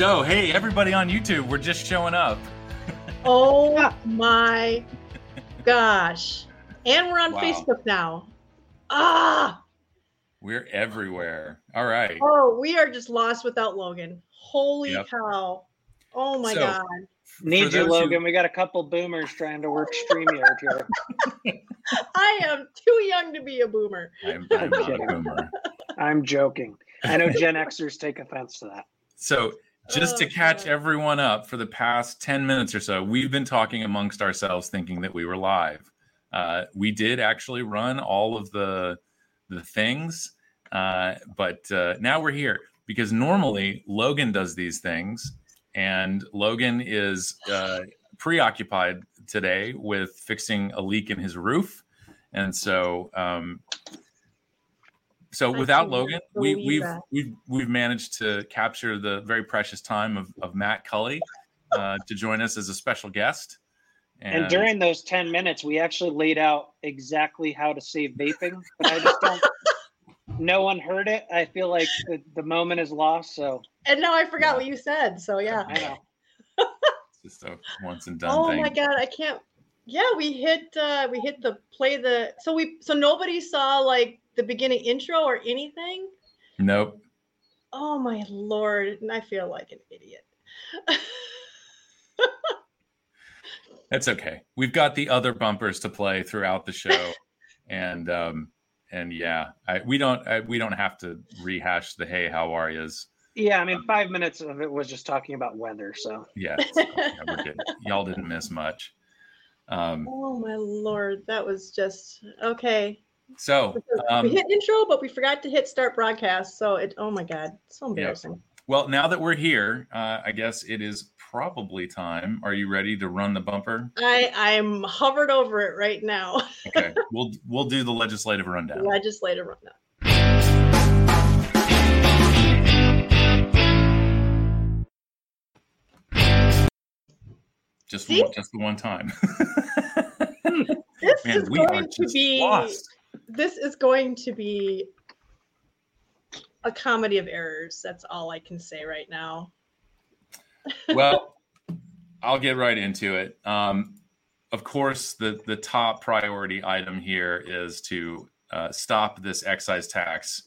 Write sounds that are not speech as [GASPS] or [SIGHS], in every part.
So, hey, everybody on YouTube, we're just showing up. [LAUGHS] Oh my gosh. And we're on Wow. Facebook now. Ah, We're everywhere. All right. oh, we are just lost without Logan. Holy Yep. cow. Oh my So- god. Need you, those who- Logan. We got a couple boomers trying to work StreamYard here. [LAUGHS] I am too young to be a boomer. I'm, I'm not a [LAUGHS] boomer. I'm joking. I know Gen Xers take offense to that. So, just to Oh, catch God. everyone up for the past 10 minutes or so, we've been talking amongst ourselves thinking that we were live. Uh, we did actually run all of the the things, uh, but uh, now we're here because normally Logan does these things, and Logan is uh, preoccupied today with fixing a leak in his roof, and so um, so I without Logan, we, believe we've we've we've managed to capture the very precious time of, of Matt Cully uh, to join us as a special guest. And during those 10 minutes, we actually laid out exactly how to save vaping, but I just don't. [LAUGHS] No one heard it. I feel like the, the moment is lost. So And now I forgot what you said. So yeah. I know. [LAUGHS] it's just a once and done Oh thing. my god, I can't. Yeah, we hit uh we hit the play the so we so nobody saw like the beginning intro or anything. Nope. Oh my lord, and I feel like an idiot. [LAUGHS] That's okay. We've got the other bumpers to play throughout the show, [LAUGHS] and um, and yeah, I, we don't I, we don't have to rehash the hey how are yous. Yeah, I mean, five minutes of it was just talking about weather. So Yeah, so, yeah, we're good. [LAUGHS] Y'all didn't miss much. Um, oh my lord, that was just okay. So um, we hit intro, but we forgot to hit start broadcast. So it oh my god, so embarrassing. Well, now that we're here, uh, I guess it is probably time. Are you ready to run the bumper? I I'm hovered over it right now. Okay, [LAUGHS] we'll we'll do the legislative rundown. Legislative rundown. Just one, just the one time. [LAUGHS] This Man, is going to be lost. This is going to be a comedy of errors. That's all I can say right now. [LAUGHS] well, I'll get right into it. Um, of course, the the top priority item here is to uh, stop this excise tax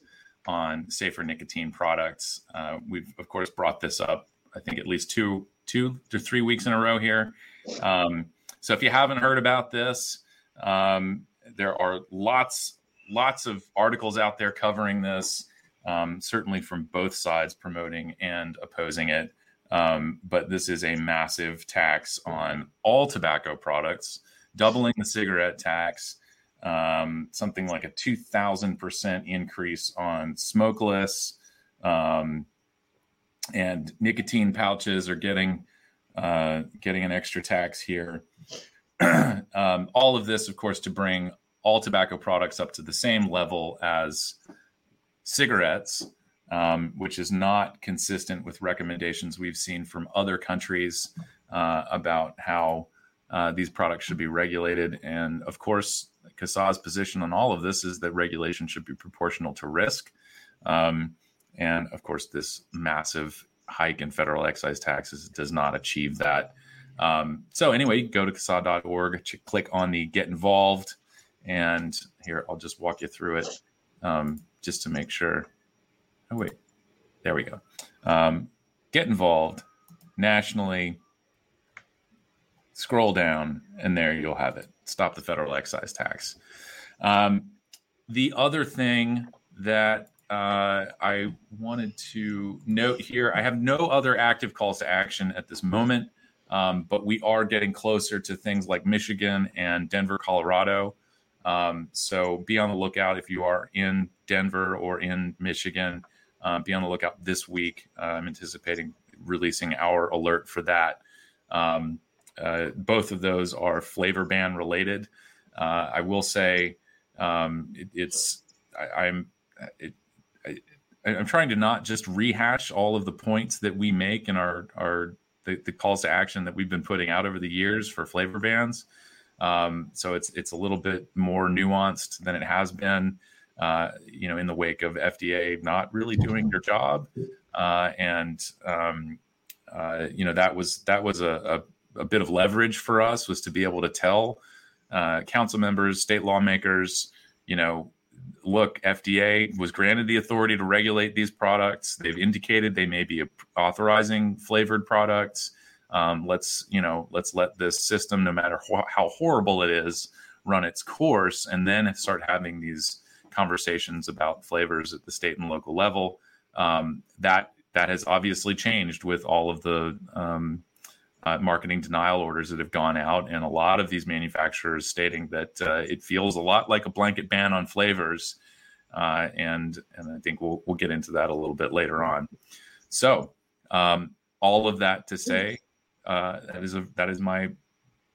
on safer nicotine products. Uh, we've of course brought this up. I think at least two two to three weeks in a row here. Um, so if you haven't heard about this, um, there are lots lots of articles out there covering this. Um, certainly from both sides promoting and opposing it. Um, but this is a massive tax on all tobacco products, doubling the cigarette tax, um, something like a 2,000% increase on smokeless. Um, and nicotine pouches are getting uh, getting an extra tax here. [CLEARS THROAT] um, all of this, of course, to bring all tobacco products up to the same level as cigarettes um, which is not consistent with recommendations we've seen from other countries uh, about how uh, these products should be regulated. And of course, CASAA's position on all of this is that regulation should be proportional to risk. Um, and of course, this massive hike in federal excise taxes does not achieve that. Um, so, anyway, go to CASAA.org, click on the Get Involved, and here I'll just walk you through it um, just to make sure. Oh, wait. There we go. Um, get involved nationally. Scroll down, and there you'll have it. Stop the federal excise tax. Um, the other thing that uh, I wanted to note here I have no other active calls to action at this moment, um, but we are getting closer to things like Michigan and Denver, Colorado. Um, so be on the lookout if you are in Denver or in Michigan. Uh, be on the lookout this week. Uh, I'm anticipating releasing our alert for that. Um, uh, both of those are flavor ban related. Uh, I will say um, it, it's I, I, I'm trying to not just rehash all of the points that we make in our our the, the calls to action that we've been putting out over the years for flavor bans. Um, so it's it's a little bit more nuanced than it has been. Uh, you know, in the wake of FDA not really doing their job, uh, and um, uh, you know that was that was a, a, a, bit of leverage for us was to be able to tell uh, council members, state lawmakers, you know, look, FDA was granted the authority to regulate these products. They've indicated they may be authorizing flavored products. Um, let's you know let's let this system, no matter how horrible it is, run its course, and then start having these conversations about flavors at the state and local level. Um, that that has obviously changed with all of the um, uh, marketing denial orders that have gone out, and a lot of these manufacturers stating that uh, it feels a lot like a blanket ban on flavors, uh, and and I think we'll we'll get into that a little bit later on. So, um, all of that to say, uh, that is a that is my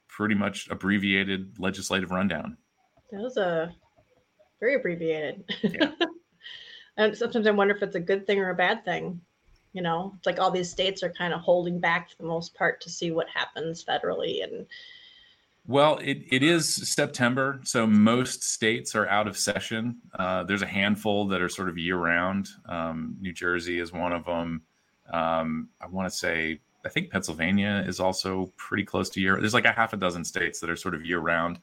pretty much abbreviated legislative rundown. That was a very abbreviated. Yeah. [LAUGHS] and sometimes I wonder if it's a good thing or a bad thing. You know, it's like all these states are kind of holding back for the most part to see what happens federally and well, it, it is September, so most states are out of session. Uh, there's a handful that are sort of year round. Um, New Jersey is one of them. Um, I want to say, I think Pennsylvania is also pretty close to year. There's like a half a dozen states that are sort of year round.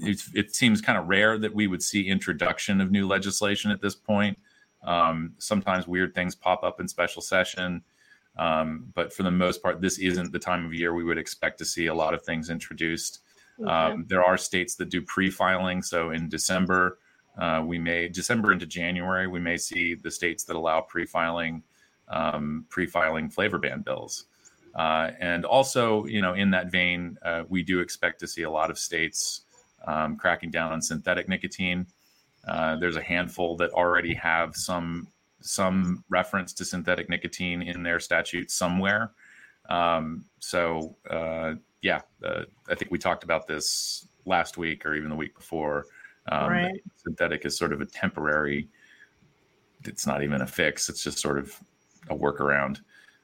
it seems kind of rare that we would see introduction of new legislation at this point. Um, sometimes weird things pop up in special session. Um, but for the most part, this isn't the time of year we would expect to see a lot of things introduced. Okay. Um, there are states that do pre-filing. So in December, uh, we may December into January, we may see the states that allow pre-filing, um, pre-filing flavor ban bills. Uh, and also, you know, in that vein, uh, we do expect to see a lot of states um, cracking down on synthetic nicotine. Uh, there's a handful that already have some some reference to synthetic nicotine in their statute somewhere. Um, so uh, yeah, uh, I think we talked about this last week or even the week before. Um, right. Synthetic is sort of a temporary. It's not even a fix. It's just sort of a workaround.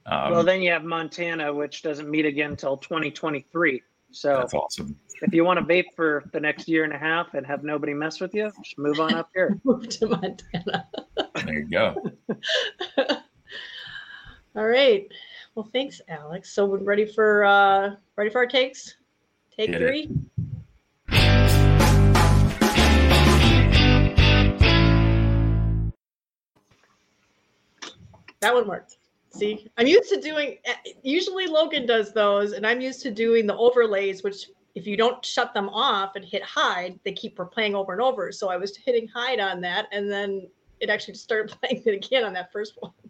Um, well, then you have Montana, which doesn't meet again until 2023. So that's awesome if you want to vape for the next year and a half and have nobody mess with you, just move on up here. [LAUGHS] move to Montana. there you go. [LAUGHS] All right. Well, thanks, Alex. So we're ready for uh ready for our takes? Take Get three. It. That one worked. See, I'm used to doing. Usually Logan does those, and I'm used to doing the overlays, which if you don't shut them off and hit hide, they keep playing over and over. So I was hitting hide on that, and then it actually started [LAUGHS] playing it again on that first one. [SIGHS]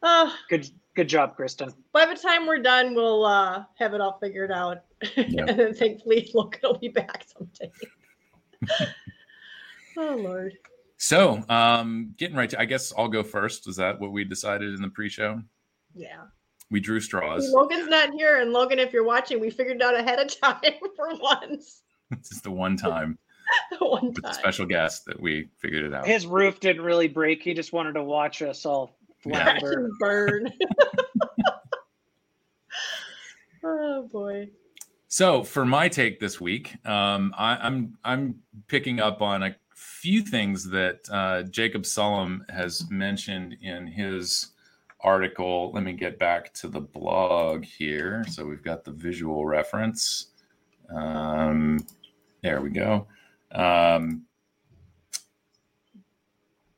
Uh, good, good job, Kristen. By the time we're done, we'll uh, have it all figured out, yep. [LAUGHS] and then thankfully [LAUGHS] Logan will be back someday. oh Lord. So, um, getting right to, I guess I'll go first. Is that what we decided in the pre-show? Yeah we drew straws. Logan's not here, and Logan, if you're watching, we figured it out ahead of [LAUGHS] time for once. This is the one time. [LAUGHS] the one time. The special guest that we figured it out. His roof didn't really break. He just wanted to watch us all flash yeah. and burn. [LAUGHS] oh boy. So for my take this week, um, I, I'm I'm picking up on a few things that uh, Jacob Sullum has mentioned in his article. Let me get back to the blog here. So we've got the visual reference. Um, there we go. Um,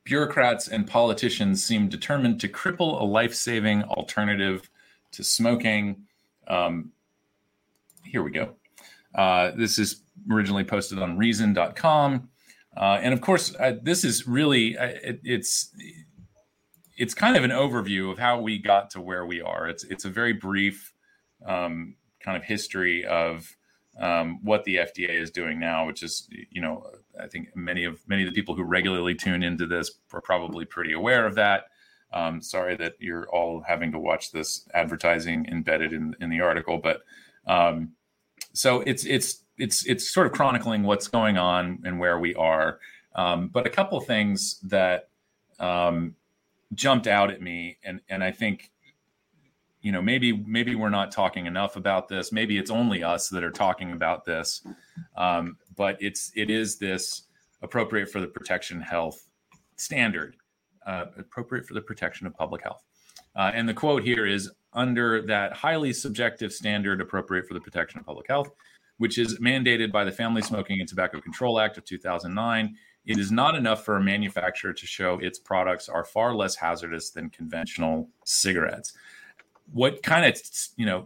bureaucrats and politicians seem determined to cripple a life saving alternative to smoking. Um, here we go. Uh, this is originally posted on reason.com. Uh, and of course, uh, this is really, uh, it, it's it's kind of an overview of how we got to where we are. It's it's a very brief um, kind of history of um, what the FDA is doing now, which is you know I think many of many of the people who regularly tune into this are probably pretty aware of that. Um, sorry that you're all having to watch this advertising embedded in in the article, but um, so it's it's it's it's sort of chronicling what's going on and where we are. Um, but a couple things that um, jumped out at me and and I think you know maybe maybe we're not talking enough about this. Maybe it's only us that are talking about this. Um, but it's it is this appropriate for the protection health standard uh, appropriate for the protection of public health. Uh, and the quote here is under that highly subjective standard appropriate for the protection of public health, which is mandated by the Family Smoking and Tobacco Control Act of 2009. It is not enough for a manufacturer to show its products are far less hazardous than conventional cigarettes. What kind of, you know,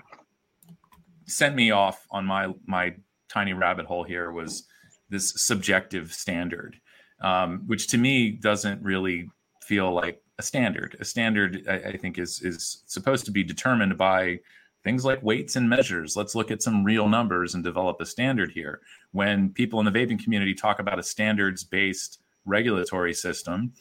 sent me off on my my tiny rabbit hole here was this subjective standard, um, which to me doesn't really feel like a standard. A standard, I, I, think, is is supposed to be determined by things like weights and measures. Let's look at some real numbers and develop a standard here. When people in the vaping community talk about a standards based regulatory system,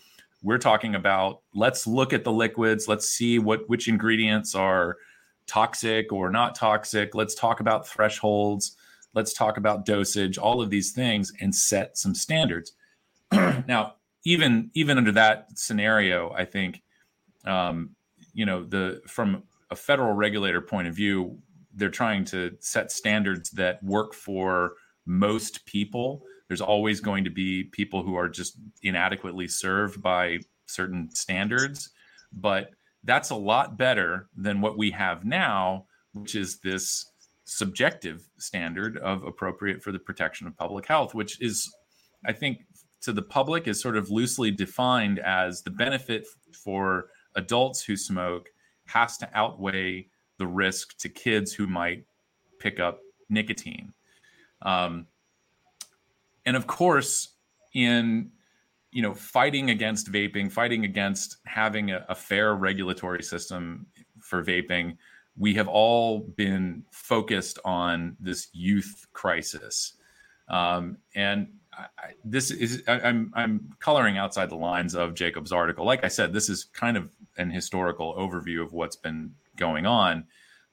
we're talking about let's look at the liquids, let's see what which ingredients are toxic or not toxic. Let's talk about thresholds. Let's talk about dosage, all of these things, and set some standards. [CLEARS THROAT] now, even even under that scenario, I think, um, you know, the from a federal regulator point of view, they're trying to set standards that work for most people. There's always going to be people who are just inadequately served by certain standards, but that's a lot better than what we have now, which is this subjective standard of appropriate for the protection of public health, which is, I think, to the public is sort of loosely defined as the benefit for adults who smoke has to outweigh the risk to kids who might pick up nicotine. Um, and of course, in you know fighting against vaping, fighting against having a, a fair regulatory system for vaping, we have all been focused on this youth crisis. Um, and I, this is I, I'm I'm coloring outside the lines of Jacob's article. Like I said, this is kind of an historical overview of what's been going on.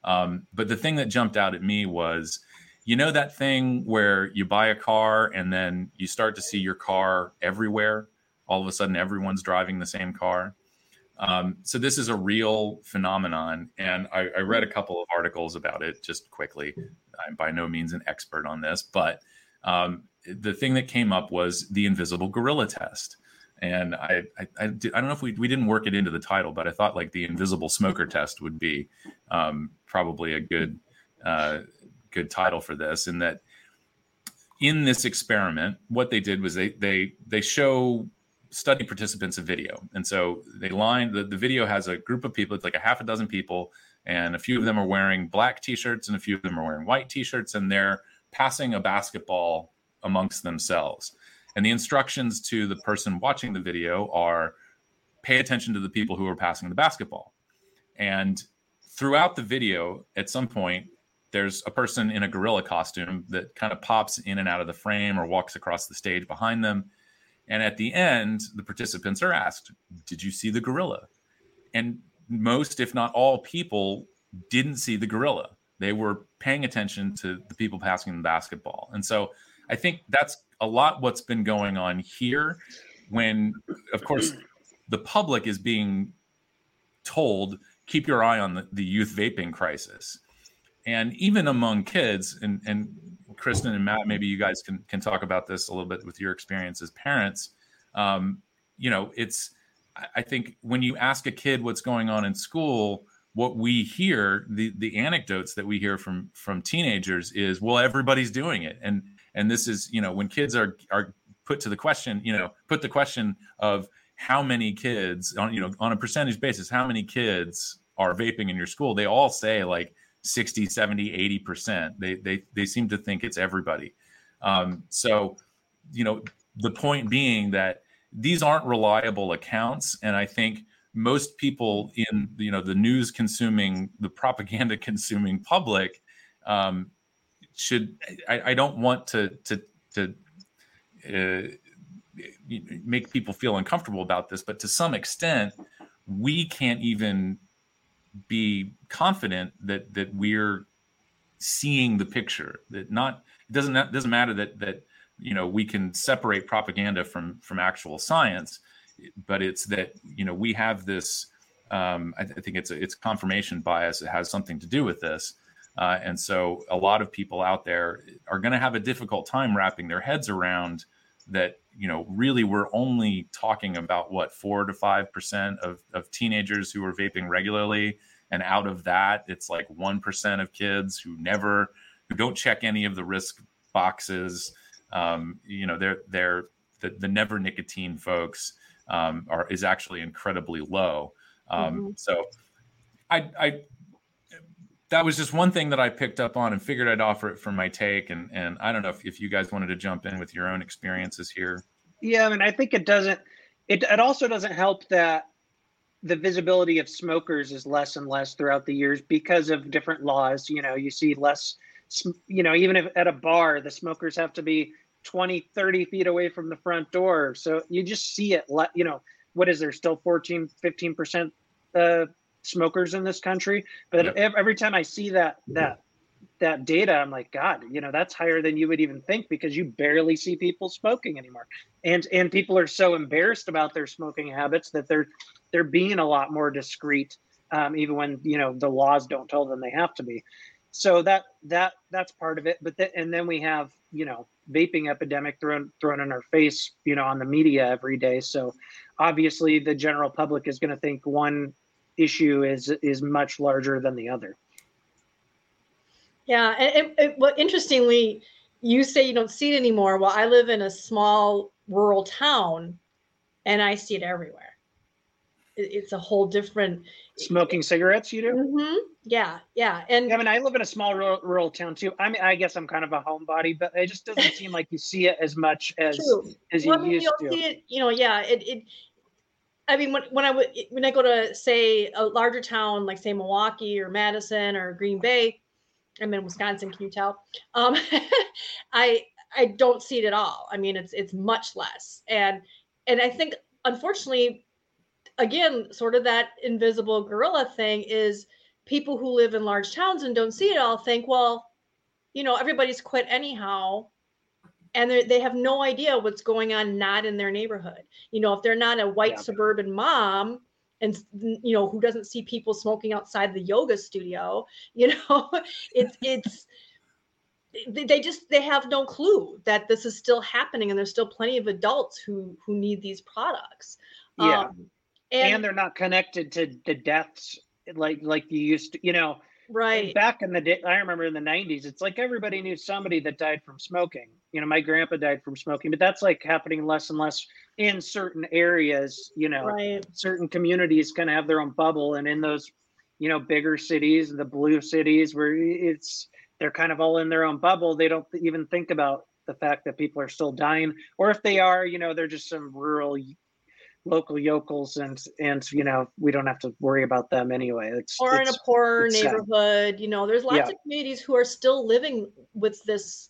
Um, but the thing that jumped out at me was, you know, that thing where you buy a car and then you start to see your car everywhere. All of a sudden, everyone's driving the same car. Um, so this is a real phenomenon, and I, I, read a couple of articles about it just quickly. I'm by no means an expert on this, but um, the thing that came up was the invisible gorilla test. And I, I, I, did, I, don't know if we, we didn't work it into the title, but I thought like the invisible smoker test would be um, probably a good, uh, good title for this. And that in this experiment, what they did was they, they, they show study participants a video. And so they line the, the video has a group of people, it's like a half a dozen people, and a few of them are wearing black t-shirts and a few of them are wearing white t-shirts, and they're passing a basketball amongst themselves. And the instructions to the person watching the video are pay attention to the people who are passing the basketball. And throughout the video, at some point, there's a person in a gorilla costume that kind of pops in and out of the frame or walks across the stage behind them. And at the end, the participants are asked, Did you see the gorilla? And most, if not all, people didn't see the gorilla. They were paying attention to the people passing the basketball. And so I think that's a lot what's been going on here when, of course, the public is being told, keep your eye on the, the youth vaping crisis. And even among kids, and, and Kristen and Matt, maybe you guys can, can talk about this a little bit with your experience as parents. Um, you know, it's, I think when you ask a kid what's going on in school, what we hear, the, the anecdotes that we hear from, from teenagers is, well, everybody's doing it. And and this is you know when kids are are put to the question you know put the question of how many kids on you know on a percentage basis how many kids are vaping in your school they all say like 60 70 80% they they they seem to think it's everybody. Um, so you know the point being that these aren't reliable accounts and i think most people in you know the news consuming the propaganda [LAUGHS] consuming public um, should I, I don't want to to to uh, make people feel uncomfortable about this, but to some extent, we can't even be confident that that we're seeing the picture. That not it doesn't it doesn't matter that that you know we can separate propaganda from from actual science, but it's that you know we have this. Um, I, I think it's a, it's confirmation bias. It has something to do with this. Uh, and so a lot of people out there are going to have a difficult time wrapping their heads around that, you know, really we're only talking about what four to five percent of, of teenagers who are vaping regularly. and out of that, it's like one percent of kids who never who don't check any of the risk boxes. Um, you know, they're they're the, the never nicotine folks um, are is actually incredibly low. Um, mm-hmm. So, I, I that was just one thing that I picked up on and figured I'd offer it for my take. And and I don't know if, if you guys wanted to jump in with your own experiences here. Yeah, I mean, I think it doesn't. It it also doesn't help that the visibility of smokers is less and less throughout the years because of different laws. You know, you see less. You know, even if at a bar, the smokers have to be 20, 30 feet away from the front door. So you just see it. You know, what is there still 14, 15 percent uh, smokers in this country. But every time I see that that that data, I'm like, God, you know, that's higher than you would even think because you barely see people smoking anymore. And and people are so embarrassed about their smoking habits that they're they're being a lot more discreet, um, even when you know the laws don't tell them they have to be. So that that that's part of it. But th- and then we have you know vaping epidemic thrown thrown in our face, you know, on the media every day. So obviously the general public is going to think one issue is is much larger than the other. Yeah, and, and, well, interestingly, you say you don't see it anymore. Well, I live in a small rural town, and I see it everywhere. It, it's a whole different. Smoking cigarettes, you do? Mm-hmm. Yeah, yeah, and I mean, I live in a small rural, rural, town too. I mean, I guess I'm kind of a homebody, but it just doesn't [LAUGHS] seem like you see it as much as True. as you well, I mean, used to. See it, you know, yeah, it, it I mean, when, when I when I go to say a larger town like say Milwaukee or Madison or Green Bay, I'm in Wisconsin. Can you tell? Um, [LAUGHS] I I don't see it at all. I mean, it's it's much less, and and I think unfortunately, again, sort of that invisible gorilla thing is people who live in large towns and don't see it all think, well, you know, everybody's quit anyhow and they have no idea what's going on not in their neighborhood. You know if they're not a white yeah. suburban mom and you know who doesn't see people smoking outside the yoga studio you [LAUGHS] know it's it's they just they have no clue that this is still happening and there's still plenty of adults who who need these products. Yeah. Um, and, and they're not connected to the deaths like like you used to you know right. back in the day i remember in the 90s it's like everybody knew somebody that died from smoking. You know my grandpa died from smoking but that's like happening less and less in certain areas you know. Right. certain communities kind of have their own bubble and in those you know bigger cities the blue cities where it's they're kind of all in their own bubble they don't even think about the fact that people are still dying or if they are you know they're just some rural local yokels and and you know we don't have to worry about them anyway it's or it's, in a poor neighborhood sad. you know there's lots yeah. of communities who are still living with this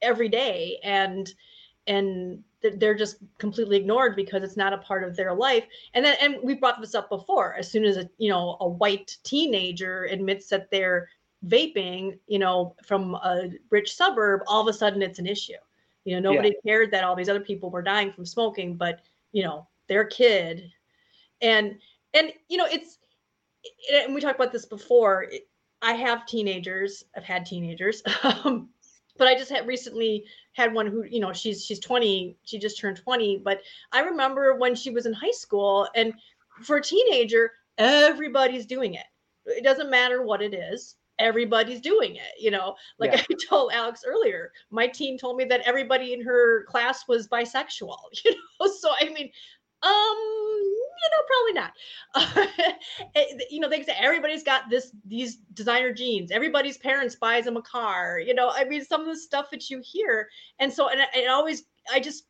every day and and they're just completely ignored because it's not a part of their life and then and we brought this up before as soon as a you know a white teenager admits that they're vaping you know from a rich suburb all of a sudden it's an issue you know nobody yeah. cared that all these other people were dying from smoking but you know their kid and and you know it's and we talked about this before i have teenagers i've had teenagers [LAUGHS] um, but I just had recently had one who, you know, she's she's 20, she just turned 20. But I remember when she was in high school, and for a teenager, everybody's doing it. It doesn't matter what it is, everybody's doing it. You know, like yeah. I [LAUGHS] told Alex earlier, my teen told me that everybody in her class was bisexual. [LAUGHS] You know, so I mean, um, you know, probably not. [LAUGHS] Uh, you know, they say everybody's got this these designer jeans. Everybody's parents buys them a car. You know, I mean, some of the stuff that you hear, and so and it always, I just,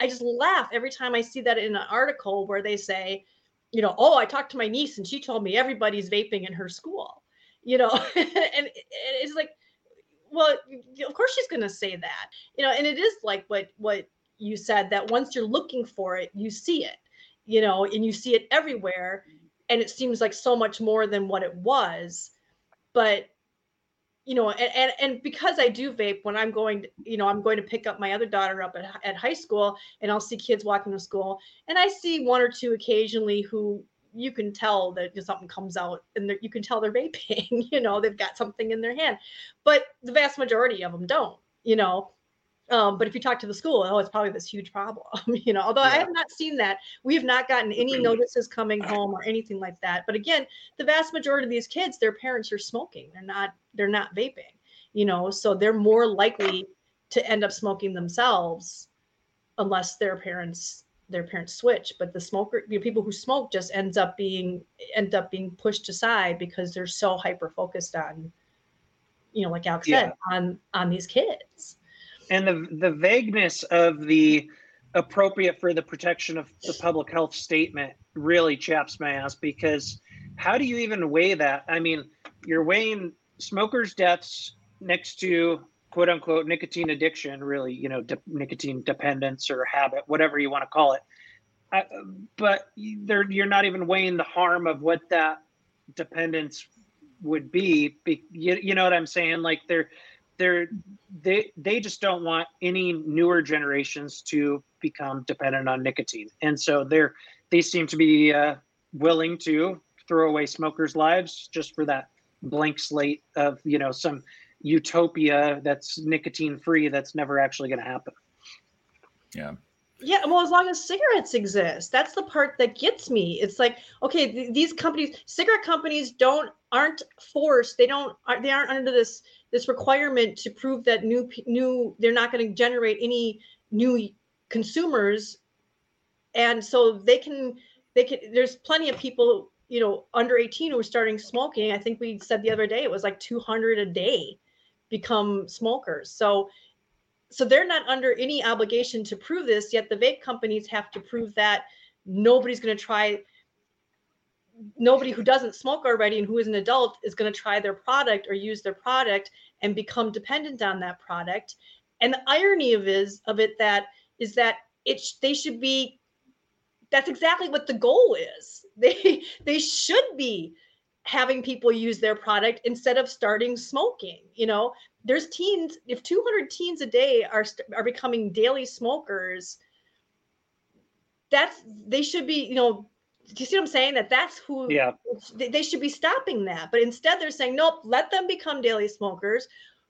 I just laugh every time I see that in an article where they say, you know, oh, I talked to my niece and she told me everybody's vaping in her school. You know, [LAUGHS] and it's like, well, of course she's going to say that. You know, and it is like what what you said that once you're looking for it, you see it, you know, and you see it everywhere. And it seems like so much more than what it was. But, you know, and, and, and because I do vape when I'm going, to, you know, I'm going to pick up my other daughter up at, at high school and I'll see kids walking to school. And I see one or two occasionally who you can tell that something comes out and you can tell they're vaping, [LAUGHS] you know, they've got something in their hand. But the vast majority of them don't, you know Um, but if you talk to the school, oh, it's probably this huge problem, [LAUGHS] you know. Although yeah. I have not seen that, we have not gotten any notices coming home or anything like that. But again, the vast majority of these kids, their parents are smoking. They're not. They're not vaping, you know. So they're more likely to end up smoking themselves, unless their parents their parents switch. But the smoker, you know, people who smoke, just ends up being end up being pushed aside because they're so hyper focused on, you know, like Alex yeah. said, on on these kids and the the vagueness of the appropriate for the protection of the public health statement really chaps my ass because how do you even weigh that? I mean, you're weighing smokers' deaths next to quote unquote nicotine addiction, really, you know, de- nicotine dependence or habit, whatever you want to call it. I, but you're not even weighing the harm of what that dependence would be. be you, you know what I'm saying? Like they're they're they they just don't want any newer generations to become dependent on nicotine and so they're they seem to be uh, willing to throw away smokers lives just for that blank slate of you know some utopia that's nicotine free that's never actually going to happen yeah yeah, well, as long as cigarettes exist, that's the part that gets me. It's like, okay, th- these companies, cigarette companies, don't aren't forced. They don't. They aren't under this this requirement to prove that new new they're not going to generate any new consumers. And so they can they can there's plenty of people you know under 18 who are starting smoking. I think we said the other day it was like 200 a day become smokers. So so they're not under any obligation to prove this yet the vape companies have to prove that nobody's going to try nobody who doesn't smoke already and who is an adult is going to try their product or use their product and become dependent on that product. And the irony of is of it that is that it they should be that's exactly what the goal is. [LAUGHS] They they should be having people use their product instead of starting smoking you know? There's teens if 200 teens a day are are becoming daily smokers that's they should be you know you see what I'm saying? That that's who yeah. they should be stopping that. But instead they're saying, nope, let them become daily smokers,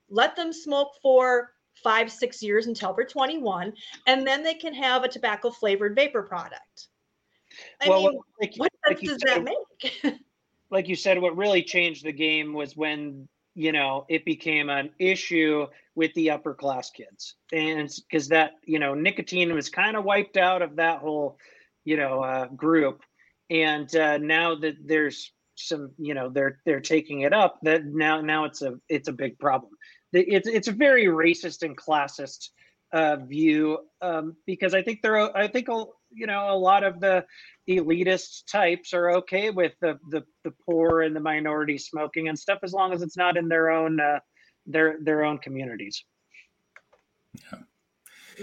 let them smoke for five, six years until they're 21, and then they can have a tobacco flavored vapor product. I well, mean, like, what like does said, that make? [LAUGHS] like you said, what really changed the game was when you know it became an issue with the upper class kids, and because that you know nicotine was kind of wiped out of that whole you know uh, group and uh, now that there's some you know they're they're taking it up that now now it's a it's a big problem. It's it's a very racist and classist uh, view um, because i think there i think you know a lot of the elitist types are okay with the the, the poor and the minority smoking and stuff as long as it's not in their own uh, their their own communities. Yeah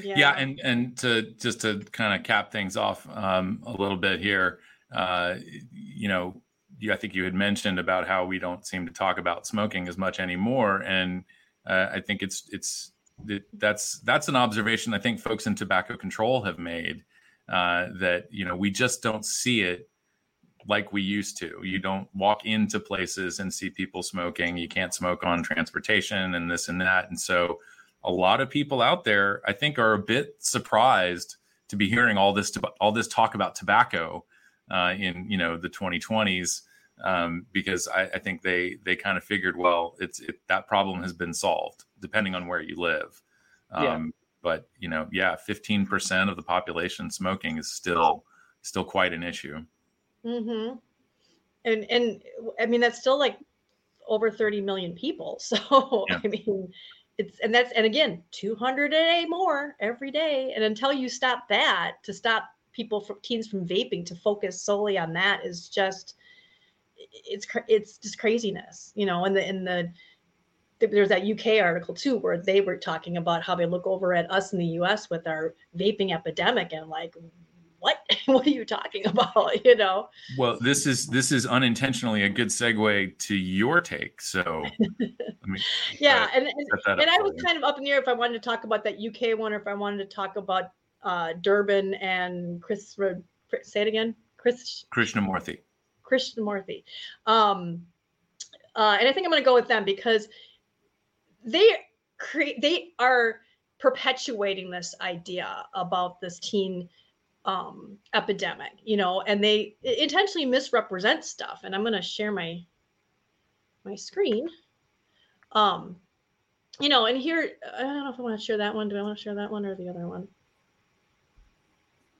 yeah, yeah and and to just to kind of cap things off um, a little bit here uh, you know, you, I think you had mentioned about how we don't seem to talk about smoking as much anymore, and uh, I think it's it's it, that's that's an observation I think folks in tobacco control have made uh, that you know we just don't see it like we used to. You don't walk into places and see people smoking. You can't smoke on transportation and this and that, and so a lot of people out there I think are a bit surprised to be hearing all this all this talk about tobacco uh, in you know the 2020s um, because I, I, think they they kind of figured well it's it, that problem has been solved depending on where you live. Um, yeah. But you know, yeah, 15% of the population smoking is still still quite an issue. Mm-hmm. And and I mean that's still like over 30 million people. [LAUGHS] So yeah. I mean it's and that's and again 200 a day more every day and until you stop that to stop people from teens from vaping to focus solely on that is just it's it's just craziness you know? And the in the there's that UK article too where they were talking about how they look over at us in the US with our vaping epidemic and like what? [LAUGHS] What are you talking [LAUGHS] about? You know? Well this is this is unintentionally a good segue to your take so [LAUGHS] yeah uh, and and, and i was kind of up in the air if i wanted to talk about that uk one or if i wanted to talk about uh, Durbin and Chris. Say it again, Chris. Krishnamurthy. Krishnamurthy. Um, uh, and I think I'm going to go with them because they create. They are perpetuating this idea about this teen um, epidemic, you know, and they intentionally misrepresent stuff. And I'm going to share my my screen. Um, you know, and here I don't know if I want to share that one. Do I want to share that one or the other one?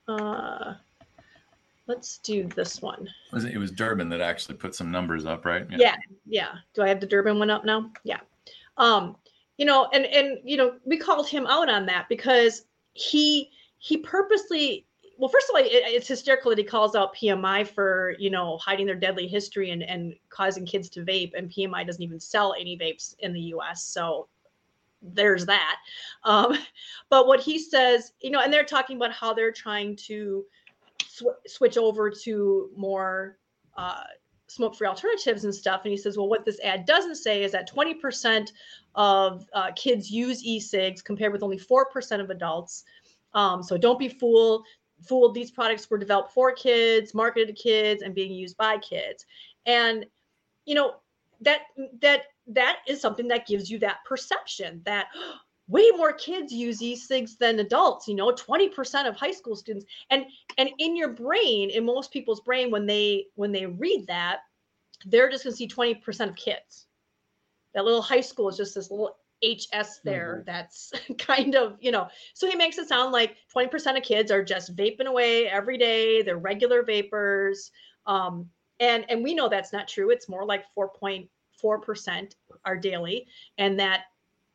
Uh, let's do this one. Was it, it was Durbin that actually put some numbers up, right? Yeah. yeah, yeah. Do I have the Durbin one up now? Yeah. Um, you know, and and you know, we called him out on that because he he purposely well, first of all, it, it's hysterical that he calls out PMI for you know hiding their deadly history and and causing kids to vape, and PMI doesn't even sell any vapes in the U.S. So there's that. Um, [LAUGHS] but what he says, you know, and they're talking about how they're trying to sw- switch over to more uh, smoke-free alternatives and stuff. And he says, well, what this ad doesn't say is that 20% of uh, kids use e-cigs compared with only 4% of adults. Um, so don't be fooled fooled these products were developed for kids marketed to kids and being used by kids and you know that that that is something that gives you that perception that [GASPS] way more kids use e-cigs than adults you know 20% of high school students and and in your brain in most people's brain when they when they read that they're just going to see 20% of kids that little high school is just this little HS there mm-hmm. that's [LAUGHS] kind of, you know, so he makes it sound like 20% of kids are just vaping away every day. They're regular vapors. Um, and, and we know that's not true. It's more like 4.4% are daily. And that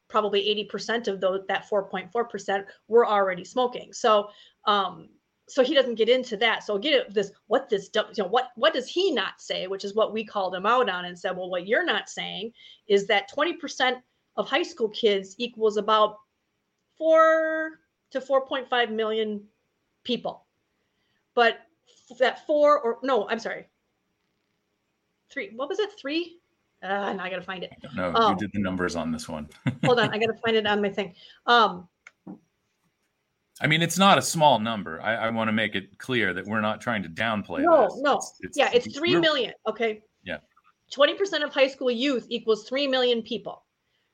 probably 80% of those, that 4.4% were already smoking. So, um, so he doesn't get into that. So get it, this, what this, you know, what, what does he not say, which is what we called him out on and said, well, what you're not saying is that 20% of high school kids equals about four to 4.5 million people. But that four or no, I'm sorry, three. What was it? Three? Uh, now I gotta find it. No, um, you did the numbers on this one. [LAUGHS] hold on, I gotta find it on my thing. Um, I mean, it's not a small number. I, I want to make it clear that we're not trying to downplay. No, this. no, it's, it's, yeah, it's three million. Okay. Yeah. Twenty percent of high school youth equals three million people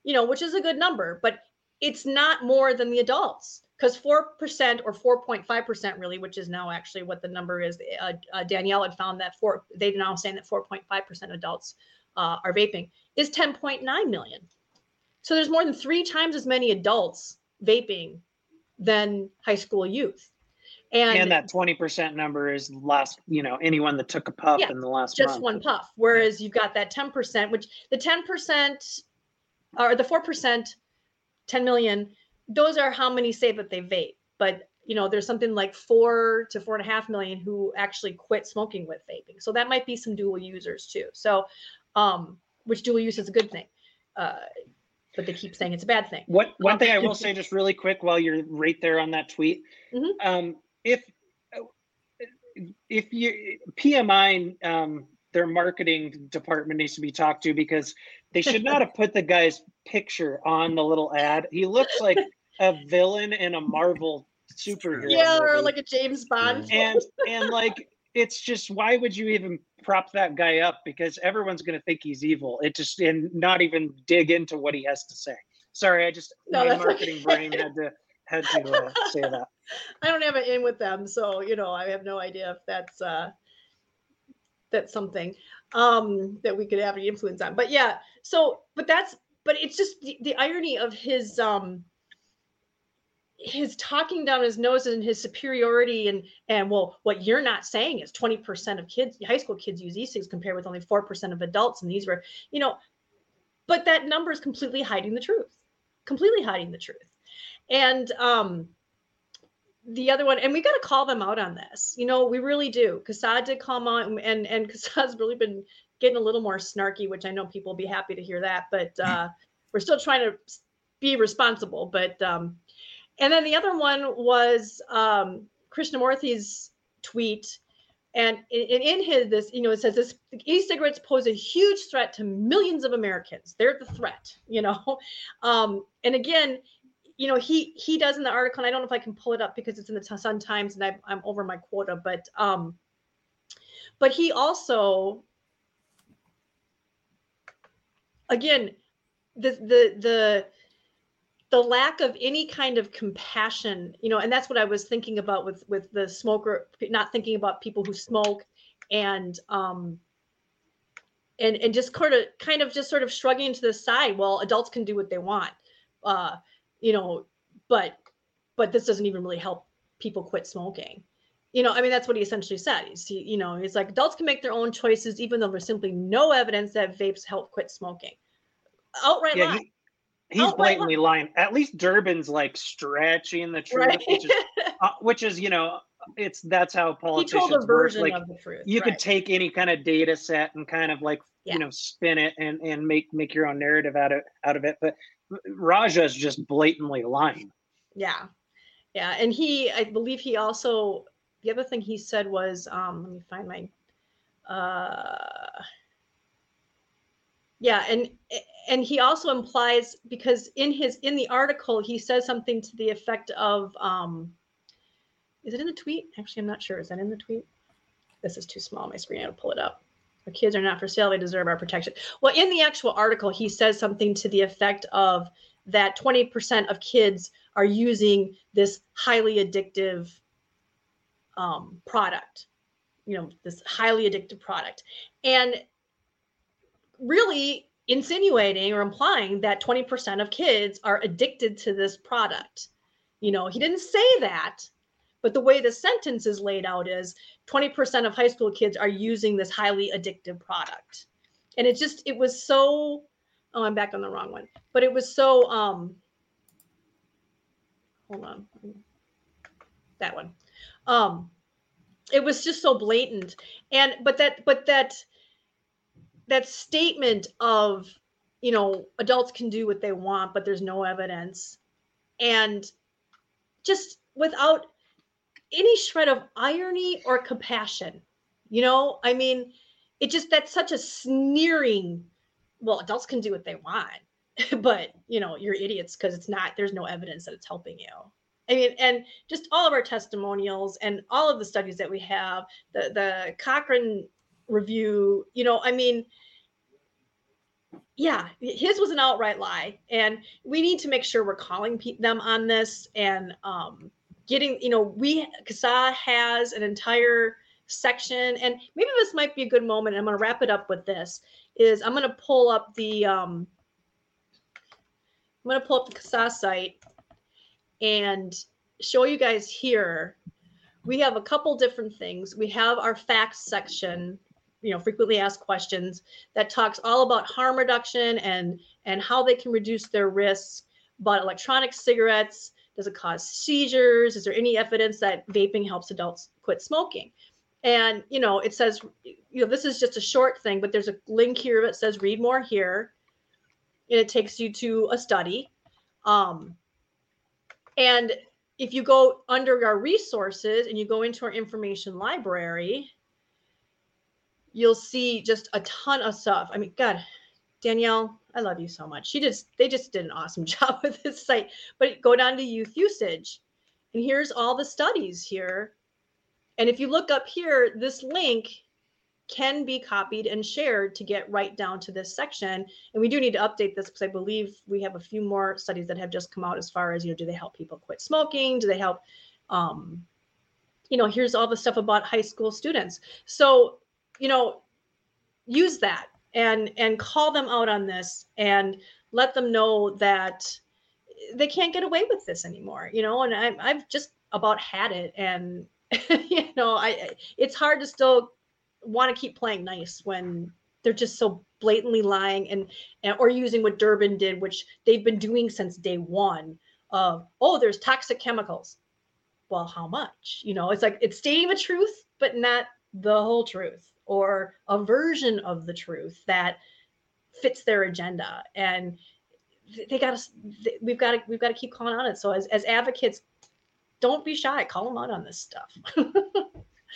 you know, which is a good number, but it's not more than the adults because 4% or 4.5% really, which is now actually what the number is. Uh, uh, Danielle had found that four, they now saying that 4.5% adults uh, are vaping is 10.9 million. So there's more than three times as many adults vaping than high school youth. And, and that 20% number is last, you know, anyone that took a puff yeah, in the last just month. one puff. Whereas you've got that 10%, which the 10% or the 4%, 10 million, those are how many say that they vape. But you know, there's something like four to four and a half million who actually quit smoking with vaping. So that might be some dual users too. So, um, which dual use is a good thing. Uh, but they keep saying it's a bad thing. What one thing I will [LAUGHS] say just really quick while you're right there on that tweet, mm-hmm. um, if if you PMI um, their marketing department needs to be talked to because they should not have put the guy's picture on the little ad. He looks like a villain in a Marvel superhero. Yeah, movie. or like a James Bond. And and like it's just why would you even prop that guy up? Because everyone's gonna think he's evil. It just and not even dig into what he has to say. Sorry, I just no, my marketing okay. brain had to had to uh, say that. [LAUGHS] I don't have an in with them, so you know I have no idea if that's uh that's something um that we could have any influence on but yeah so but that's but it's just the, the irony of his um his talking down his nose and his superiority and and well what you're not saying is 20% of kids high school kids use e-cigs compared with only 4% of adults and these were you know but that number is completely hiding the truth completely hiding the truth and um the other one, and we got to call them out on this. You know, we really do. CASAA did call out, and and [LAUGHS] CASAA's really been getting a little more snarky, which I know people will be happy to hear that. But uh, we're still trying to be responsible. But um, and then the other one was um, Krishnamurthy's tweet, and in, in his this, you know, it says this e-cigarettes pose a huge threat to millions of Americans. They're the threat, you know. [LAUGHS] Um, and again, you know, he he does in the article, and I don't know if I can pull it up because it's in the Sun Times, and I, I'm over my quota, but um, but he also, again, the the the the lack of any kind of compassion you know and that's what i was thinking about with with the smoker not thinking about people who smoke and um and and just kind of kind of just sort of shrugging to the side. Well adults can do what they want uh you know but but this doesn't even really help people quit smoking. You know i mean that's what he essentially said. He's you know he's like adults can make their own choices even though there's simply no evidence that vapes help quit smoking. Outright yeah, lie. He, he's oh, blatantly lying. At least Durbin's like stretching the truth, right. which, is, [LAUGHS] uh, which is you know it's that's how politicians work. Like you right. could take any kind of data set and kind of like yeah. you know spin it and and make make your own narrative out of out of it. But Raja is just blatantly lying. Yeah, yeah, and he I believe he also the other thing he said was um let me find my uh yeah and and he also implies because in his in the article he says something to the effect of um is it in the tweet? Actually i'm not sure. Is that in the tweet? This is too small my screen. I gotta pull it up. Our kids are not for sale. They deserve our protection. Well in the actual article he says something to the effect of that 20% of kids are using this highly addictive um, product you know this highly addictive product. And really insinuating or implying that 20% of kids are addicted to this product. You know, he didn't say that, but the way the sentence is laid out is 20% of high school kids are using this highly addictive product. And it just, it was so, oh, I'm back on the wrong one, but it was so, um, hold on, that one. Um, it was just so blatant. And, but that, but that, that statement of you know adults can do what they want but there's no evidence. And just without any shred of irony or compassion you know? I mean it just that's such a sneering well adults can do what they want [LAUGHS] but you know you're idiots because it's not there's no evidence that it's helping you. I mean and just all of our testimonials and all of the studies that we have the the cochrane review you know i mean yeah his was an outright lie and we need to make sure we're calling pe- them on this and um, getting you know we CASAA has an entire section and maybe this might be a good moment i'm going to wrap it up with this is i'm going to pull up the um, i'm going to pull up the CASAA site and show you guys here. We have a couple different things. We have our facts section you know frequently asked questions that talks all about harm reduction and and how they can reduce their risks about electronic cigarettes. Does it cause seizures? Is there any evidence that vaping helps adults quit smoking? And you know it says you know this is just a short thing but there's a link here that says read more here. And it takes you to a study. Um, and if you go under our resources and you go into our information library you'll see just a ton of stuff. I mean, God, Danielle, I love you so much. She just they just did an awesome [LAUGHS] job with this site. But go down to youth usage, and here's all the studies here. And if you look up here, this link can be copied and shared to get right down to this section. And we do need to update this because I believe we have a few more studies that have just come out as far as, you know, do they help people quit smoking? Do they help, um, you know, here's all the stuff about high school students. So you know, use that and and call them out on this and let them know that they can't get away with this anymore you know and I, i've just about had it. And [LAUGHS] you know i it's hard to still want to keep playing nice when they're just so blatantly lying and, and or using what durbin did which they've been doing since day one of oh there's toxic chemicals. Well how much? You know it's like it's stating the truth but not the whole truth or a version of the truth that fits their agenda. And they got to we've got to we've got to keep calling on it. So as, as advocates don't be shy. Call them out on this stuff. [LAUGHS]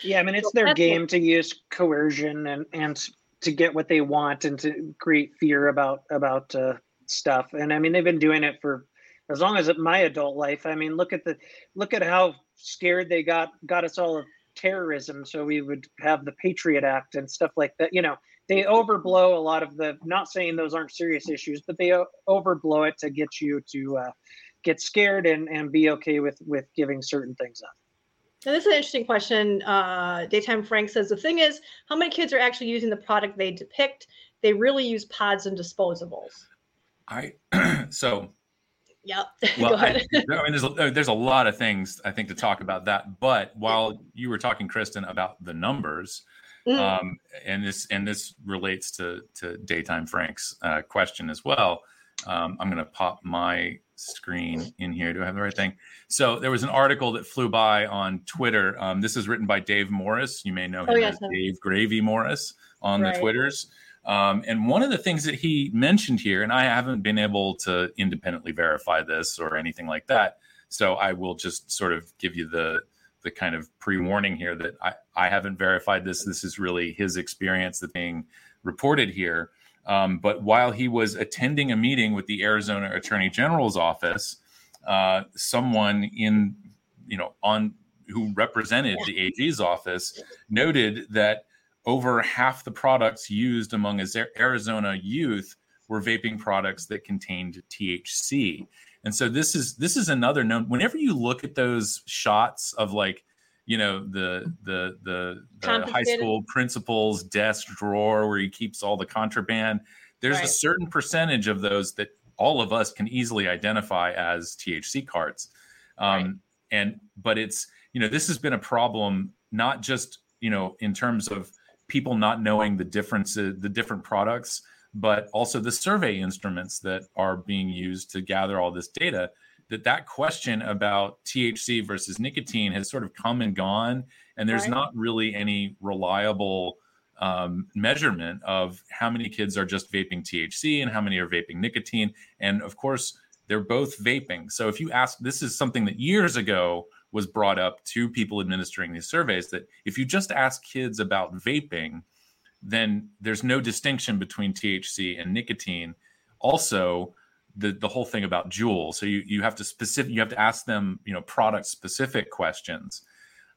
Yeah i mean it's so their game what, to use coercion and and to get what they want and to create fear about about uh, stuff. And i mean they've been doing it for as long as my adult life. I mean look at the look at how scared they got got us all of terrorism so we would have the patriot act and stuff like that you know they overblow a lot of the not saying those aren't serious issues but they overblow it to get you to uh, get scared and and be okay with with giving certain things up. Now, this is an interesting question. Uh, Daytime Frank says the thing is, how many kids are actually using the product they depict? They really use pods and disposables. I [CLEARS THROAT] so Yep. [LAUGHS] well, I. I mean, there's a, there's a lot of things I think to talk about that. But while you were talking, Kristen, about the numbers, Mm, um, and this and this relates to to daytime Frank's uh, question as well. Um, I'm going to pop my screen in here. Do I have the right thing? So there was an article that flew by on Twitter. Um, this is written by Dave Morris. You may know him Oh, as yes. Dave Gravy Morris on Right. the Twitters. Um, and one of the things that he mentioned here, and I haven't been able to independently verify this or anything like that, so I will just sort of give you the the kind of pre-warning here that I, I haven't verified this. This is really his experience that being reported here. Um, but while he was attending a meeting with the Arizona Attorney General's office, uh, someone in you know on who represented the AG's office noted that over half the products used among Arizona youth were vaping products that contained THC. And so this is this is another known. Whenever you look at those shots of like, you know, the the the, the high school principal's desk drawer where he keeps all the contraband, there's a certain percentage of those that all of us can easily identify as THC carts. Um, Right. And but it's you know this has been a problem not just you know in terms of people not knowing the differences the different products but also the survey instruments that are being used to gather all this data that that question about THC versus nicotine has sort of come and gone and there's Right. not really any reliable um, measurement of how many kids are just vaping THC and how many are vaping nicotine and of course they're both vaping so if you ask this is something that years ago was brought up to people administering these surveys that if you just ask kids about vaping then there's no distinction between THC and nicotine. Also, the the whole thing about Juul. So you you have to specific you have to ask them you know product specific questions.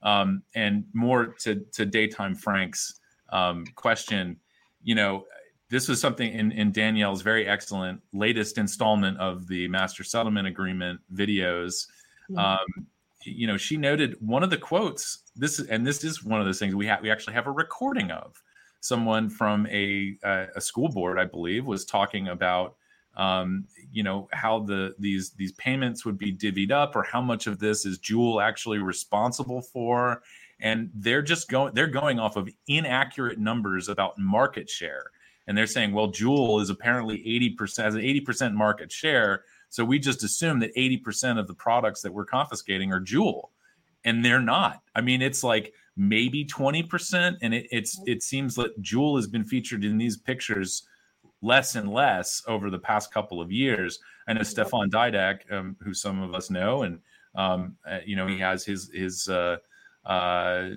Um, and more to to daytime Frank's um, question, you know, this was something in, in Danielle's very excellent latest installment of the Master Settlement Agreement videos. Mhm. Um, you know, she noted one of the quotes. This and this is one of those things we have we actually have a recording of someone from a uh, a school board, I believe, was talking about um, you know how the these these payments would be divvied up, or how much of this is Juul actually responsible for, and they're just going they're going off of inaccurate numbers about market share, and they're saying, well, Juul is apparently eighty percent has an eighty percent market share, so we just assume that eighty percent of the products that we're confiscating are Juul, and they're not. I mean, it's like maybe 20% and it, it's it seems that Juul has been featured in these pictures less and less over the past couple of years. I know stefan didak um, who some of us know and um, uh, you know he has his his uh, uh,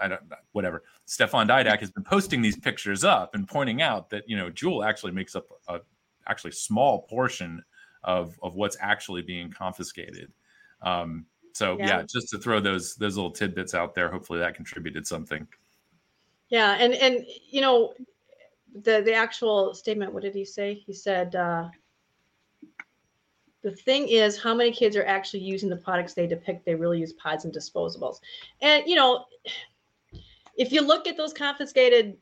i don't whatever. Stefan didak has been posting these pictures up and pointing out that you know Juul actually makes up a actually small portion of of what's actually being confiscated um, so yeah. Yeah. just to throw those those little tidbits out there, hopefully that contributed something. Yeah, and and you know, the the actual statement. What did he say? He said, uh, "The thing is, how many kids are actually using the products they depict? They really use pods and disposables." And you know, if you look at those confiscated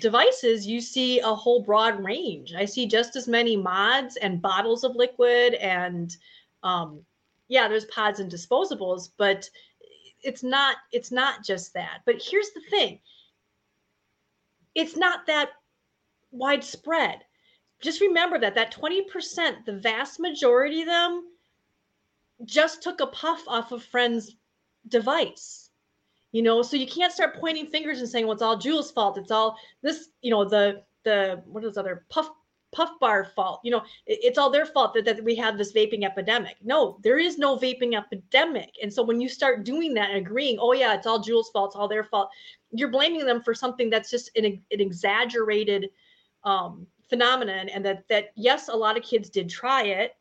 devices, you see a whole broad range. I see just as many mods and bottles of liquid, and um, yeah, there's pods and disposables, but it's not it's not just that. But here's the thing it's not that widespread. Just remember that that 20%, the vast majority of them just took a puff off a friend's device. You know, so you can't start pointing fingers and saying, well, it's all Juul's fault. It's all this, you know, the the what is other puff puff bar fault. You know, it- it's all their fault that, that we have this vaping epidemic. No, there is no vaping epidemic. And so when you start doing that and agreeing, oh yeah, it's all Juul's fault, it's all their fault, you're blaming them for something that's just an, an exaggerated um, phenomenon and that that yes a lot of kids did try it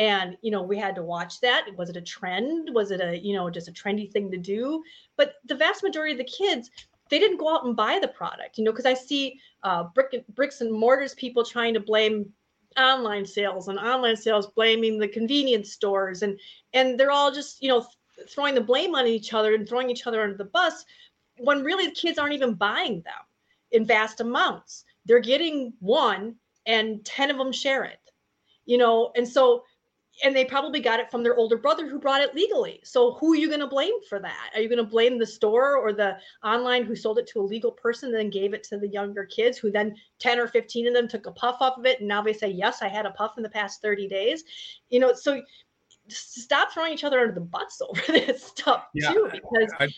and you know we had to watch that. Was it a trend? Was it a you know just a trendy thing to do? But the vast majority of the kids they didn't go out and buy the product you know because i see uh, brick, bricks and mortars people trying to blame online sales and online sales blaming the convenience stores and and they're all just you know throwing the blame on each other and throwing each other under the bus when really the kids aren't even buying them in vast amounts. They're getting one and 10 of them share it you know? And so and they probably got it from their older brother who brought it legally. So who are you going to blame for that? Are you going to blame the store or the online who sold it to a legal person and then gave it to the younger kids who then 10 or 15 of them took a puff off of it and now they say, "Yes, I had a puff in the past 30 days." You know, so stop throwing each other under the bus [LAUGHS] over this stuff yeah, too because I,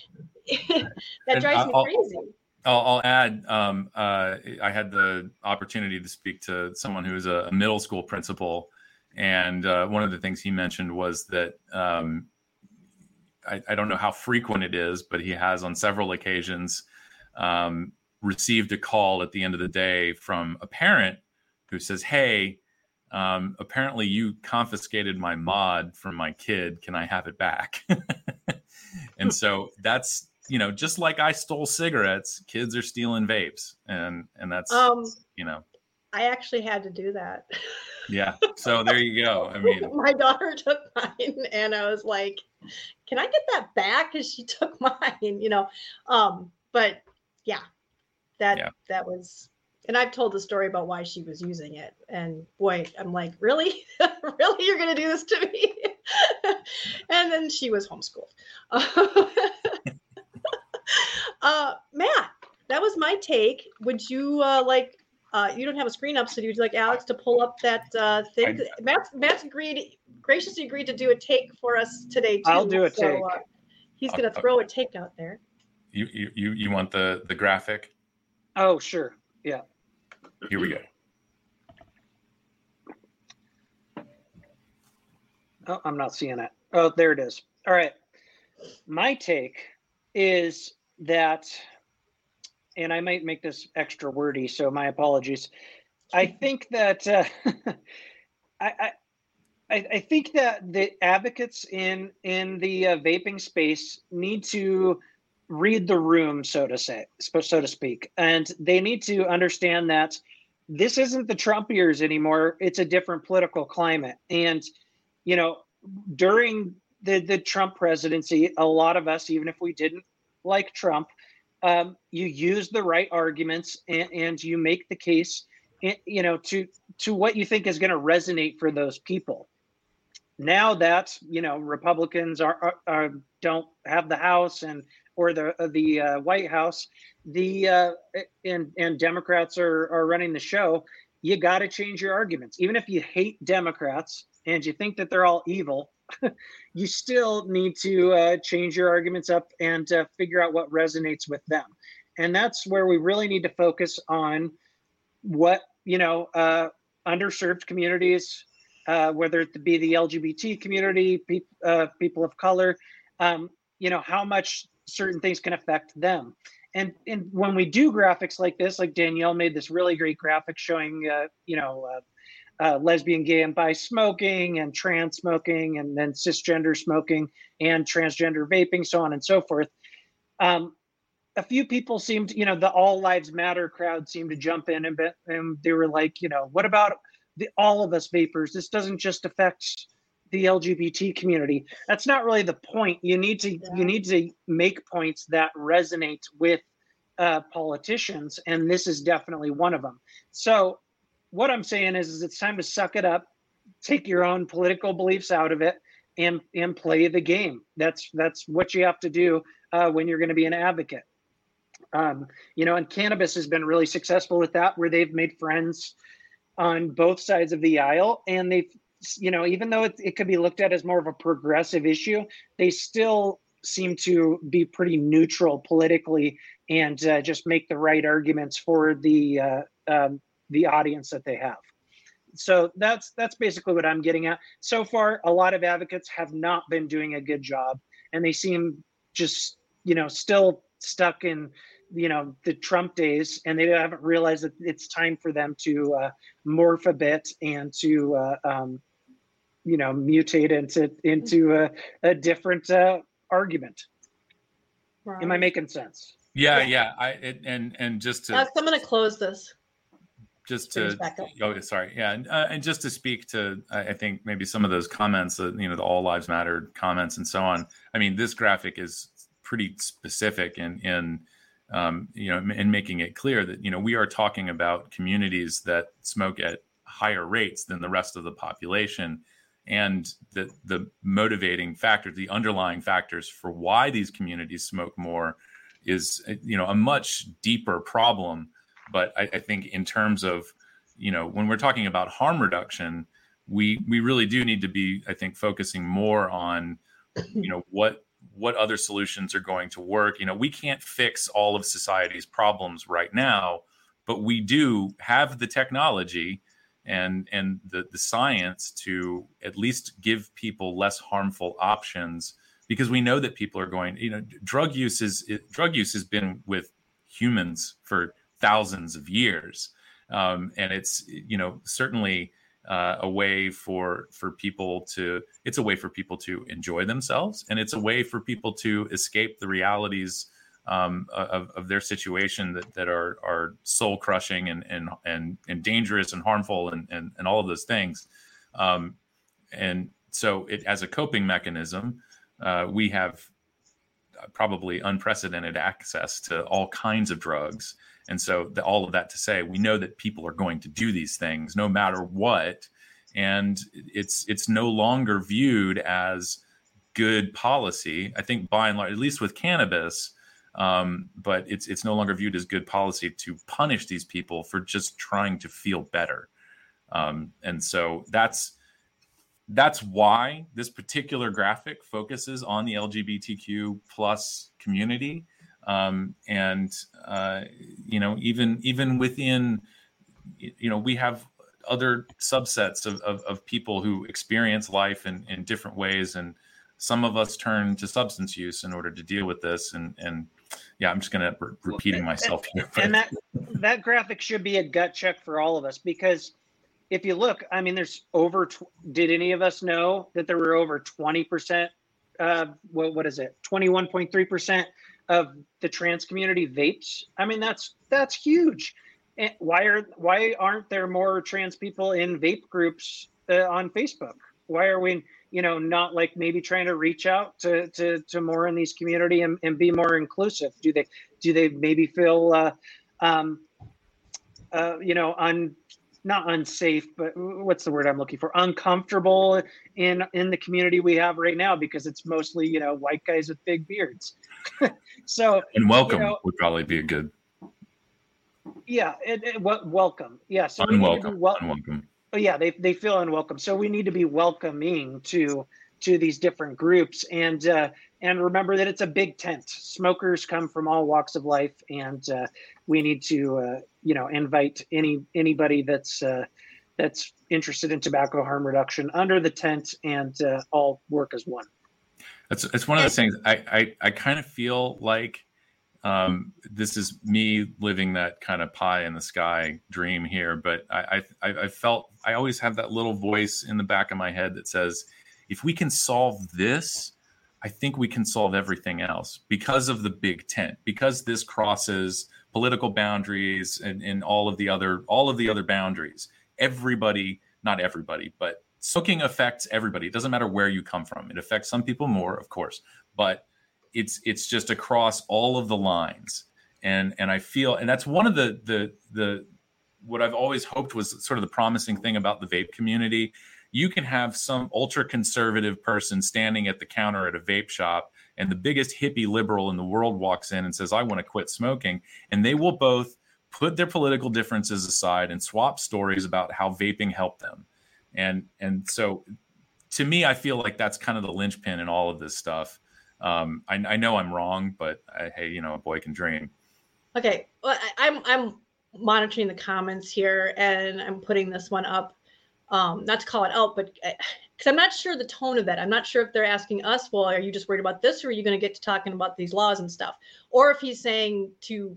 [LAUGHS] that drives me I'll, crazy. I'll, I'll add. Um, uh, I had the opportunity to speak to someone who is a middle school principal and uh, one of the things he mentioned was that um, I, I, don't know how frequent it is, but he has on several occasions um, received a call at the end of the day from a parent who says, Hey, um, apparently you confiscated my mod from my kid. Can I have it back? [LAUGHS] and so that's you know just like I stole cigarettes, kids are stealing vapes, and and that's um, you know I actually had to do that. yeah. So [LAUGHS] there you go. I mean, my daughter [LAUGHS] took mine, and I was like, "Can I get that back?" Because she [LAUGHS] took mine, you know. Um, but yeah, that yeah. that was. And I've told the story about why she was using it, and boy, I'm like, really, really, you're gonna do this to me? and then she was homeschooled. uh, Matt, that was my take. Would you uh, like uh, you don't have a screen up, so you'd like Alex to pull up that uh, thing. I, Matt's, Matt's agreed, graciously agreed to do a take for us today too. I'll do a so, take. Uh, he's going to throw a take out there. You, you you want the the graphic? Oh sure, yeah. Here we go. Oh, I'm not seeing it. Oh, there it is. All right. My take is that and I might make this extra wordy, so my apologies. I think that uh, [LAUGHS] I, I, I think that the advocates in in the uh, vaping space need to read the room, so to say, so to speak, and they need to understand that this isn't the Trump years anymore. It's a different political climate, and you know, during the the Trump presidency, a lot of us, even if we didn't like Trump, um, you use the right arguments and, and you make the case eh, you know to to what you think is going to resonate for those people. Now that you know republicans are, are, are don't have the house and or the uh, the uh, white house the uh, and and democrats are are running the show you got to change your arguments. Even if you hate democrats and you think that they're all evil [LAUGHS] you still need to uh, change your arguments up and uh, figure out what resonates with them. And that's where we really need to focus on what, you know, uh, underserved communities, uh, whether it be the LGBT community, pe- uh, people of color, um, you know, how much certain things can affect them. And, and when we do graphics like this, like Danielle made this really great graphic showing, uh, you know, uh, lesbian, gay, and bi smoking, and trans smoking, and then cisgender smoking, and transgender vaping, so on and so forth. Um, a few people seemed, you know, the All Lives Matter crowd seemed to jump in and, and they were like, you know, what about the all of us vapors? This doesn't just affect the LGBT community. That's not really the point. You need to yeah. you need to make points that resonate with uh, politicians, and this is definitely one of them. So what I'm saying is, is it's time to suck it up, take your own political beliefs out of it, and and play the game. That's that's what you have to do uh, when you're going to be an advocate. Um, you know, and cannabis has been really successful with that, where they've made friends on both sides of the aisle, and they've you know, even though it, it could be looked at as more of a progressive issue, they still seem to be pretty neutral politically and uh, just make the right arguments for the uh, um, the audience that they have. So that's that's basically what I'm getting at. So far, a lot of advocates have not been doing a good job, and they seem just you know still stuck in you know the Trump days, and they haven't realized that it's time for them to uh, morph a bit and to uh, um, you know mutate into into a, a different uh, argument. Right. Am I making sense? Yeah, yeah. I it, and and just to. I'm going to close this. Just to oh sorry. Yeah and, uh, and, just to speak to i think maybe some of those comments that you know the all lives matter comments and so on. I mean this graphic is pretty specific in in um, you know in making it clear that you know we are talking about communities that smoke at higher rates than the rest of the population and the the motivating factors the underlying factors for why these communities smoke more is you know a much deeper problem but I, I, think in terms of you know when we're talking about harm reduction we we really do need to be i think focusing more on you know what what other solutions are going to work. You know we can't fix all of society's problems right now but we do have the technology and and the the science to at least give people less harmful options because we know that people are going you know drug use is it, drug use has been with humans for thousands of years. Um, and it's you know certainly uh, a way for for people to it's a way for people to enjoy themselves and it's a way for people to escape the realities um, of, of their situation that, that are are soul crushing and, and and and dangerous and harmful and and, and all of those things. Um, and so it as a coping mechanism uh, we have probably unprecedented access to all kinds of drugs and so the, all of that to say we know that people are going to do these things no matter what and it's it's no longer viewed as good policy i think by and large at least with cannabis um, but it's it's no longer viewed as good policy to punish these people for just trying to feel better. Um, and so that's that's why this particular graphic focuses on the LGBTQ plus community. Um, and uh, you know, even even within, you know, we have other subsets of, of, of people who experience life in, in different ways and some of us turn to substance use in order to deal with this and and yeah, I'm just going to re- repeating myself here. And that that graphic should be a gut check for all of us because if you look, I mean, there's over. Tw- did any of us know that there were over 20 percent? Uh, what what is it? 21.3 percent of the trans community vapes. I mean, that's that's huge. And why are why aren't there more trans people in vape groups uh, on Facebook? Why are we? you know not like maybe trying to reach out to to, to more in these community and, and be more inclusive do they do they maybe feel uh, um, uh, you know un not unsafe but what's the word i'm looking for? Uncomfortable in in the community we have right now because it's mostly you know white guys with big beards. [LAUGHS] So and welcome you know, would probably be a good yeah it, it, welcome. Yeah so unwelcome, wel- unwelcome. Oh yeah they, they feel unwelcome. So we need to be welcoming to to these different groups. And uh, and remember that it's a big tent smokers come from all walks of life and uh, we need to uh, you know invite any anybody that's uh, that's interested in tobacco harm reduction under the tent and uh, all work as one that's it's one of those things i i, I kind of feel like um, this is me living that kind of pie in the sky dream here. But I, I, I felt I always have that little voice in the back of my head that says, if we can solve this, I think we can solve everything else because of the big tent, because this crosses political boundaries and, and all of the other all of the other boundaries. Everybody, not everybody, but soaking affects everybody. It doesn't matter where you come from. It affects some people more, of course, but it's it's just across all of the lines and and i feel and that's one of the the the what i've always hoped was sort of the promising thing about the vape community you can have some ultra conservative person standing at the counter at a vape shop and the biggest hippie liberal in the world walks in and says i want to quit smoking and they will both put their political differences aside and swap stories about how vaping helped them and and so to me i feel like that's kind of the linchpin in all of this stuff um, I, I, know I'm wrong, but I, hey, you know, a boy can dream. Okay, well, I, I'm, I'm monitoring the comments here, and I'm putting this one up. Um, not to call it out, but because uh, I'm not sure the tone of that. I'm not sure if they're asking us, well, are you just worried about this, or are you going to get to talking about these laws and stuff, or if he's saying to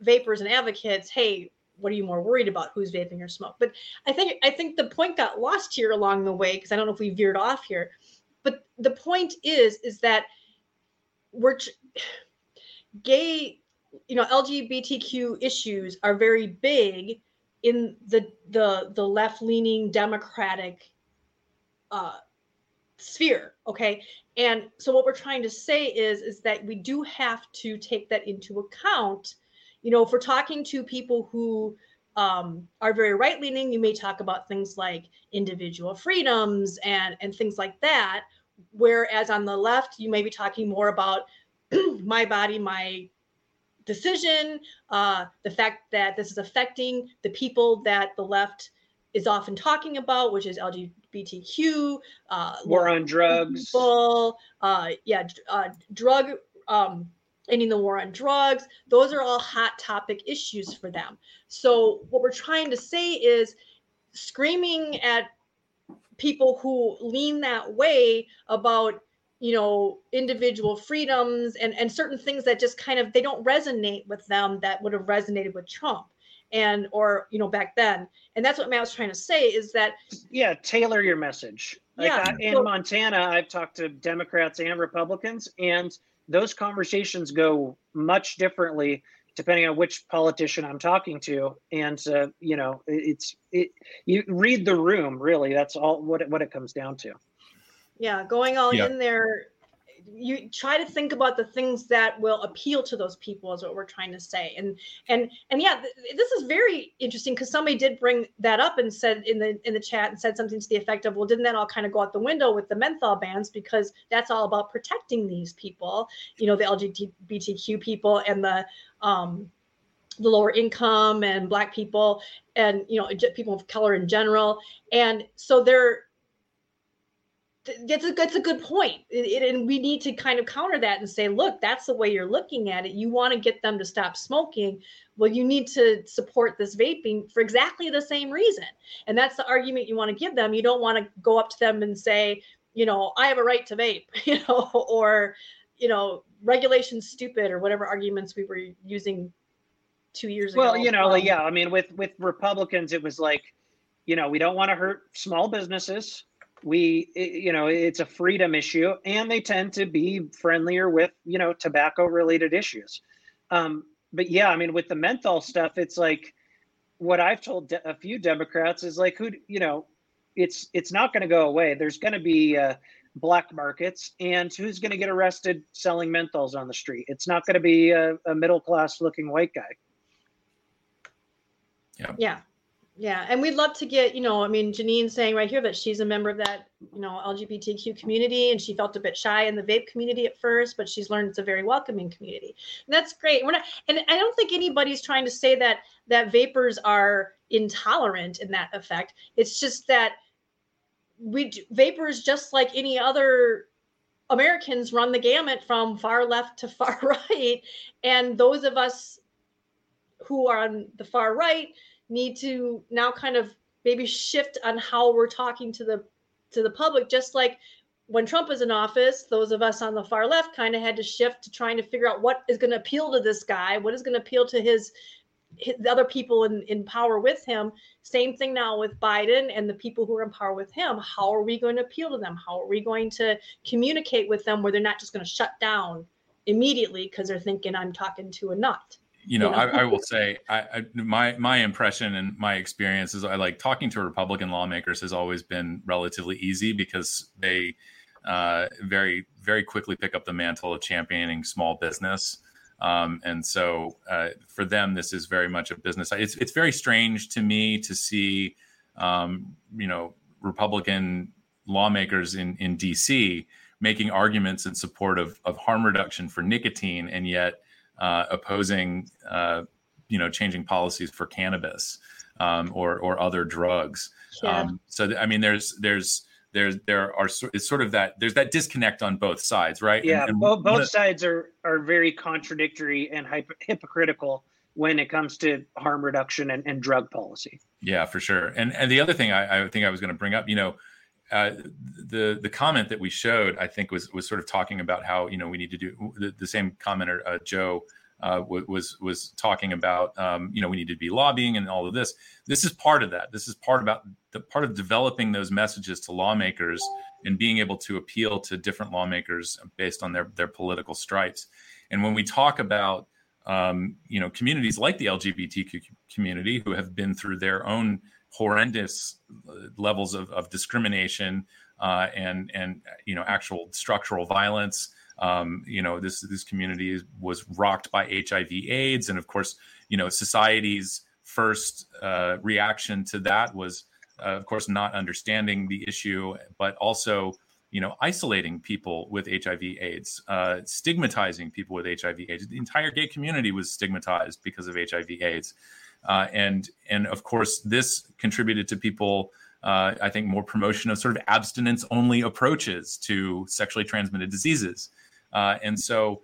vapors and advocates, hey, what are you more worried about who's vaping or smoke? But i think i think the point got lost here along the way because i don't know if we veered off here. But the point is is that we're [SIGHS] gay you know lgbtq issues are very big in the the the left leaning Democratic uh, sphere. Okay, and so what we're trying to say is is that we do have to take that into account. You know, if we're talking to people who um, are very right leaning, you may talk about things like individual freedoms and and things like that. Whereas on the left, you may be talking more about [CLEARS THROAT] my body, my decision, uh, the fact that this is affecting the people that the left is often talking about, which is LGBTQ, uh, war on drugs, people, uh, yeah, uh, drug, um, ending the war on drugs. Those are all hot topic issues for them. So what we're trying to say is screaming at people who lean that way about you know individual freedoms and and certain things that just kind of they don't resonate with them that would have resonated with trump and or you know back then. And that's what matt was trying to say is that yeah tailor your message. Like yeah, I, in so, montana i've talked to democrats and republicans and those conversations go much differently depending on which politician i'm talking to. And uh, you know it's it you read the room really. That's all what it, what it comes down to yeah going all yeah. in there you try to think about the things that will appeal to those people is what we're trying to say and and and yeah th- this is very interesting because somebody did bring that up and said in the in the chat and said something to the effect of well didn't that all kind of go out the window with the menthol bans because that's all about protecting these people you know the lgbtq people and the um the lower income and black people and you know people of color in general and so they're that's a that's a good point. It, it, and we need to kind of counter that and say, look, that's the way you're looking at it. You want to get them to stop smoking. Well, you need to support this vaping for exactly the same reason. And that's the argument you want to give them. You don't want to go up to them and say, you know, I have a right to vape, [LAUGHS] you know, or you know, regulation stupid or whatever arguments we were using two years ago. Well, you know, yeah. I mean, with with Republicans, it was like, you know, we don't want to hurt small businesses we you know it's a freedom issue and they tend to be friendlier with you know tobacco related issues. Um, but yeah i mean with the menthol stuff it's like what i've told de- a few democrats is like who you know it's it's not going to go away. There's going to be uh, black markets and who's going to get arrested selling menthols on the street? It's not going to be a, a middle class looking white guy. Yeah. Yeah yeah, and we'd love to get, you know, I mean, Janine saying right here that she's a member of that, you know, LGBTQ community and she felt a bit shy in the vape community at first, but she's learned it's a very welcoming community. And that's great. We're not and I don't think anybody's trying to say that that vapors are intolerant in that effect. It's just that we vapors just like any other Americans run the gamut from far left to far [LAUGHS] right and those of us who are on the far right need to now kind of maybe shift on how we're talking to the to the public just like when Trump was in office, those of us on the far left kind of had to shift to trying to figure out what is going to appeal to this guy, what is going to appeal to his, his the other people in, in power with him. Same thing now with Biden and the people who are in power with him. How are we going to appeal to them? How are we going to communicate with them where they're not just going to shut down immediately because they're thinking I'm talking to a nut? You know, I, I, will say, I, I, my my impression and my experience is, I like talking to Republican lawmakers has always been relatively easy because they uh, very very quickly pick up the mantle of championing small business, um, and so uh, for them, this is very much a business. It's it's very strange to me to see, um, you know, Republican lawmakers in in D.C. making arguments in support of of harm reduction for nicotine, and yet uh, opposing, uh, you know, changing policies for cannabis um, or or other drugs. Yeah. Um, so th- I mean, there's there's there's there are it's sort of that there's that disconnect on both sides, right? Yeah, and, and both, both sides are are very contradictory and hypocritical when it comes to harm reduction and, and drug policy. Yeah, for sure. And and the other thing I, I think I was going to bring up, you know, uh, the the comment that we showed, I think, was was sort of talking about how you know we need to do the, the same commenter uh, Joe uh, was was talking about um, you know we need to be lobbying and all of this. This is part of that. This is part about the part of developing those messages to lawmakers and being able to appeal to different lawmakers based on their their political stripes. And when we talk about um, you know communities like the LGBTQ community who have been through their own horrendous uh, levels of, of discrimination uh, and and you know actual structural violence. Um, you know this this community was rocked by HIV/AIDS, and of course, you know society's first uh, reaction to that was, uh, of course, not understanding the issue, but also you know isolating people with HIV/AIDS, uh, stigmatizing people with HIV/AIDS. The entire gay community was stigmatized because of HIV/AIDS, uh, and and of course this contributed to people. Uh, I think more promotion of sort of abstinence only approaches to sexually transmitted diseases. Uh, and so,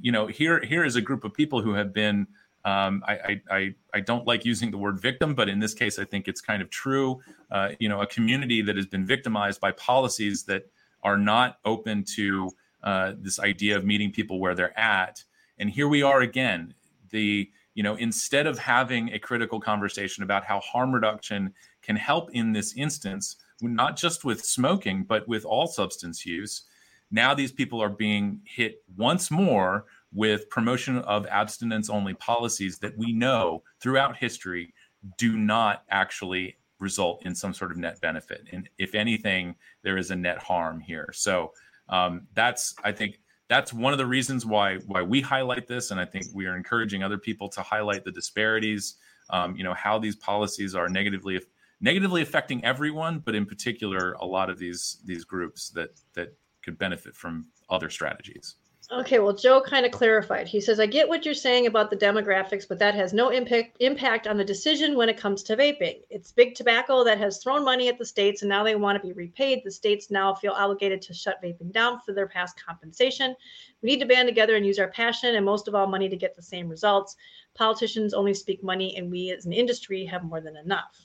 you know, here here is a group of people who have been. Um, I, I, I don't like using the word victim, but in this case, I think it's kind of true. Uh, you know, a community that has been victimized by policies that are not open to uh, this idea of meeting people where they're at. And here we are again. The you know, instead of having a critical conversation about how harm reduction can help in this instance, not just with smoking, but with all substance use, now these people are being hit once more with promotion of abstinence only policies that we know throughout history do not actually result in some sort of net benefit. And if anything, there is a net harm here. So um, that's, I think, that's one of the reasons why why we highlight this, and I think we are encouraging other people to highlight the disparities. Um, you know how these policies are negatively negatively affecting everyone, but in particular, a lot of these these groups that that could benefit from other strategies. Okay, well, Joe kind of clarified. He says, I get what you're saying about the demographics, but that has no impact impact on the decision when it comes to vaping. It's big tobacco that has thrown money at the states and now they want to be repaid. The states now feel obligated to shut vaping down for their past compensation. We need to band together and use our passion and most of all money to get the same results. Politicians only speak money and we as an industry have more than enough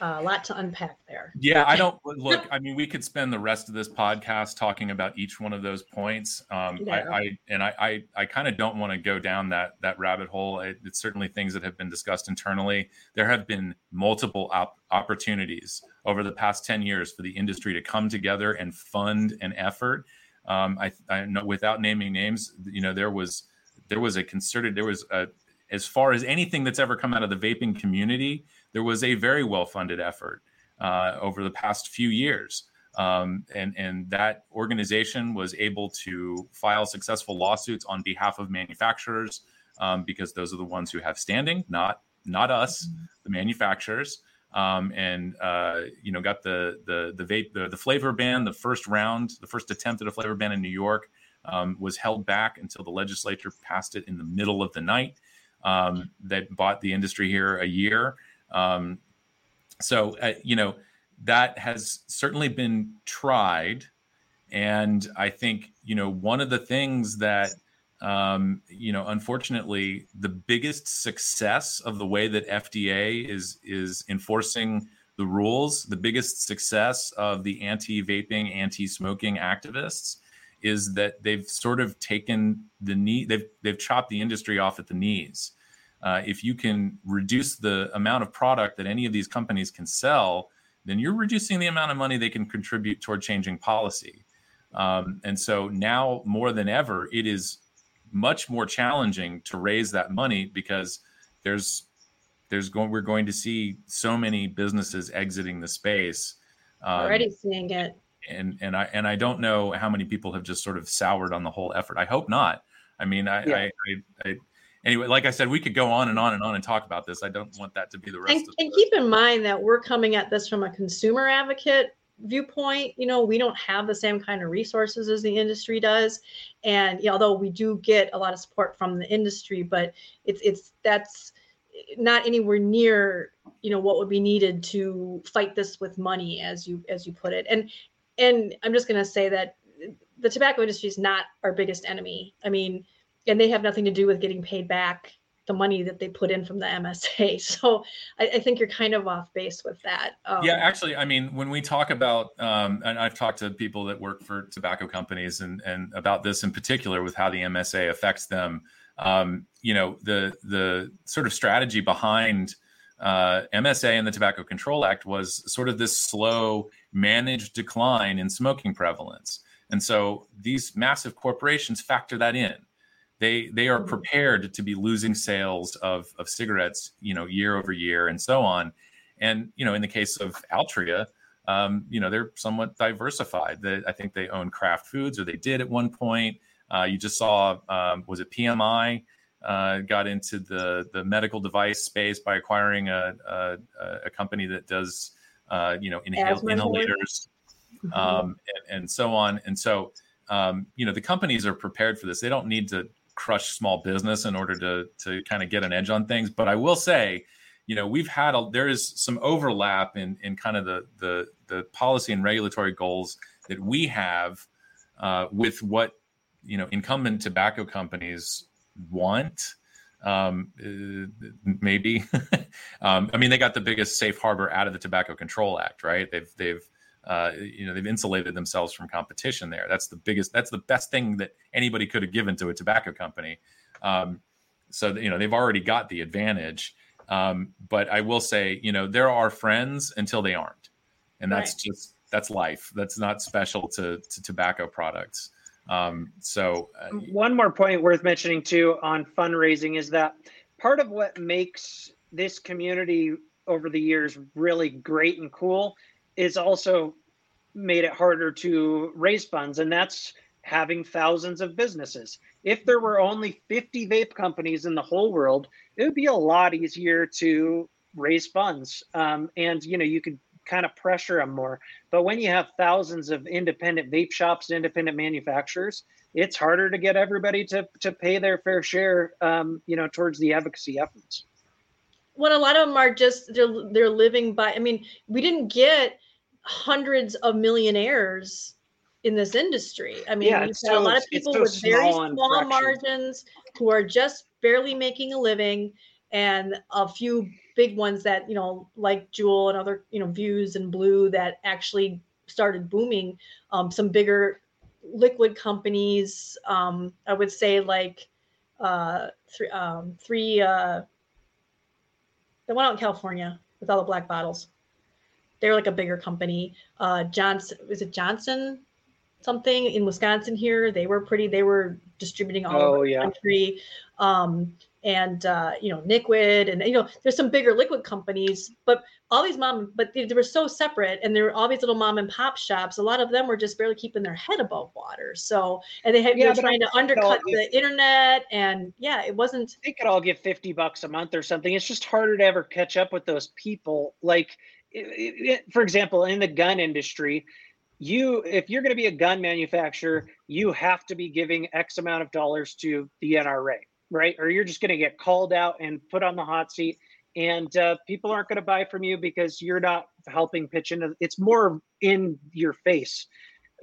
a lot to unpack there. Yeah, I don't look. I mean, we could spend the rest of this podcast talking about each one of those points. Um, yeah. I, I, and I, I, I kind of don't want to go down that that rabbit hole. It, it's certainly things that have been discussed internally. There have been multiple op- opportunities over the past ten years for the industry to come together and fund an effort. Um, I, I know without naming names, you know, there was there was a concerted there was a as far as anything that's ever come out of the vaping community there was a very well funded effort uh, over the past few years. Um, and, and that organization was able to file successful lawsuits on behalf of manufacturers um, because those are the ones who have standing, not not us, the manufacturers. Um, and uh, you know got the the the vape the, the flavor ban the first round the first attempt at a flavor ban in New York um, was held back until the legislature passed it in the middle of the night um, that bought the industry here a year um, so, uh, you know, that has certainly been tried. And I think, you know, one of the things that, um, you know, unfortunately, the biggest success of the way that FDA is is enforcing the rules, the biggest success of the anti-vaping, anti-smoking activists is that they've sort of taken the knee, they've they've chopped the industry off at the knees uh, if you can reduce the amount of product that any of these companies can sell, then you're reducing the amount of money they can contribute toward changing policy. Um, and so now more than ever, it is much more challenging to raise that money because there's there's going we're going to see so many businesses exiting the space. Um, Already seeing it. And and I and I don't know how many people have just sort of soured on the whole effort. I hope not. I mean, I, yeah. I, I, I, anyway, like I said, we could go on and on and on and talk about this. I don't want that to be the rest. And, and keep in mind that we're coming at this from a consumer advocate viewpoint. You know, we don't have the same kind of resources as the industry does, and yeah, although we do get a lot of support from the industry, but it's it's that's not anywhere near you know what would be needed to fight this with money as you as you put it and and i'm just going to say that the tobacco industry is not our biggest enemy i mean and they have nothing to do with getting paid back the money that they put in from the MSA. [LAUGHS] So I, I think you're kind of off base with that. Um, yeah, actually, I mean, when we talk about, um, and I've talked to people that work for tobacco companies and and about this in particular with how the MSA affects them. Um, you know, the the sort of strategy behind uh, MSA and the Tobacco Control Act was sort of this slow, managed decline in smoking prevalence. And so these massive corporations factor that in they they are Mhm. prepared to be losing sales of of cigarettes, you know, year over year and so on. And you know, in the case of Altria, um, you know, they're somewhat diversified. They, I think they own Kraft Foods, or they did at one point. Uh, you just saw, um, was it PMI? Uh, got into the the medical device space by acquiring a a, a company that does, uh, you know, inhale, inhalators Mhm. um, and, and so on. And so, um, you know, the companies are prepared for this. They don't need to crush small business in order to to kind of get an edge on things. But I will say, you know, we've had a, there is some overlap in in kind of the the the policy and regulatory goals that we have uh, with what you know incumbent tobacco companies want. Um, uh, maybe. [LAUGHS] um, I mean, they got the biggest safe harbor out of the Tobacco Control Act, right? They've they've uh, you know they've insulated themselves from competition there. That's the biggest. That's the best thing that anybody could have given to a tobacco company. Um, so you know they've already got the advantage. Um, but I will say, you know, there are friends until they aren't, and that's Right. just that's life. That's not special to to tobacco products. Um, so uh, One more point worth mentioning too on fundraising is that part of what makes this community over the years really great and cool is also made it harder to raise funds, and that's having thousands of businesses. If there were only 50 vape companies in the whole world, it would be a lot easier to raise funds. Um, and you know, you could kind of pressure them more. But when you have thousands of independent vape shops, and independent manufacturers, it's harder to get everybody to to pay their fair share, um, you know, towards the advocacy efforts. Well, a lot of them are just they're they're living by. I mean, we didn't get hundreds of millionaires in this industry. I mean, Yeah, we've got a lot of people so with very small and small margins who are just barely making a living, and a few big ones that you know, like Juul and other you know Vuse and Blue that actually started booming. Um, some bigger liquid companies. Um, I would say like uh, three, um, three. Uh, the one out in California with all the black bottles. They're like a bigger company. Uh, Johnson, is it Johnson something in Wisconsin here? They were pretty, they were distributing all Oh, over the yeah. country. Um, and, uh, you know, NicQuid and, you know, there's some bigger liquid companies, but all these mom, but they, they were so separate and there were all these little mom and pop shops. A lot of them were just barely keeping their head above water. So, and they had, Yeah, they were trying to undercut the internet and yeah, it wasn't, they could all give 50 bucks a month or something. It's just harder to ever catch up with those people. Like, it, it, for example, in the gun industry, you if you're going to be a gun manufacturer, you have to be giving X amount of dollars to the NRA, right? Or you're just going to get called out and put on the hot seat, and uh, people aren't going to buy from you because you're not helping pitch into. It's more in your face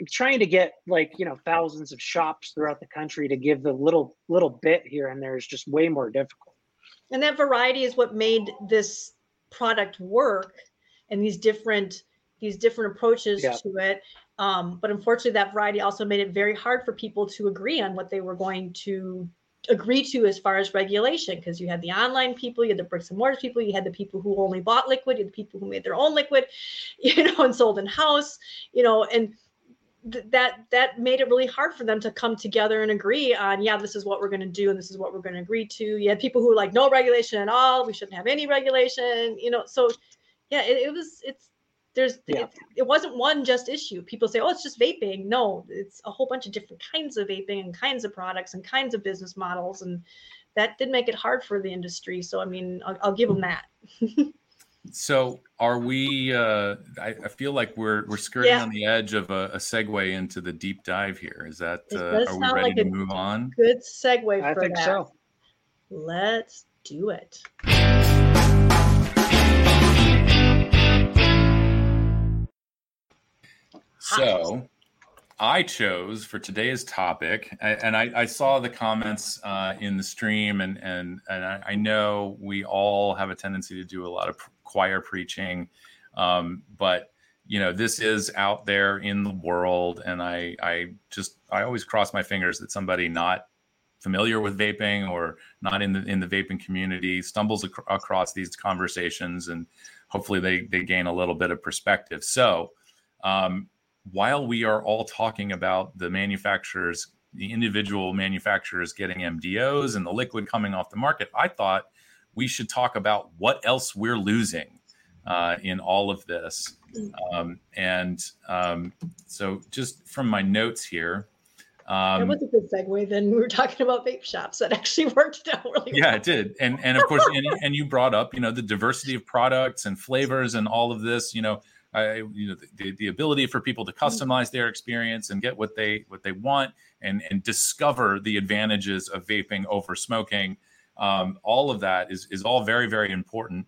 trying to get like you know thousands of shops throughout the country to give the little little bit here and there is just way more difficult and that variety is what made this product work and these different these different approaches Yeah. to it um, but unfortunately that variety also made it very hard for people to agree on what they were going to agree to as far as regulation because you had the online people you had the bricks and mortars people you had the people who only bought liquid you had the people who made their own liquid [LAUGHS] you know and sold in house you know and th- that that made it really hard for them to come together and agree on yeah this is what we're going to do and this is what we're going to agree to. You had people who were like no regulation at all. We shouldn't have any regulation you know so yeah it, it was it's there's Yeah. it, it wasn't one just issue people say oh it's just vaping no it's a whole bunch of different kinds of vaping and kinds of products and kinds of business models and that did make it hard for the industry so i mean i'll, I'll give them that [LAUGHS] So are we? Uh, I, I feel like we're we're skirting Yeah. on the edge of a, a segue into the deep dive here. Is that? Uh, does are we ready like to a- move on? good segue i for think that so let's do it So, I chose for today's topic, and I, I saw the comments uh, in the stream, and and and I, know we all have a tendency to do a lot of choir preaching, um, but you know this is out there in the world, and I I just I always cross my fingers that somebody not familiar with vaping or not in the in the vaping community stumbles ac- across these conversations, and hopefully they they gain a little bit of perspective. So. Um, while we are all talking about the manufacturers the individual manufacturers getting MDOs and the liquid coming off the market, I thought we should talk about what else we're losing uh, in all of this. Um, and um, so, just from my notes here, um, that was a good segue. Then we were talking about vape shops that actually [LAUGHS] worked out really yeah, well. it did. And and of course, and, and you brought up, you know, the diversity of products and flavors and all of this. You know, I, you know, the, the ability for people to mm-hmm. customize their experience and get what they what they want and and discover the advantages of vaping over smoking. Um, all of that is is all very very important,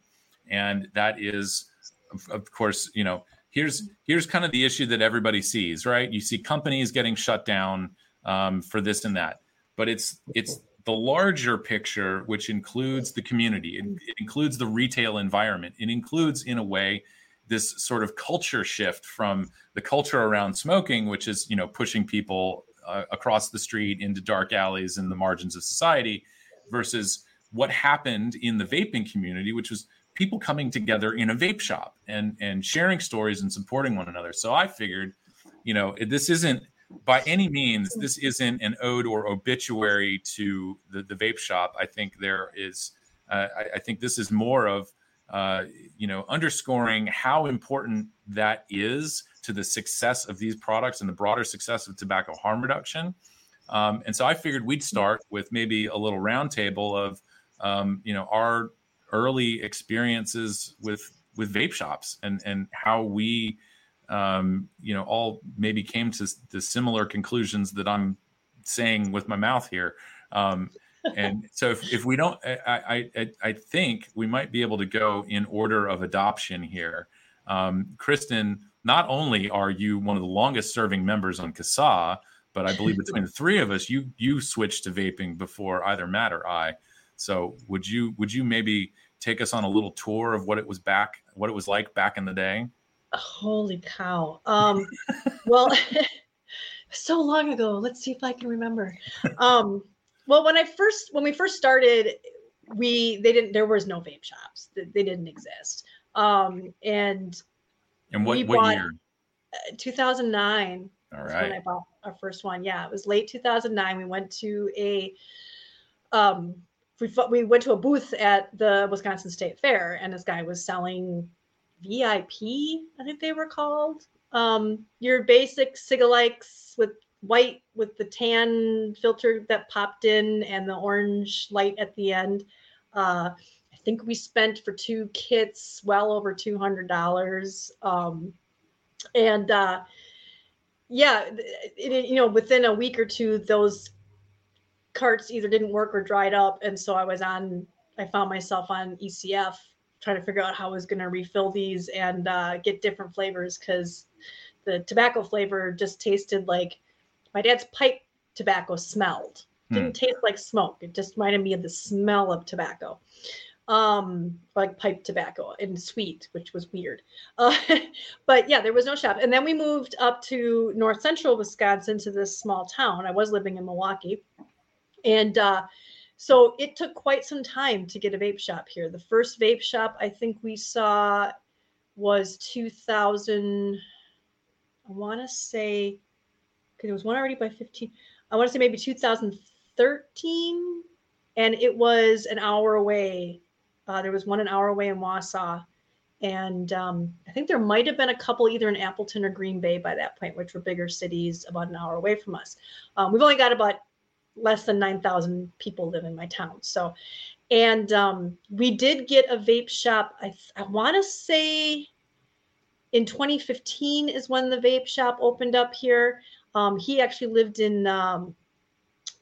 and that is, of, of course, you know, here's here's kind of the issue that everybody sees, right? You see companies getting shut down um, for this and that. But it's it's the larger picture, which includes the community, it, it includes the retail environment, it includes, in a way, this sort of culture shift from the culture around smoking, which is you know pushing people uh, across the street into dark alleys and the margins of society, versus what happened in the vaping community, which was people coming together in a vape shop and and sharing stories and supporting one another. So I figured, you know, this isn't by any means, this isn't an ode or obituary to the, the vape shop. I think there is, uh, I, I, think this is more of, uh, you know, underscoring how important that is to the success of these products and the broader success of tobacco harm reduction. Um, and so I figured we'd start with maybe a little roundtable of, um, you know, our early experiences with with vape shops and and how we um, you know, all maybe came to the similar conclusions that I'm saying with my mouth here. Um, and so if, if we don't, I, I, I think we might be able to go in order of adoption here. Um, Kristen, not only are you one of the longest serving members on CASAA, but I believe between the three of us, you you switched to vaping before either Matt or I. So would you would you maybe take us on a little tour of what it was back, what it was like back in the day? Holy cow. Um, well, [LAUGHS] so long ago. Let's see if I can remember. Um, well, when I first, when we first started, we, they didn't, there was no vape shops. They didn't exist. Um, and, and what, what year? Uh, 2009. All right. When I bought our first one. Yeah. It was late 2009. We went to a, um, we, we went to a booth at the Wisconsin State Fair and this guy was selling VIP, I think they were called. Um, your basic Cigalikes with white with the tan filter that popped in and the orange light at the end. Uh, I think we spent for two kits well over two hundred dollars. Um, and uh, yeah, it, you know, within a week or two, those carts either didn't work or dried up, and so I was on. I found myself on ECF trying to figure out how I was going to refill these and uh, get different flavors because the tobacco flavor just tasted like my dad's pipe tobacco smelled. Hmm. Didn't taste like smoke. It just reminded me of the smell of tobacco, um, like pipe tobacco and sweet, which was weird. Uh, [LAUGHS] but yeah, there was no shop. And then we moved up to north central Wisconsin to this small town. I was living in Milwaukee, and uh, so it took quite some time to get a vape shop here. The first vape shop I think we saw was 2000. I want to say, it was one already by 15. I want to say maybe 2013, and it was an hour away. Uh, there was one an hour away in Wausau, and um, I think there might have been a couple either in Appleton or Green Bay by that point, which were bigger cities about an hour away from us. Um, we've only got about less than 9,000 people live in my town. So, and um, we did get a vape shop. I, I want to say in 2015 is when the vape shop opened up here. Um, he actually lived in um,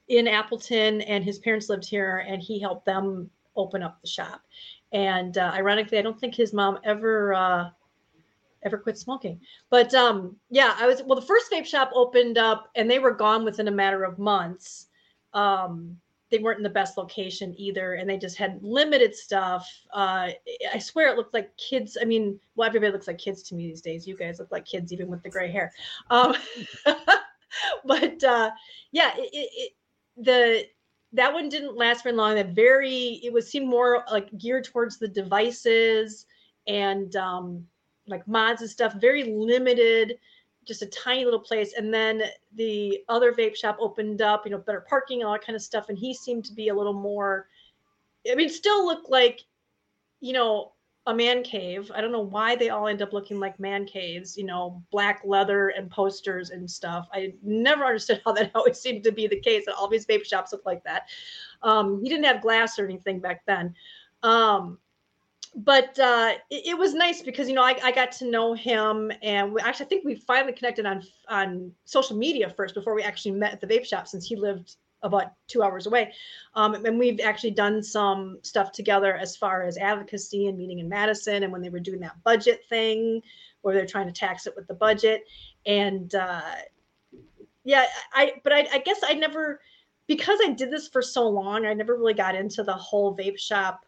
in Appleton, and his parents lived here, and he helped them open up the shop. And uh, ironically, I don't think his mom ever uh, ever quit smoking. But um, yeah, I was well. The first vape shop opened up, and they were gone within a matter of months um, they weren't in the best location either and they just had limited stuff. Uh, i swear it looked like kids i mean well everybody looks like kids to me these days. You guys look like kids even with the gray hair. Um, [LAUGHS] but uh, yeah it, it, the that one didn't last very long. That very it was seemed more like geared towards the devices and um, like mods and stuff. Very limited just a tiny little place. And then the other vape shop opened up, you know, better parking, all that kind of stuff. And he seemed to be a little more, I mean, still looked like, you know, a man cave. I don't know why they all end up looking like man caves, you know, black leather and posters and stuff. I never [LAUGHS] understood how that always seemed to be the case that all these vape shops look like that. Um, he didn't have glass or anything back then. Um, but uh, it, it, was nice because you know I, I got to know him, and we, actually I think we finally connected on on social media first before we actually met at the vape shop since he lived about two hours away, um, and we've actually done some stuff together as far as advocacy and meeting in Madison, and when they were doing that budget thing where they're trying to tax it with the budget, and uh, yeah, I but I, I guess I never because I did this for so long, I never really got into the whole vape shop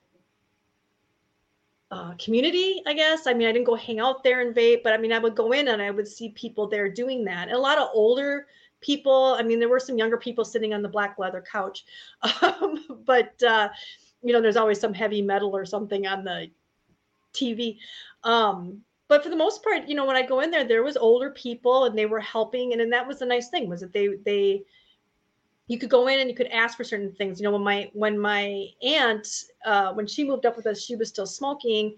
uh, community, I guess. I mean, I didn't go hang out there and vape, but I mean, I would go in and I would see people there doing that. And a lot of older people. I mean, there were some younger people sitting on the black leather couch, [LAUGHS] um, but uh, you know, there's always some heavy metal or something on the TV. Um, but for the most part, you know, when I go in there, there was older people and they were helping, and, and that was the nice thing was that they they you could go in and you could ask for certain things. You know, when my when my aunt uh, when she moved up with us, she was still smoking,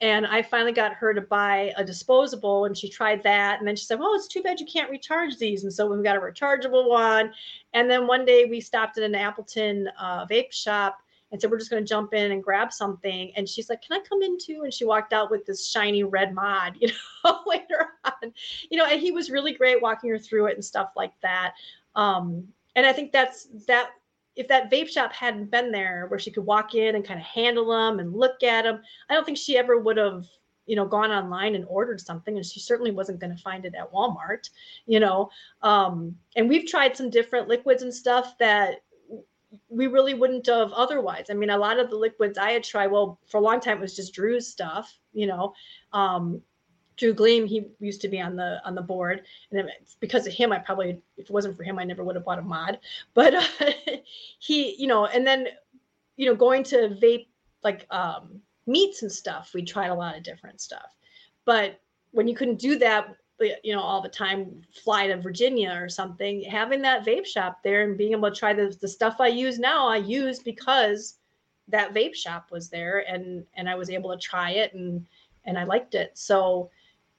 and I finally got her to buy a disposable, and she tried that, and then she said, "Well, it's too bad you can't recharge these," and so we got a rechargeable one. And then one day we stopped at an Appleton uh, vape shop and said, "We're just going to jump in and grab something." And she's like, "Can I come in too?" And she walked out with this shiny red mod, [LAUGHS] you know, later on, you know, and he was really great walking her through it and stuff like that. Um, and I think that's that if that vape shop hadn't been there where she could walk in and kind of handle them and look at them, I don't think she ever would have, you know, gone online and ordered something. And she certainly wasn't going to find it at Walmart, you know. Um, and we've tried some different liquids and stuff that we really wouldn't have otherwise. I mean, a lot of the liquids I had tried, well, for a long time it was just Drew's stuff, you know. Um, Drew Gleam, he used to be on the on the board, and because of him, I probably if it wasn't for him, I never would have bought a mod. [LAUGHS] But uh, he, you know, and then you know, going to vape like um, meets and stuff, we tried a lot of different stuff. But when you couldn't do that, you know, all the time, fly to Virginia or something, having that vape shop there and being able to try the the stuff I use now, I use because that vape shop was there and and I was able to try it and and I liked it. So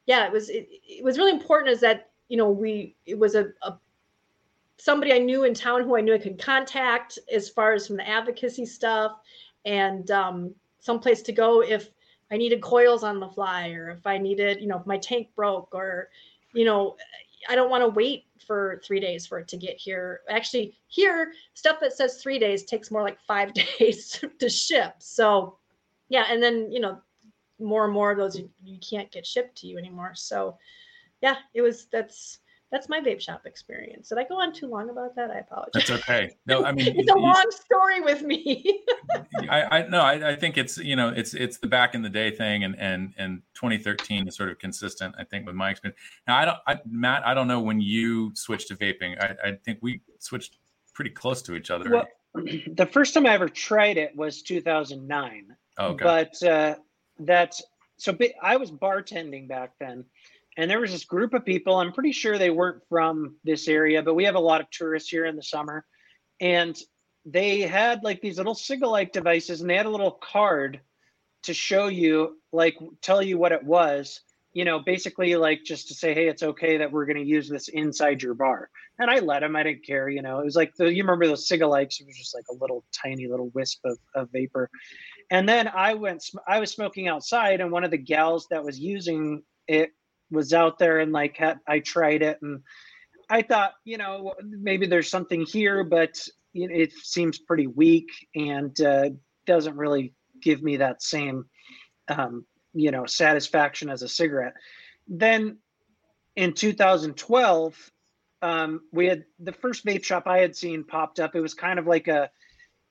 yeah, it was it, it was really important is that you know we it was a, a somebody I knew in town who I knew I could contact as far as from the advocacy stuff and um, someplace to go if I needed coils on the fly or if I needed, you know, if my tank broke or, you know, I don't want to wait for three days for it to get here. Actually, here, stuff that says three days takes more like five [LAUGHS] days to ship. So, yeah. And then, you know, more and more of those you, you can't get shipped to you anymore. So yeah, it was that's that's my vape shop experience. Did I go on too long about that? I apologize. That's okay. No, I mean [LAUGHS] it's a you, long story with me. [LAUGHS] I, I no, I, I, think it's you know it's it's the back in the day thing, and and and 2013 is sort of consistent. I think with my experience. Now I don't, I, Matt, I don't know when you switched to vaping. I, I think we switched pretty close to each other. Well, [CLEARS THROAT] the first time I ever tried it was 2009. okay. But uh, that so I was bartending back then, and there was this group of people. I'm pretty sure they weren't from this area, but we have a lot of tourists here in the summer, and they had like these little Cigalike devices, and they had a little card to show you, like, tell you what it was. You know, basically, like just to say, hey, it's okay that we're going to use this inside your bar. And I let them. I didn't care. You know, it was like the, you remember those Cigalikes? It was just like a little tiny little wisp of, of vapor and then I went, I was smoking outside, and one of the gals that was using it was out there, and like had, I tried it, and I thought, you know, maybe there's something here, but it seems pretty weak and uh, doesn't really give me that same, um, you know, satisfaction as a cigarette. Then in 2012, um, we had the first vape shop I had seen popped up. It was kind of like a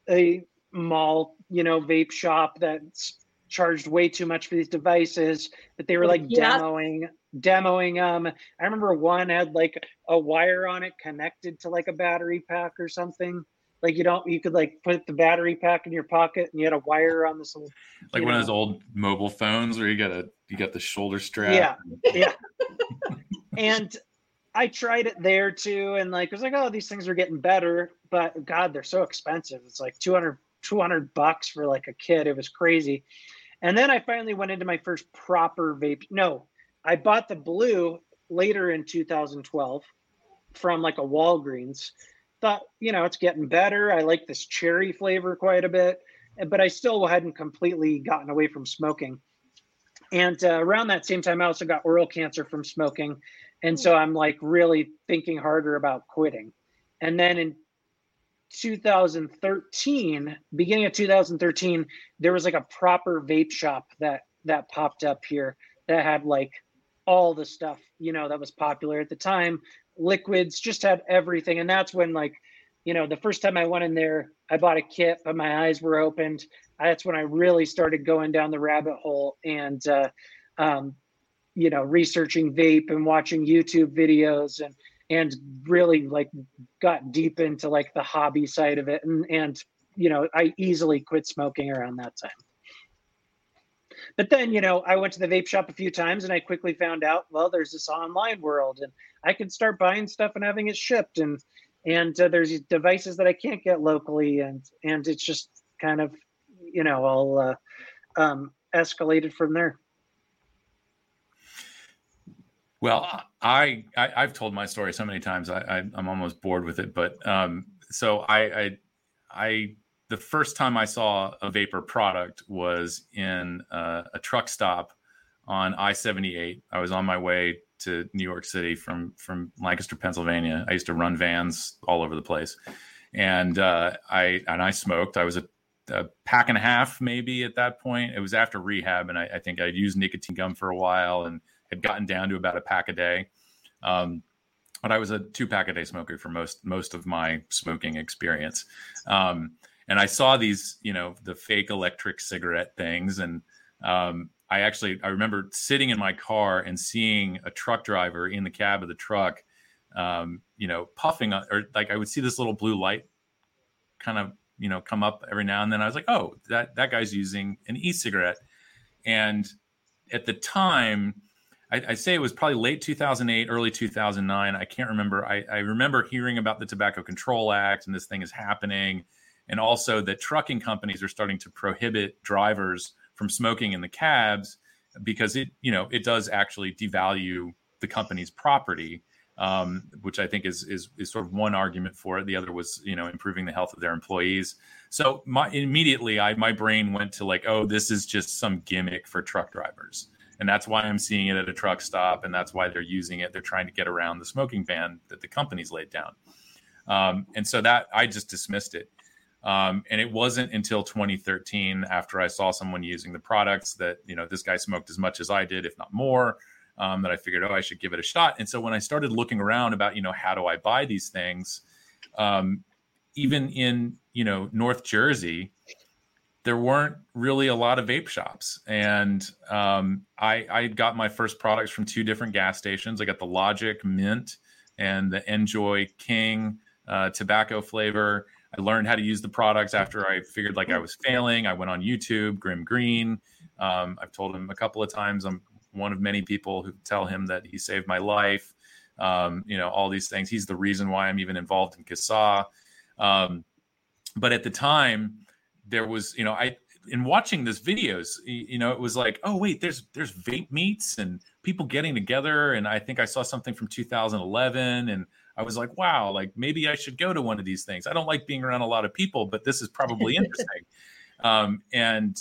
a mall, you know, vape shop that's charged way too much for these devices that they were like yeah. demoing demoing them. I remember one had like a wire on it connected to like a battery pack or something. Like you don't you could like put the battery pack in your pocket and you had a wire on this little like one know. of those old mobile phones where you got a you got the shoulder strap. Yeah. Yeah. and I tried it there too, and like it was like, oh, these things are getting better, but God, they're so expensive. It's like 200, 200 bucks for like a kid. It was crazy. And then I finally went into my first proper vape. No, I bought the blue later in 2012 from like a Walgreens. Thought, you know, it's getting better. I like this cherry flavor quite a bit, but I still hadn't completely gotten away from smoking. And uh, around that same time, I also got oral cancer from smoking and so I'm like really thinking harder about quitting. And then in 2013, beginning of 2013, there was like a proper vape shop that that popped up here that had like all the stuff, you know, that was popular at the time. Liquids just had everything. And that's when like, you know, the first time I went in there, I bought a kit, but my eyes were opened. That's when I really started going down the rabbit hole and uh, um, you know researching vape and watching youtube videos and and really like got deep into like the hobby side of it and and you know i easily quit smoking around that time. But then you know i went to the vape shop a few times and i quickly found out well there's this online world and i can start buying stuff and having it shipped and and uh, there's devices that i can't get locally and and it's just kind of you know all uh, um, escalated from there well, I, I have told my story so many times. I, I am almost bored with it. But um, so I, I I the first time I saw a vapor product was in a truck stop on I-78. I was on my way to New York City from from Lancaster, Pennsylvania. I used to run vans all over the place, and uh, I and I smoked. I was a, a, pack and a half maybe at that point. It was after rehab, and I, I think I'd used nicotine gum for a while and had gotten down to about a pack a day. Um, but I was a two pack a day smoker for most most of my smoking experience. Um, and I saw these, you know, the fake electric cigarette things, and um, I actually I remember sitting in my car and seeing a truck driver in the cab of the truck, um, you know, puffing on, or like I would see this little blue light kind of you know come up every now and then. I was like, oh, that that guy's using an e-cigarette, and at the time I, I, say it was probably late 2008, early 2009. I can't remember. I, I, remember hearing about the Tobacco Control Act and this thing is happening, and also that trucking companies are starting to prohibit drivers from smoking in the cabs because it, you know, it does actually devalue the company's property, um, which I think is, is is sort of one argument for it. The other was, you know, improving the health of their employees. So my immediately, I my brain went to like, oh, this is just some gimmick for truck drivers and that's why I'm seeing it at a truck stop, and that's why they're using it. They're trying to get around the smoking ban that the company's laid down, um, and so that I just dismissed it. Um, and it wasn't until 2013, after I saw someone using the products, that you know this guy smoked as much as I did, if not more, um, that I figured, oh, I should give it a shot. And so when I started looking around about, you know, how do I buy these things, um, even in you know North Jersey, there weren't really a lot of vape shops. And um, I, I got my first products from two different gas stations. I got the Logic Mint and the NJOY King uh, tobacco flavor. I learned how to use the products after I figured like I was failing. I went on YouTube, GrimmGreen. Um, I've told him a couple of times I'm one of many people who tell him that he saved my life. Um, you know, all these things. He's the reason why I'm even involved in CASAA. Um, but at the time, there was, you know, I in watching this videos, you know, it was like, oh wait, there's there's vape meets and people getting together, and I think I saw something from 2011, and I was like, wow, like maybe I should go to one of these things. I don't like being around a lot of people, but this is probably [LAUGHS] interesting. um, and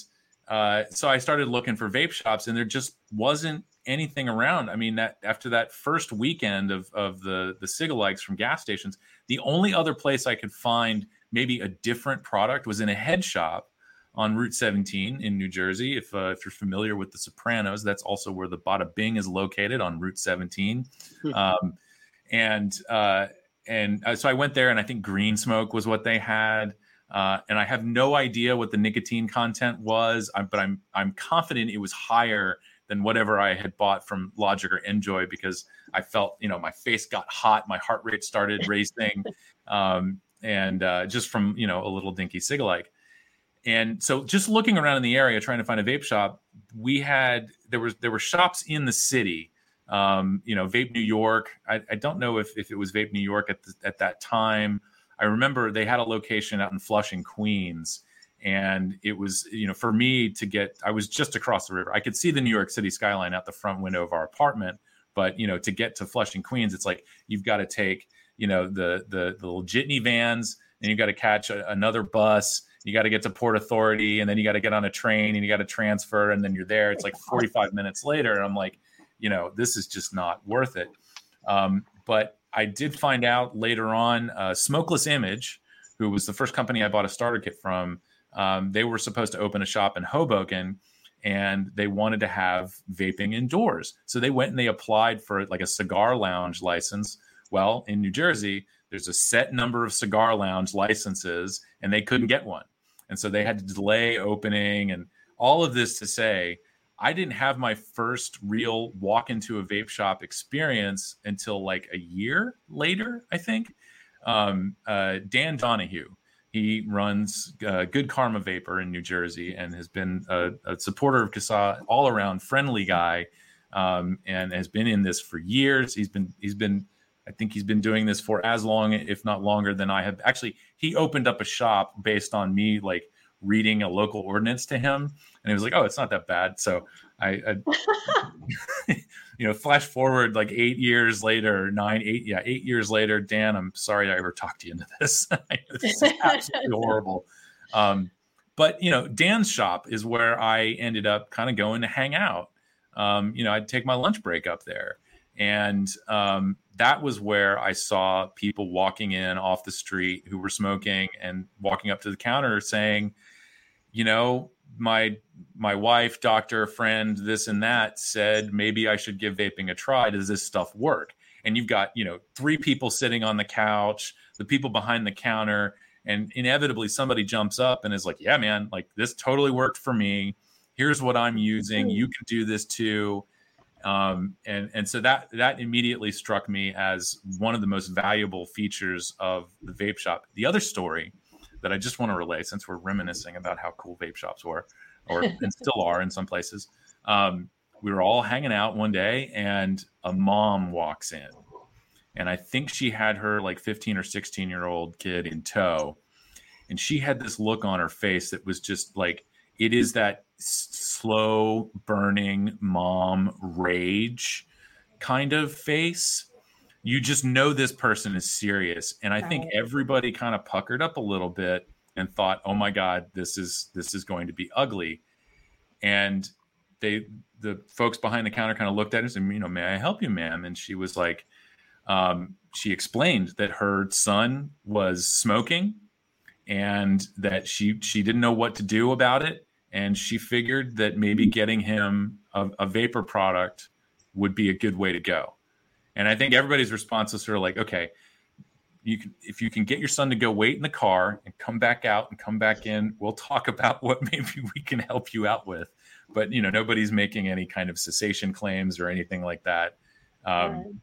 uh, so I started looking for vape shops, and there just wasn't anything around. I mean, that after that first weekend of of the the Cigalikes from gas stations, the only other place I could find maybe a different product was in a head shop on Route 17 in New Jersey. If uh, if you're familiar with The Sopranos, that's also where the Bada Bing is located on Route 17. Hmm. um, and uh, and uh, so I went there, and I think Green Smoke was what they had. Uh, and I have no idea what the nicotine content was, but I'm I'm confident it was higher than whatever I had bought from Logic or NJOY because I felt you know my face got hot, my heart rate started racing, um, and uh, just from you know a little dinky Cigalike. And so, just looking around in the area trying to find a vape shop, we had there was there were shops in the city Um, you know, Vape New York. I, I, don't know if, if it was Vape New York at the, at that time. I remember they had a location out in Flushing, Queens, and it was you know for me to get. I was just across the river. I could see the New York City skyline out the front window of our apartment, but you know to get to Flushing, Queens, it's like you've got to take you know the the the little jitney vans, and you got to catch a, another bus you got to get to Port Authority and then you got to get on a train and you got to transfer and then you're there. It's like 45 minutes later. And I'm like, you know, this is just not worth it. Um, but I did find out later on, uh, Smokeless Image, who was the first company I bought a starter kit from, um, they were supposed to open a shop in Hoboken and they wanted to have vaping indoors. So they went and they applied for like a cigar lounge license. Well, in New Jersey, there's a set number of cigar lounge licenses and they couldn't get one and so they had to delay opening and all of this to say I didn't have my first real walk into a vape shop experience until like a year later, I think. Um, uh, Dan Donahue, he runs uh, Good Karma Vapor in New Jersey and has been a, a supporter of CASAA, all around friendly guy, um, and has been in this for years. He's been he's been I think he's been doing this for as long, if not longer, than I have. Actually, he opened up a shop based on me like reading a local ordinance to him, and he was like, "Oh, it's not that bad." So I, I [LAUGHS] you know, flash forward like eight years later, nine, eight, yeah, eight years later, Dan, I'm sorry I ever talked you into this. [LAUGHS] this is absolutely [LAUGHS] horrible. Um, but you know, Dan's shop is where I ended up kind of going to hang out. Um, you know, I'd take my lunch break up there, and um, that was where I saw people walking in off the street who were smoking and walking up to the counter saying, you know, my my wife, doctor, friend, this and that said maybe I should give vaping a try. Does this stuff work? And you've got, you know, three people sitting on the couch, the people behind the counter, and inevitably somebody jumps up and is like, "Yeah, man, like this totally worked for me. Here's what I'm using. You can do this too." Um, and and so that that immediately struck me as one of the most valuable features of the vape shop. The other story that I just want to relay, since we're reminiscing about how cool vape shops were, or [LAUGHS] and still are in some places. Um, we were all hanging out one day, and a mom walks in, and I think she had her like 15 or 16 year old kid in tow, and she had this look on her face that was just like it is that slow burning mom rage kind of face. You just know this person is serious. And i think everybody kind of puckered up a little bit and thought oh my god this is this is going to be ugly. And they the folks behind the counter kind of looked at her and said you know may i help you ma'am? And she was like um, she explained that her son was smoking and that she she didn't know what to do about it and she figured that maybe getting him a, a, vapor product would be a good way to go. And I think everybody's response was sort of like, okay, you can if you can get your son to go wait in the car and come back out and come back in, we'll talk about [LAUGHS] what maybe we can help you out with. But you know, nobody's making any kind of cessation claims or anything like that. Um.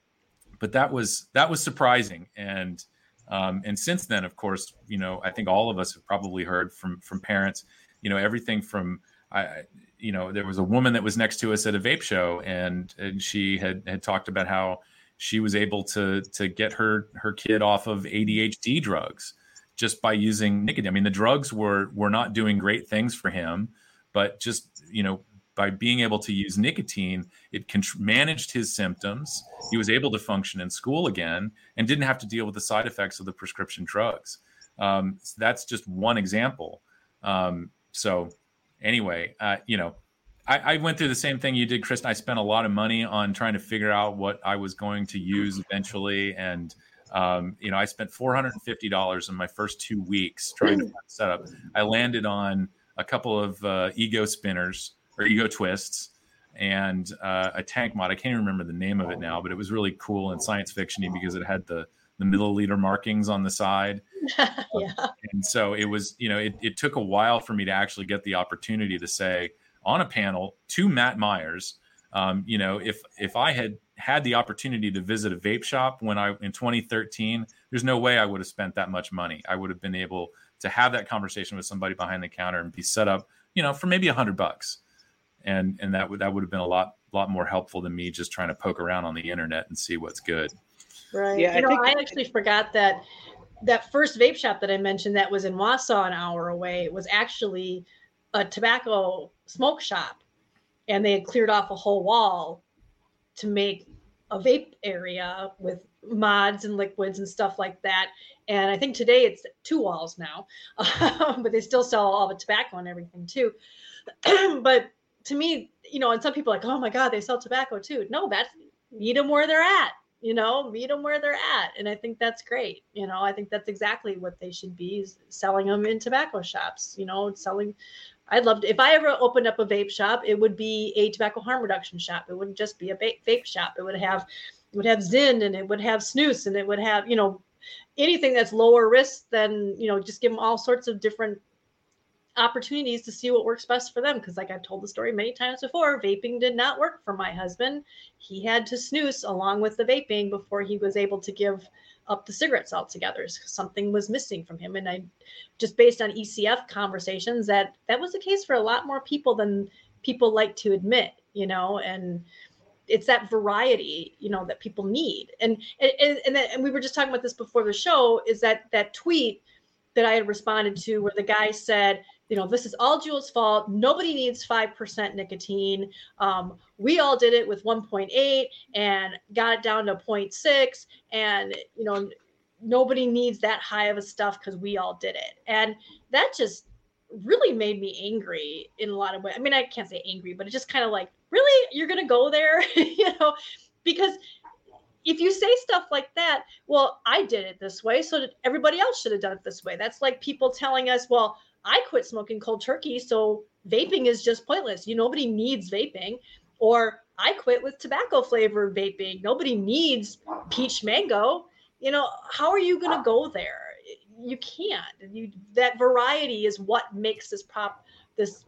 But that was that was surprising, and um, and since then, of course, you know, I think all of us have probably heard from from parents you know everything from I you know there was a woman that was next to us at a vape show and and she had had talked about how she was able to to get her her kid off of ADHD drugs just by using nicotine. I mean the drugs were were not doing great things for him, but just you know by being able to use nicotine, it managed his symptoms. He was able to function in school again and didn't have to deal with the side effects of the prescription drugs. Um, so that's just one example. Um, so anyway, uh, you know, I, I, went through the same thing you did, Chris. I spent a lot of money on trying to figure out what I was going to use eventually, and um, you know, I spent four hundred and fifty dollars in my first two weeks trying to set up. I landed on a couple of uh, ego spinners or ego twists and uh, a tank mod. I can't even remember the name of it now, but it was really cool and science fictiony because it had the the milliliter markings on the side. [LAUGHS] yeah. And so it was, you know, it, it took a while for me to actually get the opportunity to say on a panel to Matt Myers, um, you know, if if I had had the opportunity to visit a vape shop when I in 2013, there's no way I would have spent that much money. I would have been able to have that conversation with somebody behind the counter and be set up, you know, for maybe a hundred bucks, and and that would that would have been a lot lot more helpful than me just trying to poke around on the internet and see what's good. Right. Yeah, you I know, I actually forgot that that first vape shop that I mentioned that was in Wausau, an hour away, was actually a tobacco smoke shop, and they had cleared off a whole wall to make a vape area with mods and liquids and stuff like that. And I think today it's two walls now, [LAUGHS] but they still sell all the tobacco and everything too. [CLEARS THROAT] but to me, you know, and some people are like, oh my God, they sell tobacco too. No, that's meet them where they're at you know, meet them where they're at. And I think that's great. You know, I think that's exactly what they should be selling them in tobacco shops, you know, selling. I'd love to, if I ever opened up a vape shop, it would be a tobacco harm reduction shop. It wouldn't just be a vape, vape shop. It would have, it would have Zyn and it would have snus and it would have, you know, anything that's lower risk than, you know, just give them all sorts of different opportunities to see what works best for them. Because, like I've told the story many times before, vaping did not work for my husband. He had to snus along with the vaping before he was able to give up the cigarettes altogether. Something was missing from him, and I just based on ECF conversations that that was the case for a lot more people than people like to admit. You know, and it's that variety you know that people need and and and, and we were just talking about this before the show is that that tweet that i had responded to where the guy said you know, this is all Juul's fault. Nobody needs 5% nicotine. Um, we all did it with 1.8 and got it down to 0.6. And, you know, nobody needs that high of a stuff because we all did it. And that just really made me angry in a lot of ways. I mean, I can't say angry, but it just kind of like, really? You're going to go there? [LAUGHS] you know, because if you say stuff like that, well, I did it this way, so everybody else should have done it this way. That's like people telling us, well, I quit smoking cold turkey, so vaping is just pointless. You nobody needs vaping. Or I quit with tobacco flavored vaping. Nobody needs peach mango. You know, how are you going to go there? You can't. You that variety is what makes this prop this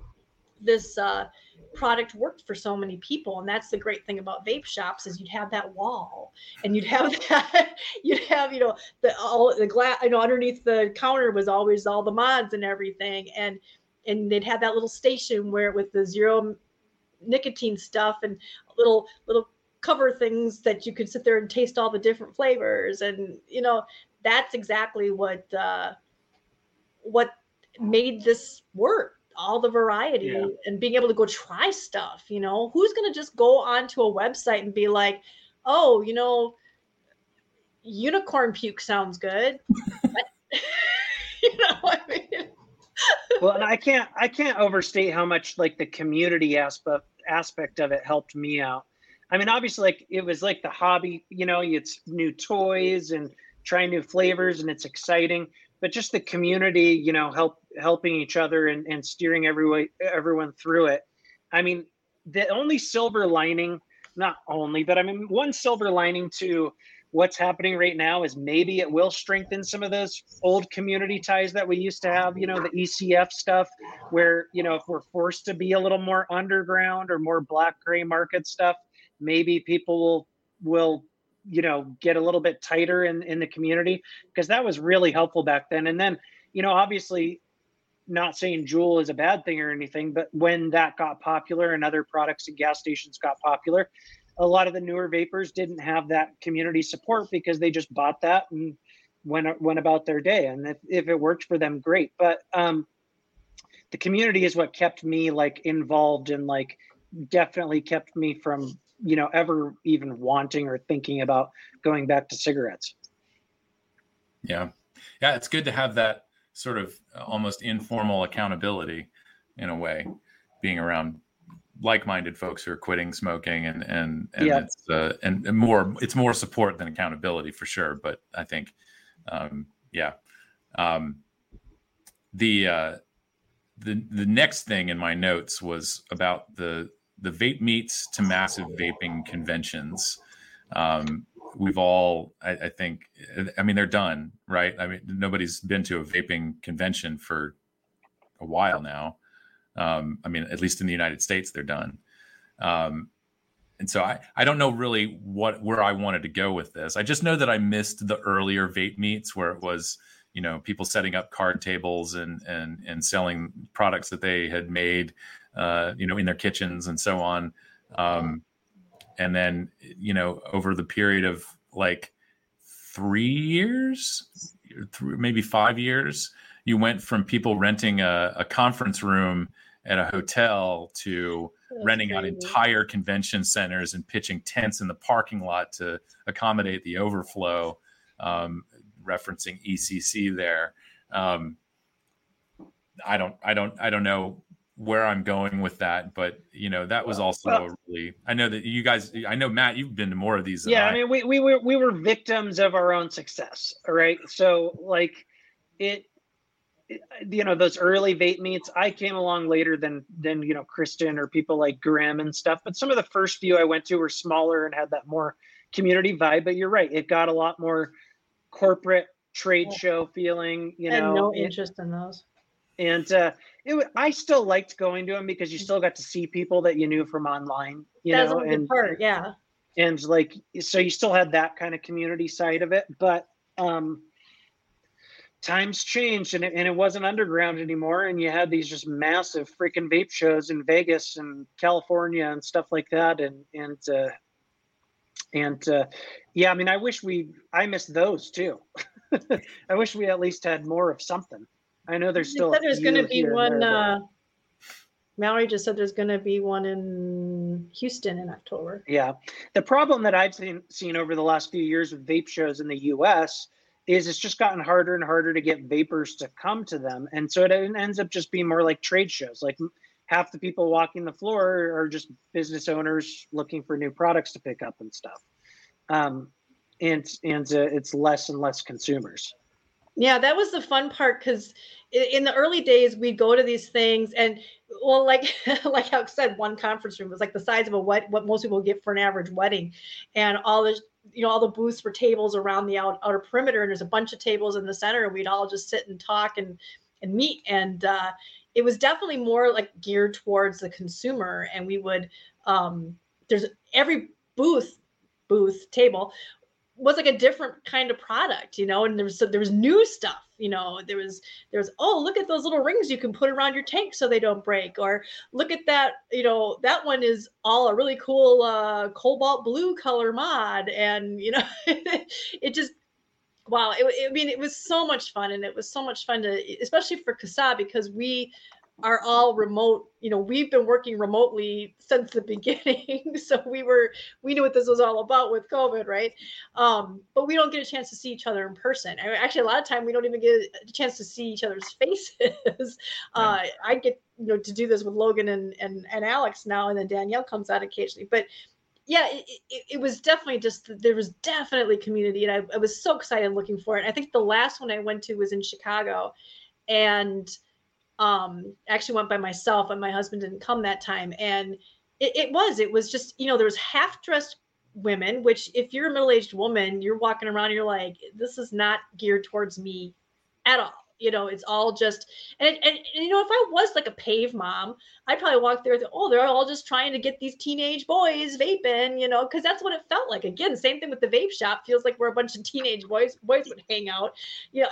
this uh, product worked for so many people and that's the great thing about vape shops is you'd have that wall and you'd have [LAUGHS] that you'd have you know the all the glass you know underneath the counter was always all the mods and everything and and they'd have that little station where with the zero nicotine stuff and little little cover things that you could sit there and taste all the different flavors and you know that's exactly what uh what made this work all the variety yeah. and being able to go try stuff you know who's going to just go onto a website and be like oh you know unicorn puke sounds good [LAUGHS] you know I mean? well and i can't i can't overstate how much like the community aspect aspect of it helped me out i mean obviously like it was like the hobby you know it's new toys and trying new flavors and it's exciting but just the community, you know, help helping each other and, and steering everyone everyone through it. I mean, the only silver lining, not only, but I mean, one silver lining to what's happening right now is maybe it will strengthen some of those old community ties that we used to have, you know, the ECF stuff, where, you know, if we're forced to be a little more underground or more black gray market stuff, maybe people will will you know get a little bit tighter in in the community because that was really helpful back then. And then you know obviously not saying Juul is a bad thing or anything but when that got popular and other products at gas stations got popular a lot of the newer vapers didn't have that community support because they just bought that and went went about their day. And if, if it worked for them great. But um the community is what kept me like involved and like definitely kept me from you know ever even wanting or thinking about going back to cigarettes. Yeah. Yeah it's good to have that sort of almost informal accountability in a way being around like-minded folks who are quitting smoking and and and yeah. it's uh, and, and, more it's more support than accountability for sure but i think um yeah. Um the uh the the next thing in my notes was about the the vape meets to massive vaping conventions. Um, we've all, I, I, think, I mean, they're done, right? I mean, nobody's been to a vaping convention for a while now. Um, I mean, at least in the United States, they're done. Um, and so I, I don't know really what where I wanted to go with this. I just know that I missed the earlier vape meets where it was, you know, people setting up card tables and and and selling products that they had made uh, you know, in their kitchens and so on. Um, and then you know over the period of like three years, maybe five years, you went from people renting a, a conference room at a hotel to That's renting crazy. out entire convention centers and pitching tents in the parking lot to accommodate the overflow, um, referencing ECC there. Um, I don't, I don't, I don't know where I'm going with that, but you know that was also well, really. I know that you guys. I know Matt, you've been to more of these. Yeah, I. I mean, we we were we were victims of our own success. All right, so like it you know those early vape meets i came along later than than you know kristen or people like Grimm and stuff but some of the first few i went to were smaller and had that more community vibe but you're right it got a lot more corporate trade show feeling you know no interest in those and uh it, i still liked going to them because you still got to see people that you knew from online you That's know and part yeah. and like so you still had that kind of community side of it but um times changed and it, and it wasn't underground anymore and you had these just massive freaking vape shows in vegas and california and stuff like that and and uh and uh yeah i mean i wish we i missed those too. [LAUGHS] I wish we at least had more of something i know there's still there's going to be one there, uh Mallory just said there's going to be one in Houston in October. Yeah. The problem that I've seen, seen over the last few years with vape shows in the US is it's just gotten harder and harder to get vapors to come to them. And so it ends up just being more like trade shows. Like half the people walking the floor are just business owners looking for new products to pick up and stuff. Um, and and uh, it's less and less consumers. Yeah, that was the fun part because in the early days we'd go to these things and well, like [LAUGHS] like I said, one conference room was like the size of a what what most people get for an average wedding, and all the you know all the booths were tables around the out, outer perimeter and there's a bunch of tables in the center and we'd all just sit and talk and and meet. And uh, it was definitely more like geared towards the consumer and we would um, there's every booth booth table was like a different kind of product, you know, and there was there was new stuff, you know, there was there was oh look at those little rings you can put around your tank so they don't break, or look at that, you know, that one is all a really cool uh, cobalt blue color mod, and you know, [LAUGHS] it just wow, it, it, I mean, it was so much fun, and it was so much fun to, especially for CASAA because we are all remote you know we've been working remotely since the [LAUGHS] beginning so we were we knew what this was all about with covid right? Um, but we don't get a chance to see each other in person. I mean, actually a lot of time we don't even get a chance to see each other's [LAUGHS] faces. Uh, i get you know to do this with logan and, and and alex now and then danielle comes out occasionally. But yeah, it, it, it, was definitely just there was definitely community, and I, I was so excited looking for it. I think the last one I went to was in Chicago, and um actually went by myself and my husband didn't come that time. And it, it was it was just you know there was half dressed women which if you're a middle-aged woman you're walking around you're like this is not geared towards me at all you know it's all just and, and, and, you know if i was like a pave mom i'd probably walk there and think, oh they're all just trying to get these teenage boys vaping you know because that's what it felt like. Again same thing with the vape shop. Feels like we're a bunch of teenage boys boys would hang out. You know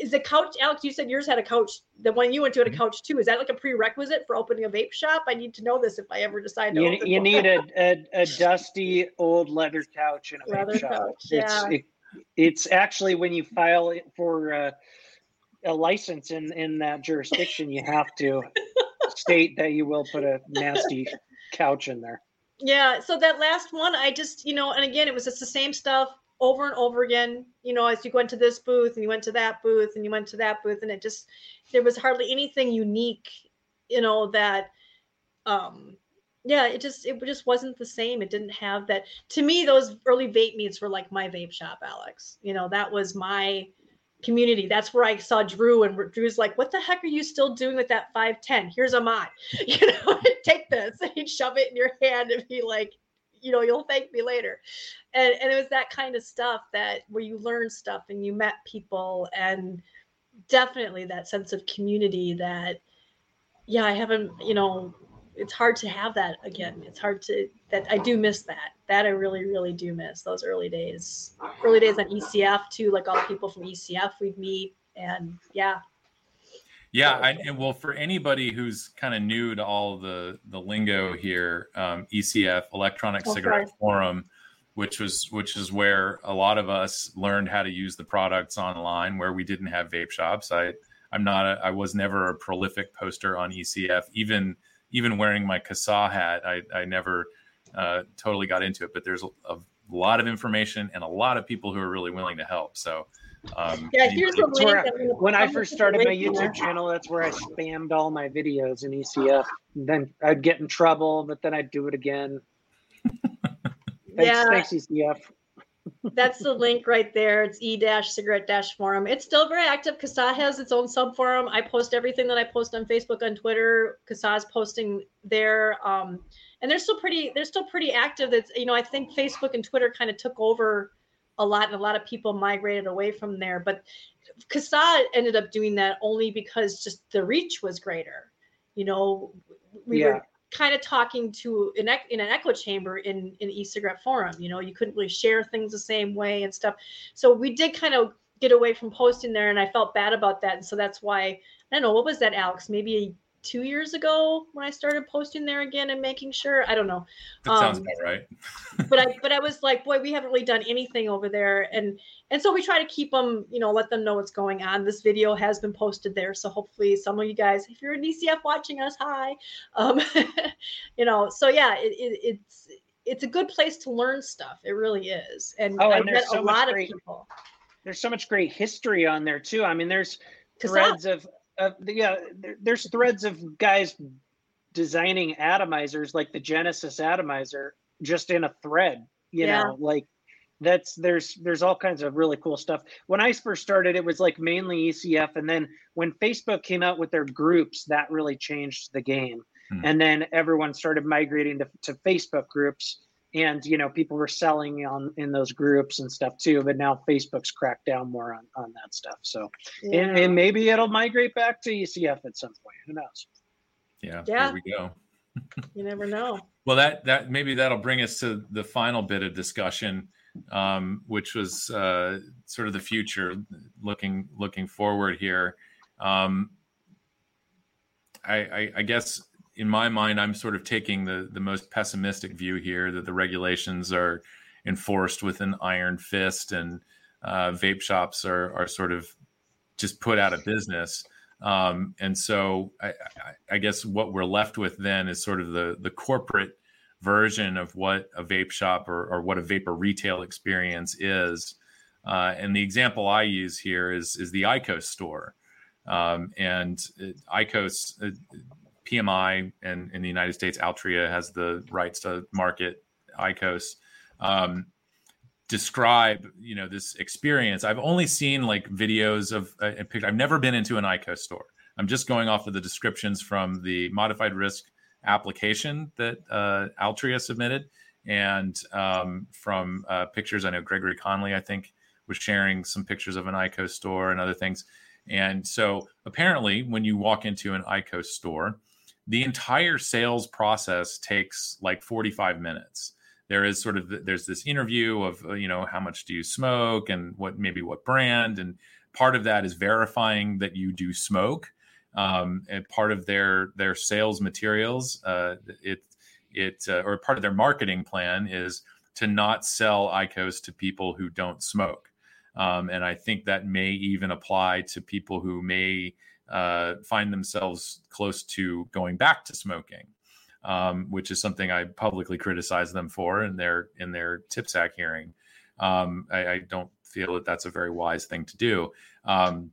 is the couch alex you said yours had a couch the one you went to had a mm-hmm. couch too. Is that like a prerequisite for opening a vape shop? I need to know this if i ever decide to you, you need a, a, a, [LAUGHS] dusty old leather couch in a leather vape shop. couch, yeah. it's, it, it's actually when you file it for uh, a license in in that jurisdiction, you have to state that you will put a nasty couch in there. Yeah. So that last one, I just you know, and again, it was just the same stuff over and over again. You know, as you went to this booth and you went to that booth and you went to that booth, and it just there was hardly anything unique. You know that. um yeah it just it just wasn't the same it didn't have that to me those early vape meets were like my vape shop alex you know that was my community. That's where I saw Drew, and Drew's like, "What the heck are you still doing with that 510? Here's a mod. [LAUGHS] You know, [LAUGHS] take this." And he'd shove it in your hand and be like, "You know, you'll thank me later." And and it was that kind of stuff that where you learn stuff and you met people and definitely that sense of community that yeah, I haven't, you know, it's hard to have that again. It's hard to that I do miss that. That I really, really do miss those early days. Early days on ECF too, like all the people from ECF we'd meet and yeah. Yeah, I, and well, for anybody who's kind of new to all the the lingo here, um, ECF Electronic Oh, Cigarette sorry. Forum, which was which is where a lot of us learned how to use the products online, where we didn't have vape shops. I I'm not a, I was never a prolific poster on ECF, even even wearing my CASAA hat. I I never uh, totally got into it, but there's a, a lot of information and a lot of people who are really willing to help. So. Um, Yeah, anybody- here's the That's link. where- I'm When I first started my link in. YouTube channel, that's where I spammed all my videos in ECF. Then I'd get in trouble, but then I'd do it again. Thanks, Yeah. thanks ECF. That's the link right there. It's e cigarette dash forum. It's still very active. CASAA has its own sub forum. I post everything that I post on Facebook, on Twitter. CASAA's posting there. Um, and they're still pretty, they're still pretty active. That's, you know, I think Facebook and Twitter kind of took over a lot and a lot of people migrated away from there. But CASAA ended up doing that only because just the reach was greater. You know, we Yeah. were kind of talking to an in an echo chamber in in e-cigarette forum you know you couldn't really share things the same way and stuff. So we did kind of get away from posting there and i felt bad about that and so that's why i don't know what was that alex? Maybe two years ago when i started posting there again and making sure i don't know that sounds um, about right. but I [LAUGHS] but I was like, boy, we haven't really done anything over there, and and so we try to keep them, you know, let them know what's going on. This video has been posted there, so hopefully some of you guys, if you're an ECF watching us, hi, um, [LAUGHS] you know, so yeah, it, it, it's it's a good place to learn stuff. It really is, and Oh, I and met so a much lot of people. There's so much great history on there too. I mean, there's threads of, of yeah, there, there's threads of guys designing atomizers like the Genesis atomizer just in a thread. You Yeah. know, like that's there's there's all kinds of really cool stuff. When I first started, it was like mainly ECF, and then when Facebook came out with their groups, that really changed the game. Hmm. And then everyone started migrating to, to Facebook groups, and you know people were selling on in those groups and stuff too. But now Facebook's cracked down more on on that stuff. So and, Yeah. and maybe it'll migrate back to ECF at some point. Who knows? Yeah, Yeah. there we go. [LAUGHS] you never know. Well, that that maybe that'll bring us to the final bit of discussion, um, which was uh, sort of the future, looking looking forward here. Um, I, I, I guess in my mind, I'm sort of taking the the most pessimistic view here that the regulations are enforced with an iron fist, and uh, vape shops are are sort of just put out of business. Um, and so I, I, guess what we're left with then is sort of the the corporate version of what a vape shop or, or what a vapor retail experience is. Uh, and the example I use here is is the IQOS store. Um, and it, IQOS, PMI, and in the United States, Altria has the rights to market IQOS. Um, describe you know this experience. I've only seen like videos of uh, and pic- i've never been into an IQOS store. I'm just going off of the descriptions from the modified risk application that uh, altria submitted and um, from uh, pictures. I know gregory conley i think was sharing some pictures of an IQOS store and other things. And so apparently when you walk into an IQOS store the entire sales process takes like 45 minutes. There is sort of there's this interview of uh, you know how much do you smoke and what maybe what brand and part of that is verifying that you do smoke. Um, and part of their their sales materials uh, it it uh, or part of their marketing plan is to not sell IQOS to people who don't smoke. Um, and i think that may even apply to people who may uh, find themselves close to going back to smoking um, which is something I publicly criticize them for in their in their TPSAC hearing. Um, I, I, don't feel that that's a very wise thing to do. Um,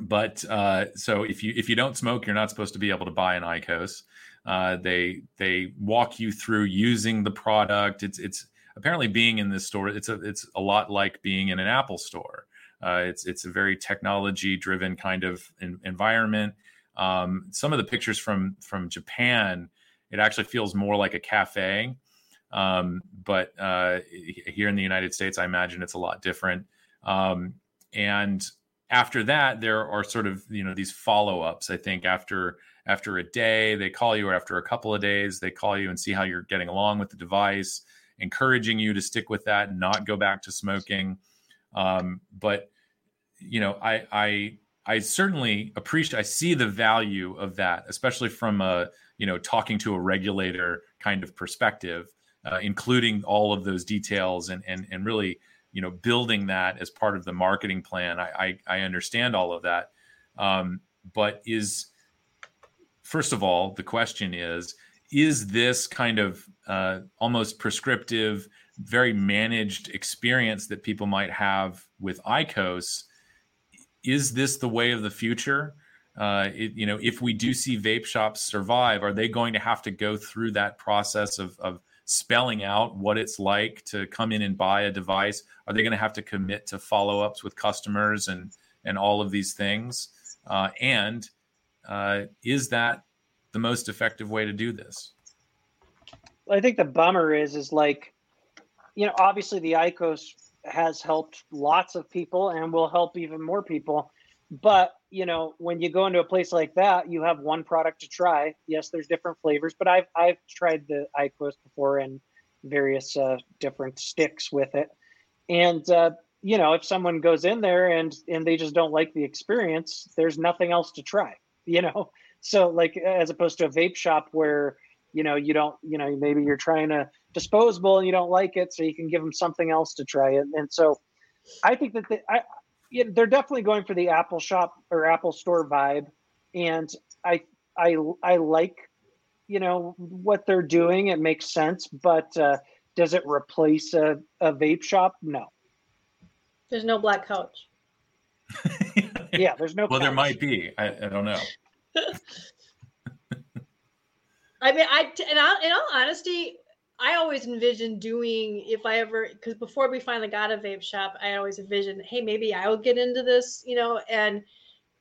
but uh, so if you if you don't smoke, you're not supposed to be able to buy an IQOS. Uh, they they walk you through using the product. It's it's apparently being in this store. It's a it's a lot like being in an Apple store. Uh, it's it's a very technology driven kind of in, environment. Um, some of the pictures from from Japan it actually feels more like a cafe. Um, but uh, here in the United States, I imagine it's a lot different. Um, and after that, there are sort of you know these follow ups. I think after after a day, they call you, or after a couple of days, they call you and see how you're getting along with the device, encouraging you to stick with that, and not go back to smoking. Um, but you know, I I I certainly appreciate. I see the value of that, especially from a you know talking to a regulator kind of perspective, uh, including all of those details and and and really you know building that as part of the marketing plan. I I, I understand all of that, um, but is first of all the question is is this kind of uh, almost prescriptive, very managed experience that people might have with IQOS? Is this the way of the future? Uh, it, you know, if we do see vape shops survive, are they going to have to go through that process of, of spelling out what it's like to come in and buy a device? Are they going to have to commit to follow ups with customers and and all of these things? Uh, and uh, is that the most effective way to do this? Well, I think the bummer is is like, you know, obviously the IQOS has helped lots of people and will help even more people. But you know, when you go into a place like that, you have one product to try. Yes, there's different flavors, but I've I've tried the IQOS before and various uh, different sticks with it. And uh, you know, if someone goes in there and and they just don't like the experience, there's nothing else to try. [LAUGHS] You know, so like as opposed to a vape shop where you know you don't you know maybe you're trying to disposable and you don't like it, so you can give them something else to try it. And so I think that the, I yeah, they're definitely going for the Apple shop or Apple store vibe, and I I I like you know what they're doing. It makes sense, but uh, does it replace a, a vape shop? No. There's no black couch. [LAUGHS] yeah, there's no. Well, couch. there might be. I, I don't know. [LAUGHS] I mean, I in all, in all honesty, I always envisioned doing if I ever because before we finally got a vape shop, I always envisioned, hey, maybe I'll get into this, you know, and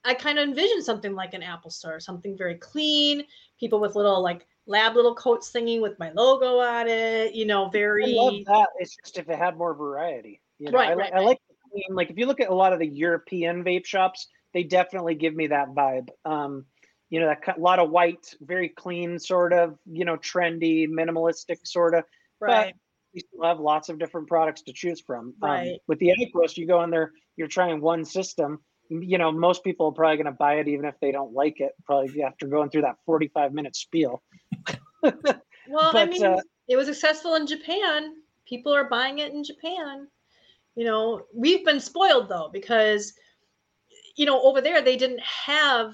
I kind of envisioned something like an Apple Store, something very clean, people with little like lab little coats singing with my logo on it, you know, very. I love that. It's just if it had more variety. You know, right, I, right, I like clean. Like if you look at a lot of the European vape shops, they definitely give me that vibe. Um, you know, that a lot of white, very clean, sort of, you know, trendy, minimalistic sort of. Right. But we still have lots of different products to choose from. Um, right. Um, with the IQOS, you go in there, you're trying one system. You know, most people are probably going to buy it even if they don't like it. Probably after going through that 45 minute spiel. [LAUGHS] well, but, I mean, uh, it was successful in Japan. People are buying it in Japan. You know, we've been spoiled though because, you know, over there they didn't have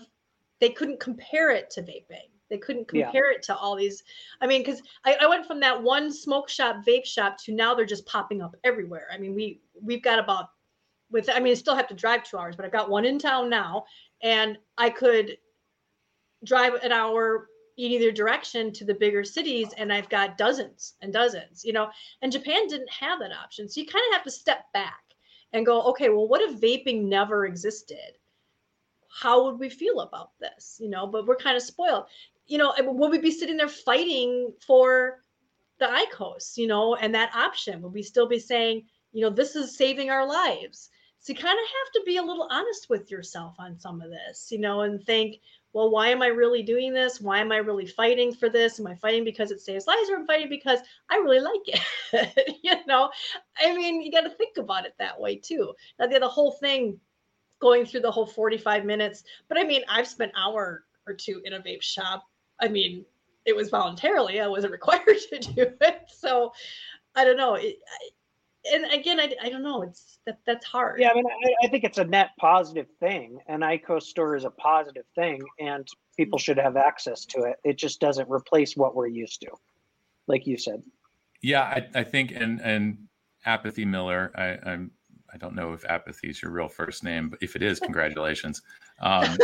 they couldn't compare it to vaping. They couldn't compare yeah. it to all these. I mean, because I, I, went from that one smoke shop, vape shop to now they're just popping up everywhere. I mean, we we've got about with. I mean, I still have to drive two hours, but I've got one in town now, and I could drive an hour in either direction to the bigger cities, and I've got dozens and dozens. You know, and Japan didn't have that option, so you kind of have to step back and go, okay, well, what if vaping never existed? How would we feel about this? You know, but we're kind of spoiled. You know, would we be sitting there fighting for the IQOS, you know, and that option? Would we still be saying, you know, this is saving our lives? So you kind of have to be a little honest with yourself on some of this, you know, and think, well, why am I really doing this? Why am I really fighting for this? Am I fighting because it saves lives or am I fighting because I really like it? [LAUGHS] you know, I mean, you got to think about it that way too. Now, the, the whole thing going through the whole 45 minutes. But I mean, I've spent hour or two in a vape shop. I mean, it was voluntarily. I wasn't [LAUGHS] required to do it. So I don't know. It, I, and again, I, I don't know. It's that that's hard. Yeah, I mean, I, I think it's a net positive thing. An IQOS store is a positive thing, and people should have access to it. It just doesn't replace what we're used to, like you said. Yeah, I, I think, and and apathy Miller, I, I'm I don't know if apathy is your real first name, but if it is, congratulations. [LAUGHS] Um,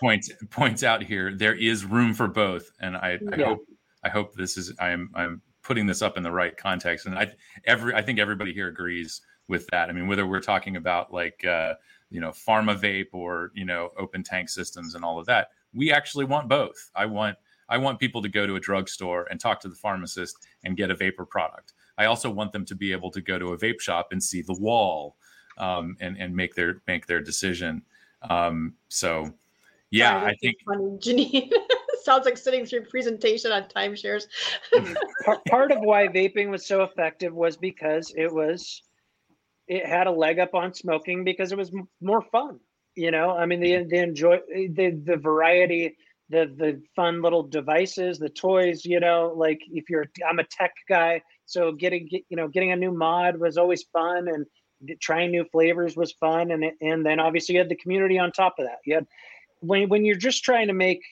points points out here there is room for both, and I, I yeah. hope I hope this is I'm I'm putting this up in the right context, and I every I think everybody here agrees with that. I mean, whether we're talking about like uh, you know pharma vape or you know open tank systems and all of that, we actually want both. I want I want people to go to a drugstore and talk to the pharmacist and get a vapor product. I also want them to be able to go to a vape shop and see the wall um, and and make their make their decision. Um, so, yeah, Sorry, I think funny, [LAUGHS] Janine. Sounds like sitting through a presentation on timeshares. [LAUGHS] part of why vaping was so effective was because it was it had a leg up on smoking because it was more fun. You know, I mean, the the enjoy the the variety, the the fun little devices, the toys. You know, like if you're, I'm a tech guy, so getting get, you know getting a new mod was always fun, and trying new flavors was fun, and and then obviously you had the community on top of that. You had when when you're just trying to make,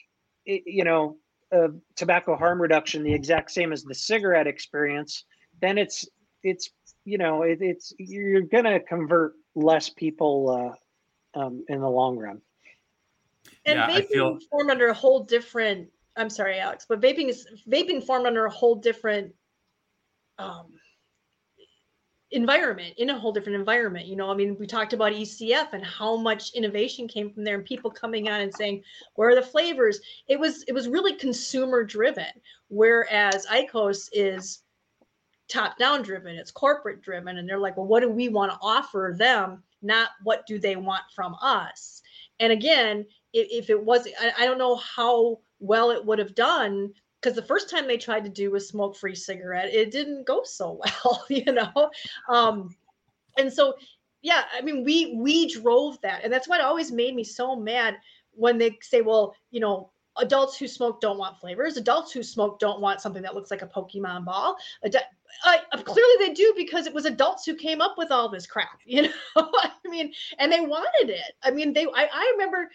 you know, uh, tobacco harm reduction the exact same as the cigarette experience, then it's it's you know it, it's you're gonna convert less people uh, um, in the long run. And yeah, vaping feel... formed under a whole different. I'm sorry, Alex, but vaping is vaping formed under a whole different um, environment in a whole different environment you know? I mean we talked about ecf and how much innovation came from there and people coming on and saying where are the flavors? It was it was really consumer driven whereas IQOS is top down driven it's corporate driven and they're like well what do we want to offer them not what do they want from us? And again if, it was I don't know how well it would have done because the first time they tried to do a smoke free cigarette it didn't go so [LAUGHS] well you know? Um and so yeah i mean we we drove that and that's what always made me so mad when they say well you know adults who smoke don't want flavors adults who smoke don't want something that looks like a pokemon ball uh, clearly they do because it was adults who came up with all this crap [LAUGHS] you know? I mean and they wanted it. I mean they I, I remember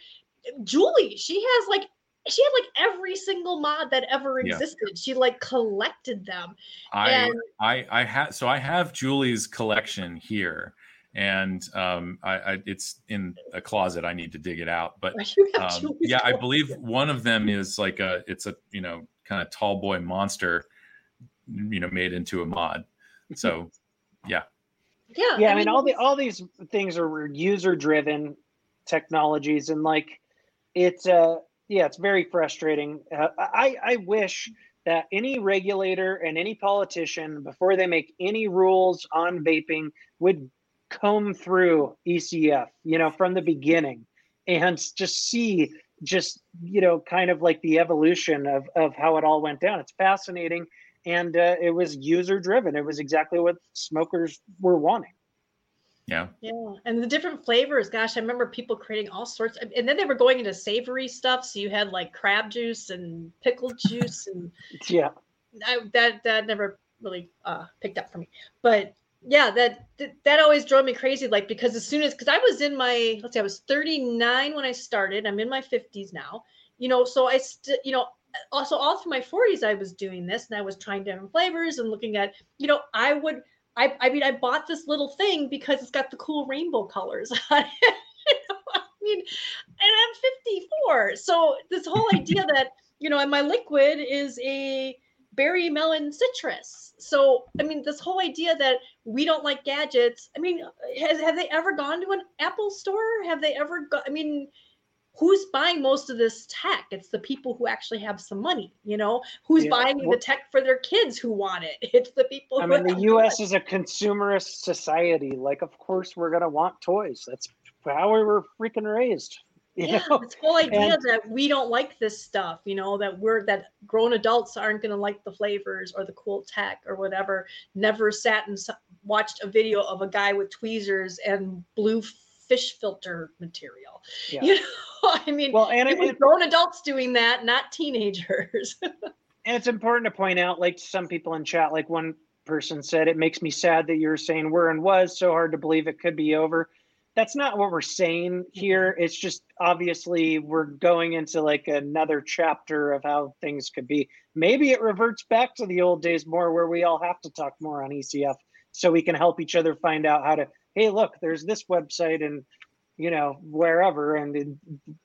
julie she has like she had like every single mod that ever existed. Yeah. She like collected them. I and... I I have so I have Julie's collection here, and um, I, I, it's in a closet. I need to dig it out, but [LAUGHS] um, yeah, I believe one of them is like a it's a you know kind of tall boy monster, you know, made into a mod. So yeah. Yeah, yeah. I, I mean, all the all these things are user driven technologies, and like it's uh yeah, it's very frustrating. Uh, I I wish that any regulator and any politician before they make any rules on vaping would comb through ECF, you know, from the beginning and just see just you know kind of like the evolution of of how it all went down. It's fascinating and uh, it was user driven. It was exactly what smokers were wanting. Yeah. Yeah. And the different flavors, gosh, I remember people creating all sorts of, and then they were going into savory stuff. So you had like crab juice and pickle [LAUGHS] juice and yeah. I, that that never really uh picked up for me. But yeah, that, that that always drove me crazy like because as soon as cuz I was in my let's see I was 39 when I started. I'm in my 50s now. You know, so I st- you know, also all through my 40s I was doing this and I was trying different flavors and looking at, you know, I would I, I mean, I bought this little thing because it's got the cool rainbow colors [LAUGHS] on it. I mean, and I'm 54. So this whole [LAUGHS] idea that, you know, and my liquid is a berry melon citrus. So, I mean, this whole idea that we don't like gadgets. I mean, has, have they ever gone to an Apple store? Have they ever got, I mean, who's buying most of this tech? It's the people who actually have some money, you know, who's yeah. buying well, the tech for their kids who want it. [LAUGHS] It's the people. I mean, the U.S. is a consumerist society. Like, of course, we're gonna want toys. That's how we were freaking raised. yeah, know? this whole idea and, that we don't like this stuff, you know, that we're that grown adults aren't going to like the flavors or the cool tech or whatever. Never sat and watched a video of a guy with tweezers and blue fish filter material. Yeah. You know, [LAUGHS] I mean, well, and it grown adults doing that, not teenagers. [LAUGHS] and it's important to point out, like some people in chat, like one person said, it makes me sad that you're saying were and was so hard to believe it could be over. That's not what we're saying here. It's just obviously we're going into like another chapter of how things could be. Maybe it reverts back to the old days more where we all have to talk more on ECF so we can help each other find out how to hey, look, there's this website and you know wherever, and it,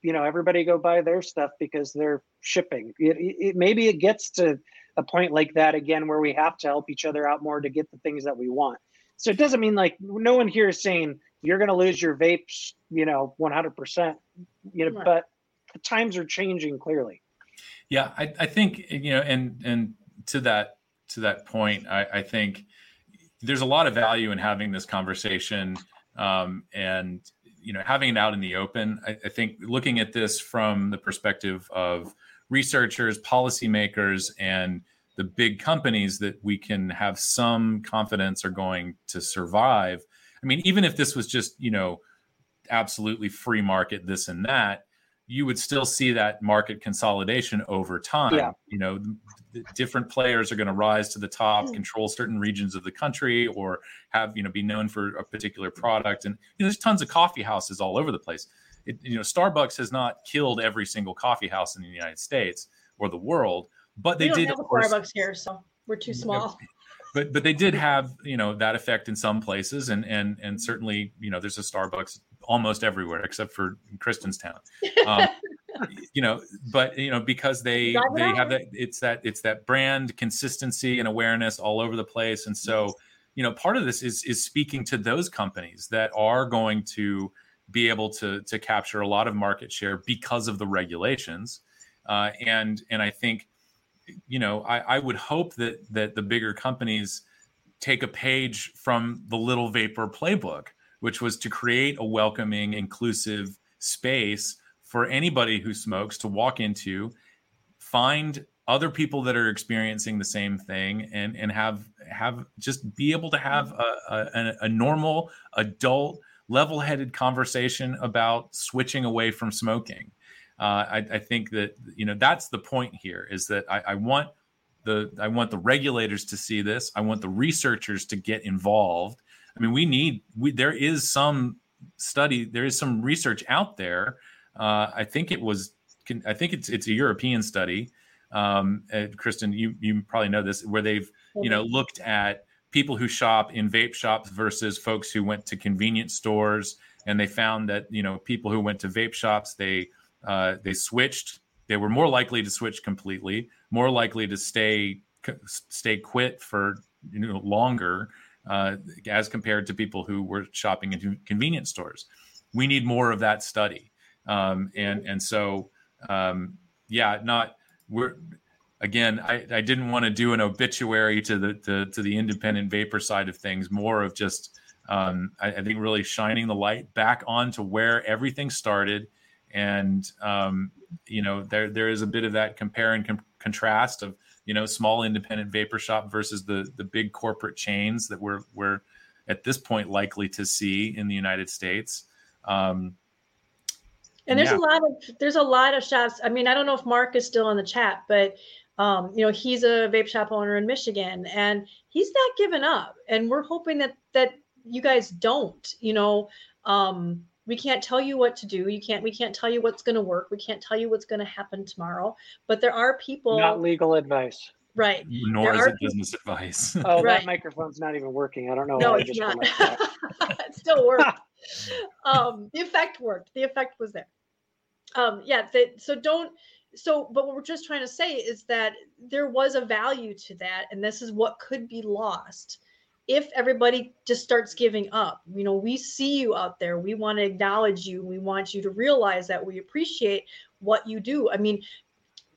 you know everybody go buy their stuff because they're shipping. It, it, maybe it gets to a point like that again where we have to help each other out more to get the things that we want. So it doesn't mean like no one here is saying you're going to lose your vapes, you know, 100%, you know, right. but the times are changing clearly. Yeah, I, I think you know, and and to that to that point, I, I think there's a lot of value in having this conversation um, and you know having it out in the open. I, I, think looking at this from the perspective of researchers, policymakers, and the big companies that we can have some confidence are going to survive. I mean, even if this was just you know absolutely free market this and that you would still see that market consolidation over time Yeah. you know different players are going to rise to the top Mm. control certain regions of the country or have you know be known for a particular product and you know, there's tons of coffee houses all over the place it, you know starbucks has not killed every single coffee house in the united states or the world but they did have a of course, Starbucks here, so we're too small. [LAUGHS] but but they did have you know that effect in some places and and and certainly you know there's a starbucks almost everywhere except for kristenstown [LAUGHS] um, you know but you know because they they have that it's that it's that brand consistency and awareness all over the place. And so you know part of this is is speaking to those companies that are going to be able to to capture a lot of market share because of the regulations. Uh, and and i think you know I, I would hope that that the bigger companies take a page from the little vapor playbook which was to create a welcoming inclusive space for anybody who smokes to walk into find other people that are experiencing the same thing and and have have just be able to have a, a, a normal adult level-headed conversation about switching away from smoking uh, I, I think that you know that's the point here is that I, I want the I want the regulators to see this. I want the researchers to get involved. I mean, we need we there is some study, there is some research out there. Uh, I think it was I think it's it's a European study. Um, Kristen, you you probably know this, where they've you know looked at people who shop in vape shops versus folks who went to convenience stores, and they found that you know people who went to vape shops they uh, they switched. They were more likely to switch completely, more likely to stay stay quit for you know longer, uh, as compared to people who were shopping in convenience stores. We need more of that study, um, and and so um, yeah, not we're again. I, I didn't want to do an obituary to the to, to the independent vapor side of things. More of just um, I, I think really shining the light back on to where everything started and um, you know there there is a bit of that compare and com- contrast of you know small independent vapor shop versus the the big corporate chains that we're we're at this point likely to see in the United States. Um, and there's yeah. a lot of there's a lot of shops. I mean, I don't know if Mark is still in the chat, but um, you know, he's a vape shop owner in Michigan, and he's not giving up. And we're hoping that that you guys don't. You know, um, we can't tell you what to do. You can't. We can't tell you what's going to work. We can't tell you what's going to happen tomorrow. But there are people. Not legal advice. Right. nor There is are it business advice. [LAUGHS] Oh, Right. that microphone's not even working. I don't know. No, why I it's just not. [LAUGHS] it still worked. [LAUGHS] um, the effect worked. The effect was there. Um, yeah. That, so don't. So, but what we're just trying to say is that there was a value to that, and this is what could be lost if everybody just starts giving up. You know, we see you out there. We want to acknowledge you. We want you to realize that we appreciate what you do. I mean,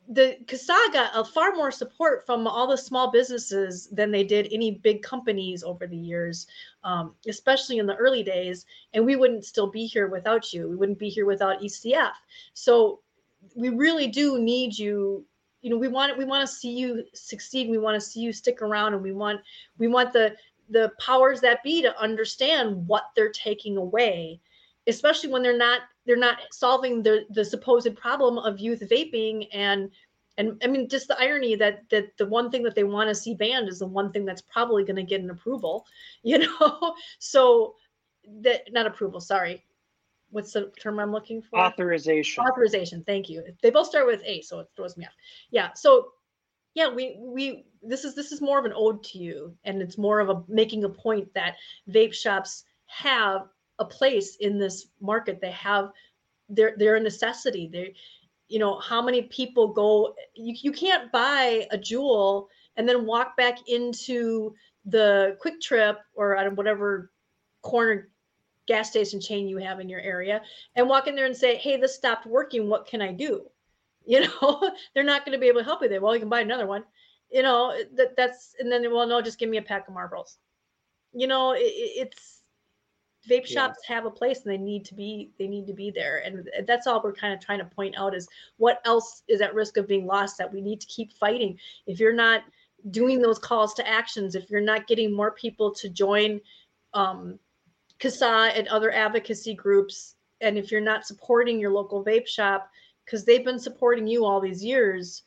the CASAA got a far more support from all the small businesses than they did any big companies over the years, um, especially in the early days. And we wouldn't still be here without you. We wouldn't be here without ECF. So we really do need you. You know, we want we want to see you succeed. We want to see you stick around, and we want we want the the powers that be to understand what they're taking away especially when they're not they're not solving the the supposed problem of youth vaping and and I mean just the irony that that the one thing that they want to see banned is the one thing that's probably going to get an approval, [LAUGHS] you know. So that not approval, sorry. What's the term I'm looking for? Authorization. authorization. Thank you. They both start with A, so it throws me off. Yeah. So yeah, we we this is this is more of an ode to you, and it's more of a making a point that vape shops have a place in this market. They have they're they're a necessity. They you know how many people go you, you can't buy a Juul and then walk back into the QuikTrip or at whatever corner gas station chain you have in your area and walk in there and say hey this stopped working what can i do you know [LAUGHS] they're not going to be able to help you there. Well you can buy another one you know that that's and then well no just give me a pack of marbles. You know it, it's vape Yeah. shops have a place and they need to be they need to be there. And that's all we're kind of trying to point out is what else is at risk of being lost that we need to keep fighting. If you're not doing those calls to actions if you're not getting more people to join um CASAA and other advocacy groups and if you're not supporting your local vape shop because they've been supporting you all these years,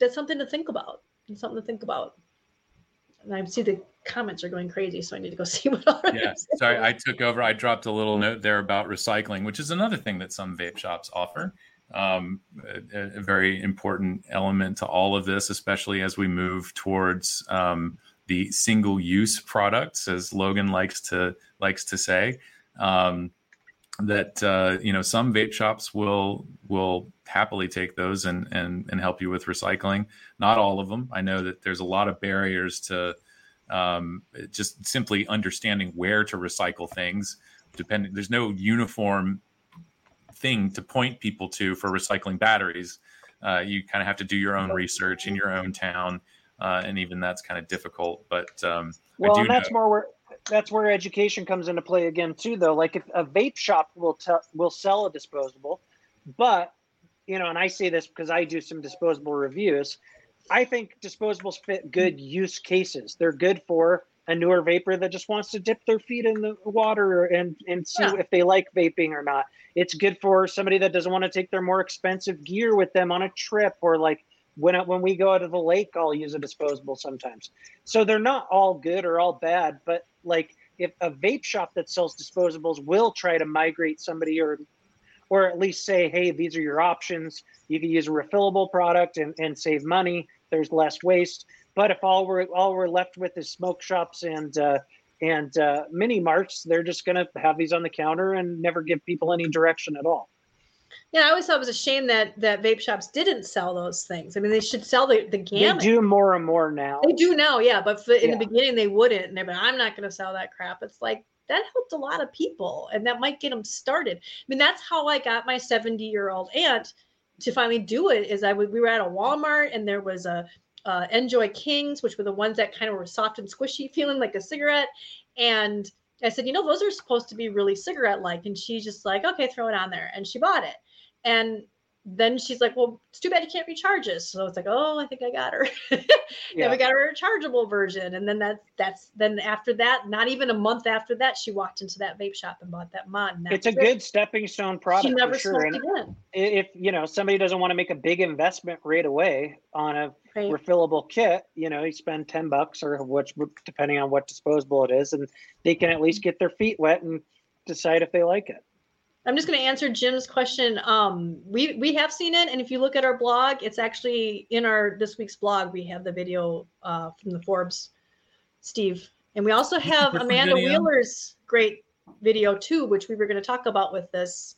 that's something to think about. It's something to think about. And I see the comments are going crazy, so I need to go [LAUGHS] see what. Yeah, sorry, I took over. I dropped a little note there about recycling, which is another thing that some vape shops offer. Um, a, a, very important element to all of this, especially as we move towards um, the single-use products, as Logan likes to likes to say. Um, that uh, you know some vape shops will will happily take those and and and help you with recycling. Not all of them. I know that there's a lot of barriers to um, just simply understanding where to recycle things. Depending, there's no uniform thing to point people to for recycling batteries. Uh, you kind of have to do your own research in your own town, uh, and even that's kind of difficult. But um, well, that's know- more where that's where education comes into play again too though like if a vape shop will tell will sell a disposable but you know and i say this because i do some disposable reviews i think disposables fit good use cases they're good for a newer vapor that just wants to dip their feet in the water and and see yeah. if they like vaping or not it's good for somebody that doesn't want to take their more expensive gear with them on a trip or like when when we go out to the lake, I'll use a disposable sometimes. So they're not all good or all bad, but like if a vape shop that sells disposables will try to migrate somebody or or at least say, hey, these are your options. You can use a refillable product and, and save money. There's less waste. But if all we're all we're left with is smoke shops and uh, and uh, mini marts, they're just going to have these on the counter and never give people any direction at all. Yeah, I always thought it was a shame that that vape shops didn't sell those things. I mean, they should sell the the gamut. They do more and more now. They do now, yeah. But for, in yeah. the beginning, they wouldn't. And they're like, I'm not going to sell that crap. It's like that helped a lot of people, and that might get them started. I mean, that's how I got my 70 year old aunt to finally do it. Is I would we were at a Walmart and there was a uh, NJOY Kings, which were the ones that kind of were soft and squishy, feeling like a cigarette, and I said, you know, those are supposed to be really cigarette like. And she's just like, okay, throw it on there. And she bought it. And then she's like, well, it's too bad you can't recharge us. So it's like, oh, I think I got her. [LAUGHS] yeah. Then we got her a chargeable version. And then that's, that's, then after that, not even a month after that, she walked into that vape shop and bought that mod. It's a it. good stepping stone product. She never for sure. again. If, you know, somebody doesn't want to make a big investment right away on a right. refillable kit, you know, you spend 10 bucks or which, depending on what disposable it is, and they can at least mm-hmm. get their feet wet and decide if they like it. I'm just going to answer Jim's question. Um, we we have seen it, and if you look at our blog, it's actually in our this week's blog. We have the video uh, from the Forbes, Steve, and we also have Amanda video. Wheeler's great video too, which we were going to talk about with this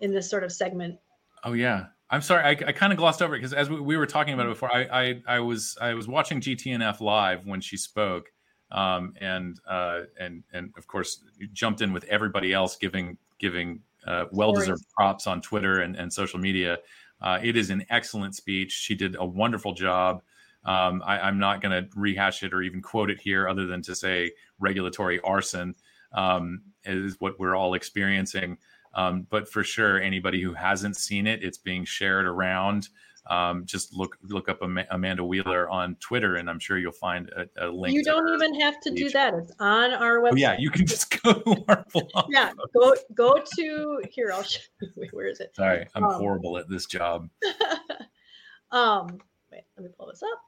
in this sort of segment. Oh yeah, I'm sorry, I, I kind of glossed over it because as we, we, were talking about it before, I, I, I was I was watching GTNF live when she spoke, um, and uh, and and of course jumped in with everybody else giving giving uh, well deserved props on Twitter and, and social media. Uh, it is an excellent speech. She did a wonderful job. Um, I, am not going to rehash it or even quote it here, other than to say regulatory arson um, is what we're all experiencing. Um, but for sure, anybody who hasn't seen it, it's being shared around um, just look look up Amanda Wheeler on Twitter, and I'm sure you'll find a, a link. You don't even have to page. do that; it's on our website. Oh, yeah, you can [LAUGHS] just go to our blog. Yeah, go go to here. I'll show [LAUGHS] you. Wait, where is it? Sorry, I'm um, horrible at this job. [LAUGHS] um, wait, let me pull this up.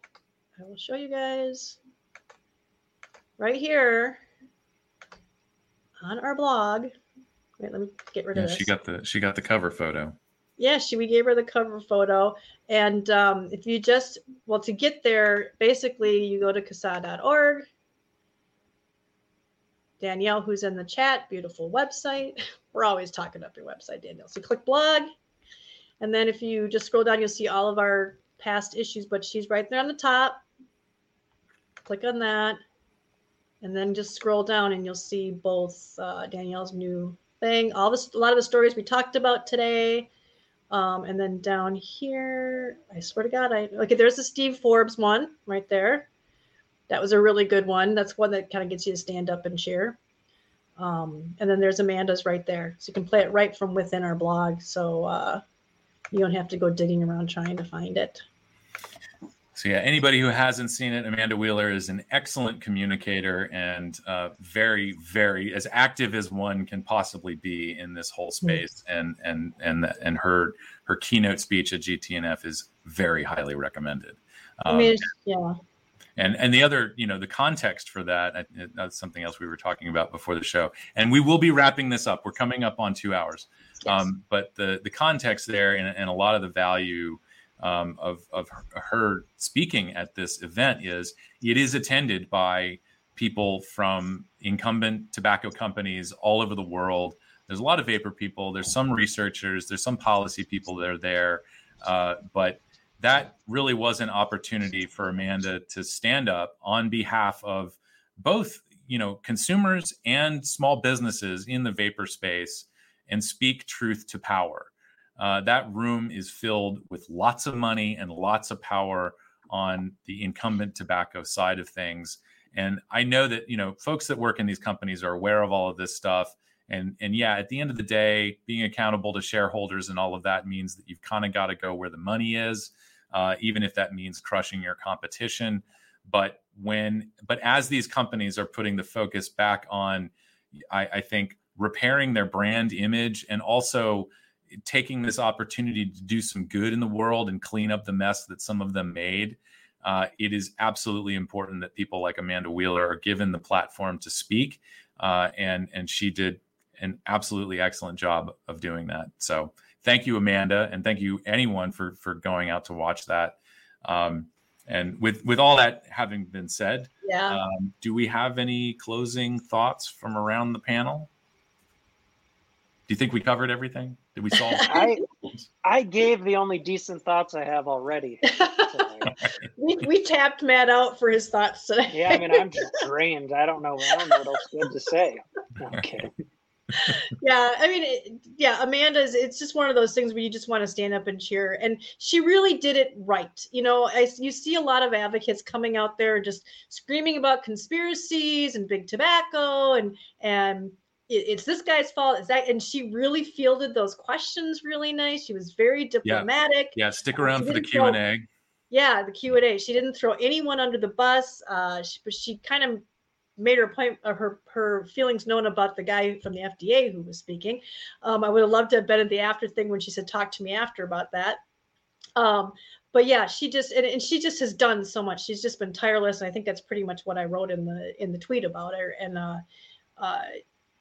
I will show you guys right here on our blog. Wait, let me get rid yeah, of this. She got the she got the cover photo yeah, she we gave her the cover photo. And um, if you just well to get there, basically you go to CASAA.org. Danielle, who's in the chat, beautiful website. [LAUGHS] We're always talking up your website, Danielle. So click blog. And then if you just scroll down, you'll see all of our past issues, but she's right there on the top. Click on that. And then just scroll down and you'll see both uh, Danielle's new thing, all this, a lot of the stories we talked about today, um, and then down here, I swear to God, I okay. There's the Steve Forbes one right there. That was a really good one. That's one that kind of gets you to stand up and cheer. Um, and then there's Amanda's right there, so you can play it right from within our blog. So uh, you don't have to go digging around trying to find it. So yeah, anybody who hasn't seen it, Amanda Wheeler is an excellent communicator and uh, very, very as active as one can possibly be in this whole hmm. space. And and and and her her keynote speech at GTNF is very highly recommended. Um, I mean, yeah. And and the other, you know, the context for that that's something else we were talking about before the show. And we will be wrapping this up. We're coming up on two hours. Yes. Um, but the the context there and, and a lot of the value um, of, of her speaking at this event is it is attended by people from incumbent tobacco companies all over the world. There's a lot of vapor people. There's some researchers. There's some policy people that are there. Uh, but that really was an opportunity for Amanda to stand up on behalf of both, you know, consumers and small businesses in the vapor space and speak truth to power. Uh, that room is filled with lots of money and lots of power on the incumbent tobacco side of things. And I know that you know folks that work in these companies are aware of all of this stuff. And and yeah, at the end of the day, being accountable to shareholders and all of that means that you've kind of got to go where the money is, uh, even if that means crushing your competition. But when but as these companies are putting the focus back on, I, I think repairing their brand image and also taking this opportunity to do some good in the world and clean up the mess that some of them made. Uh, it is absolutely important that people like Amanda Wheeler are given the platform to speak, uh, and and she did an absolutely excellent job of doing that. So thank you, Amanda, and thank you anyone for for going out to watch that. Um, and with with all that having been said, yeah, um, do we have any closing thoughts from around the panel? Do you think we covered everything? Did we solve? [LAUGHS] I I gave the only decent thoughts I have already. [LAUGHS] we, we tapped Matt out for his thoughts today. yeah, I mean I'm just drained. I don't know. I don't know what else good to say. Okay. [LAUGHS] yeah, I mean, it, yeah, Amanda's. It's just one of those things where you just want to stand up and cheer, and she really did it right. You know, I, you see a lot of advocates coming out there just screaming about conspiracies and big tobacco and and it's this guy's fault. Is that? And she really fielded those questions really nice. She was very diplomatic. Yeah, yeah stick around for the Q and A. Yeah, the Q and A. She didn't throw anyone under the bus. Uh, she, but she kind of made her point, uh, her her feelings known about the guy from the FDA who was speaking. Um, I would have loved to have been at the after thing when she said, "Talk to me after about that." Um, but yeah, she just and, and she just has done so much. She's just been tireless, and I think that's pretty much what I wrote in the in the tweet about her. And uh, uh,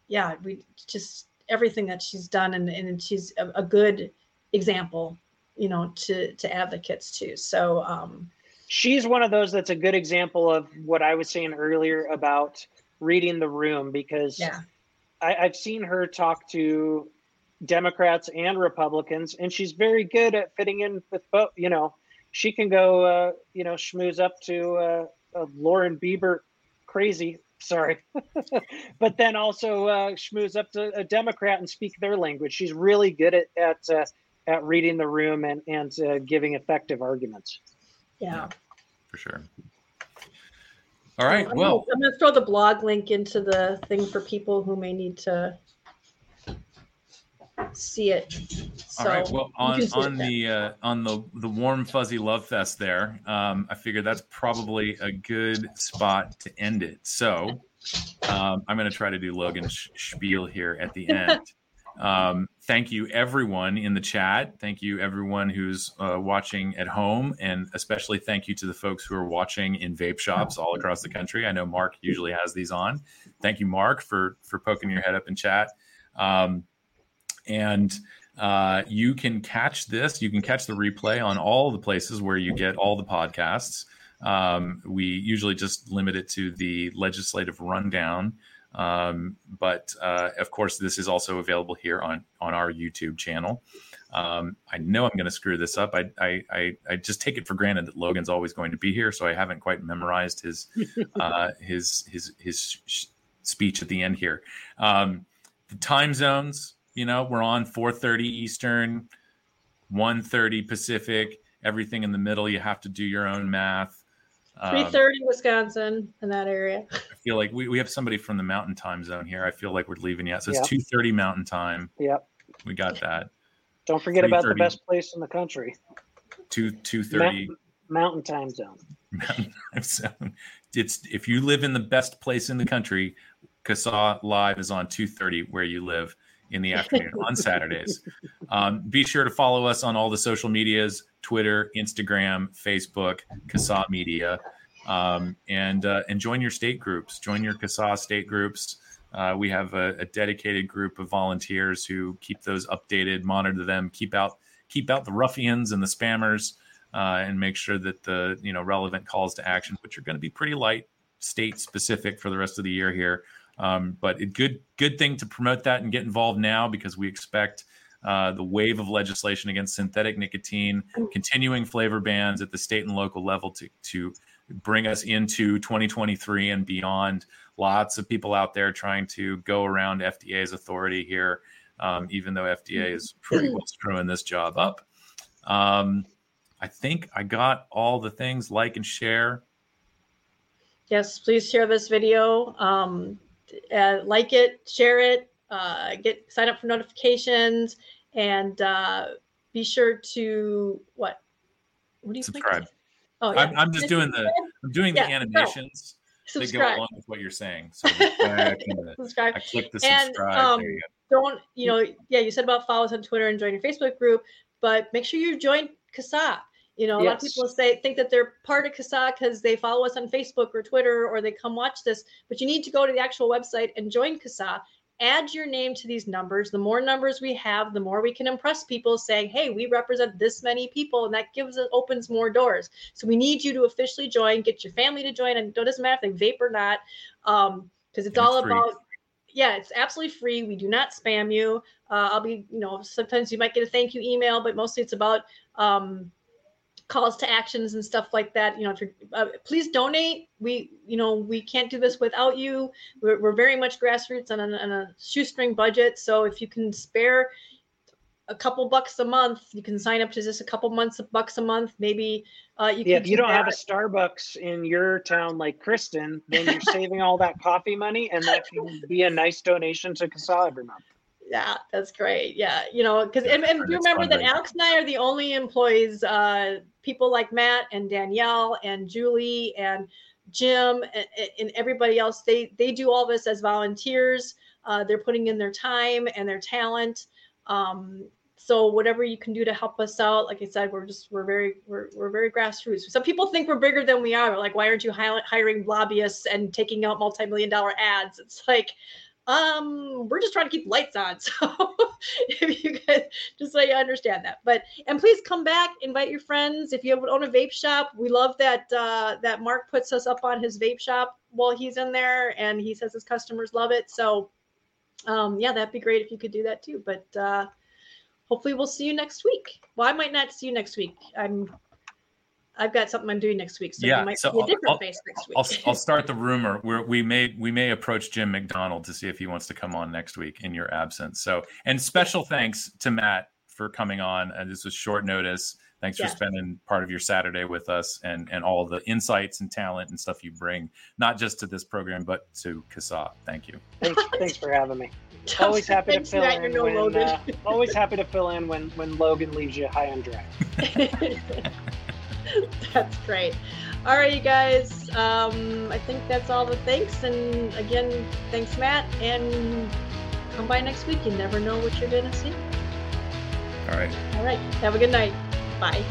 yeah, we just everything that she's done, and, and she's a, a good example, you know, to to advocates too. So um, she's one of those that's a good example of what I was saying earlier about reading the room because yeah. I, I've seen her talk to Democrats and Republicans, and she's very good at fitting in with both. You know, she can go, uh, you know, schmooze up to uh, Lauren Boebert crazy sorry. [LAUGHS] But then also uh, schmooze up to a democrat and speak their language. She's really good at at, uh, at reading the room and and uh, giving effective arguments. Yeah. For sure. All right I'm well. gonna, i'm going to throw the blog link into the thing for people who may need to see it. So All right. Well, on on the uh, on the the warm fuzzy love fest there, um, I figured that's probably a good spot to end it. So um, I'm going to try to do Logan's spiel here at the end. [LAUGHS] Um, thank you, everyone in the chat. Thank you, everyone who's uh, watching at home, and especially thank you to the folks who are watching in vape shops all across the country. I know Mark usually has these on. Thank you, Mark, for for poking your head up in chat. Um, and uh, you can catch this. You can catch the replay on all the places where you get all the podcasts. Um, we usually just limit it to the legislative rundown. Um, but uh, of course, this is also available here on on our YouTube channel. Um, I know I'm going to screw this up. I, I, I I just take it for granted that Logan's always going to be here, so I haven't quite memorized his [LAUGHS] uh, his his his sh- speech at the end here. Um, the time zones you know, we're on 4:30 Eastern, 1:30 Pacific. Everything in the middle, you have to do your own math. Um, 3:30 Wisconsin in that area. [LAUGHS] I feel like we, we have somebody from the Mountain Time Zone here. I feel like we're leaving yet. So it's yep. 2:30 Mountain Time. Yep. We got that. Don't forget about the best place in the country. Two two thirty Mountain Time Zone. [LAUGHS] Mountain Time Zone. It's if you live in the best place in the country, CASAA Live is on 2:30 where you live in the afternoon on Saturdays. Um, be sure to follow us on all the social medias: Twitter, Instagram, Facebook, CASAA Media, um, and uh, and join your state groups. Join your CASAA state groups. Uh, we have a, a, dedicated group of volunteers who keep those updated, monitor them, keep out keep out the ruffians and the spammers, uh, and make sure that the you know relevant calls to action, which are going to be pretty light, state specific for the rest of the year here. Um, but a good good thing to promote that and get involved now because we expect uh, the wave of legislation against synthetic nicotine, continuing flavor bans at the state and local level to to bring us into 2023 and beyond. Lots of people out there trying to go around FDA's authority here, um, even though FDA is pretty well screwing this job up. Um, I think I got all the things like and share. Yes, please share this video. Um, uh, like it, share it, uh, get sign up for notifications, and uh, be sure to what? What do you subscribe? Oh, yeah. I'm, I'm, just doing the I'm doing the animations no. that go along with what you're saying. So I, [LAUGHS] subscribe. I click the subscribe. And, um, you don't you know? Yeah, you said about follow us on Twitter and join your Facebook group, but make sure you join CASAA. You know, a yes. lot of people say think that they're part of CASAA because they follow us on Facebook or Twitter or they come watch this, but you need to go to the actual website and join CASAA add your name to these numbers. The more numbers we have, the more we can impress people saying, hey, we represent this many people, and that gives it opens more doors. So we need you to officially join, get your family to join, and it doesn't matter if they vape or not, because um, it's and all it's about yeah, it's absolutely free. We do not spam you. Uh, I'll be, you know, sometimes you might get a thank you email, but mostly it's about um, calls to actions and stuff like that you know if you're uh, please donate we you know we can't do this without you we're, we're very much grassroots on a, on a shoestring budget so if you can spare a couple bucks a month you can sign up to just a couple months of bucks a month maybe uh, you yeah, if you don't that. have a starbucks in your town like kristen then you're [LAUGHS] saving all that coffee money and that can be a nice donation to CASAA every month yeah, that's great. Yeah, you know, because and, and you remember that Alex and I are the only employees. Uh, people like Matt and Danielle and Julie and Jim and, and everybody else, they they do all this as volunteers. Uh, they're putting in their time and their talent. Um, so whatever you can do to help us out, like I said, we're just we're very we're we're very grassroots. Some people think we're bigger than we are. Like, why aren't you hiring lobbyists and taking out multi-million dollar ads? It's like um we're just trying to keep lights on [LAUGHS] so if you guys just so you understand that. But and please come back invite your friends. If you own a vape shop we love that uh that mark puts us up on his vape shop while he's in there and he says his customers love it. So um yeah that'd be great if you could do that too. But uh hopefully we'll see you next week. Well i might not see you next week. I'm I've got something I'm doing next week, so yeah, you might so see a different I'll, face next week. I'll, I'll [LAUGHS] start the rumor. We're, we may we may approach Jim McDonald to see if he wants to come on next week in your absence. So, and special thanks to Matt for coming on. Uh, this was short notice. Thanks yeah. for spending part of your Saturday with us and and all the insights and talent and stuff you bring, not just to this program but to CASAA. Thank you. Thanks, thanks for having me. [LAUGHS] always happy to fill in. When, uh, always [LAUGHS] happy to fill in when when Logan leaves you high and dry. [LAUGHS] that's great. All right, you guys. Um, I think that's all the thanks. And again, thanks, Matt. And come by next week. You never know what you're going to see. All right. All right. Have a good night. Bye.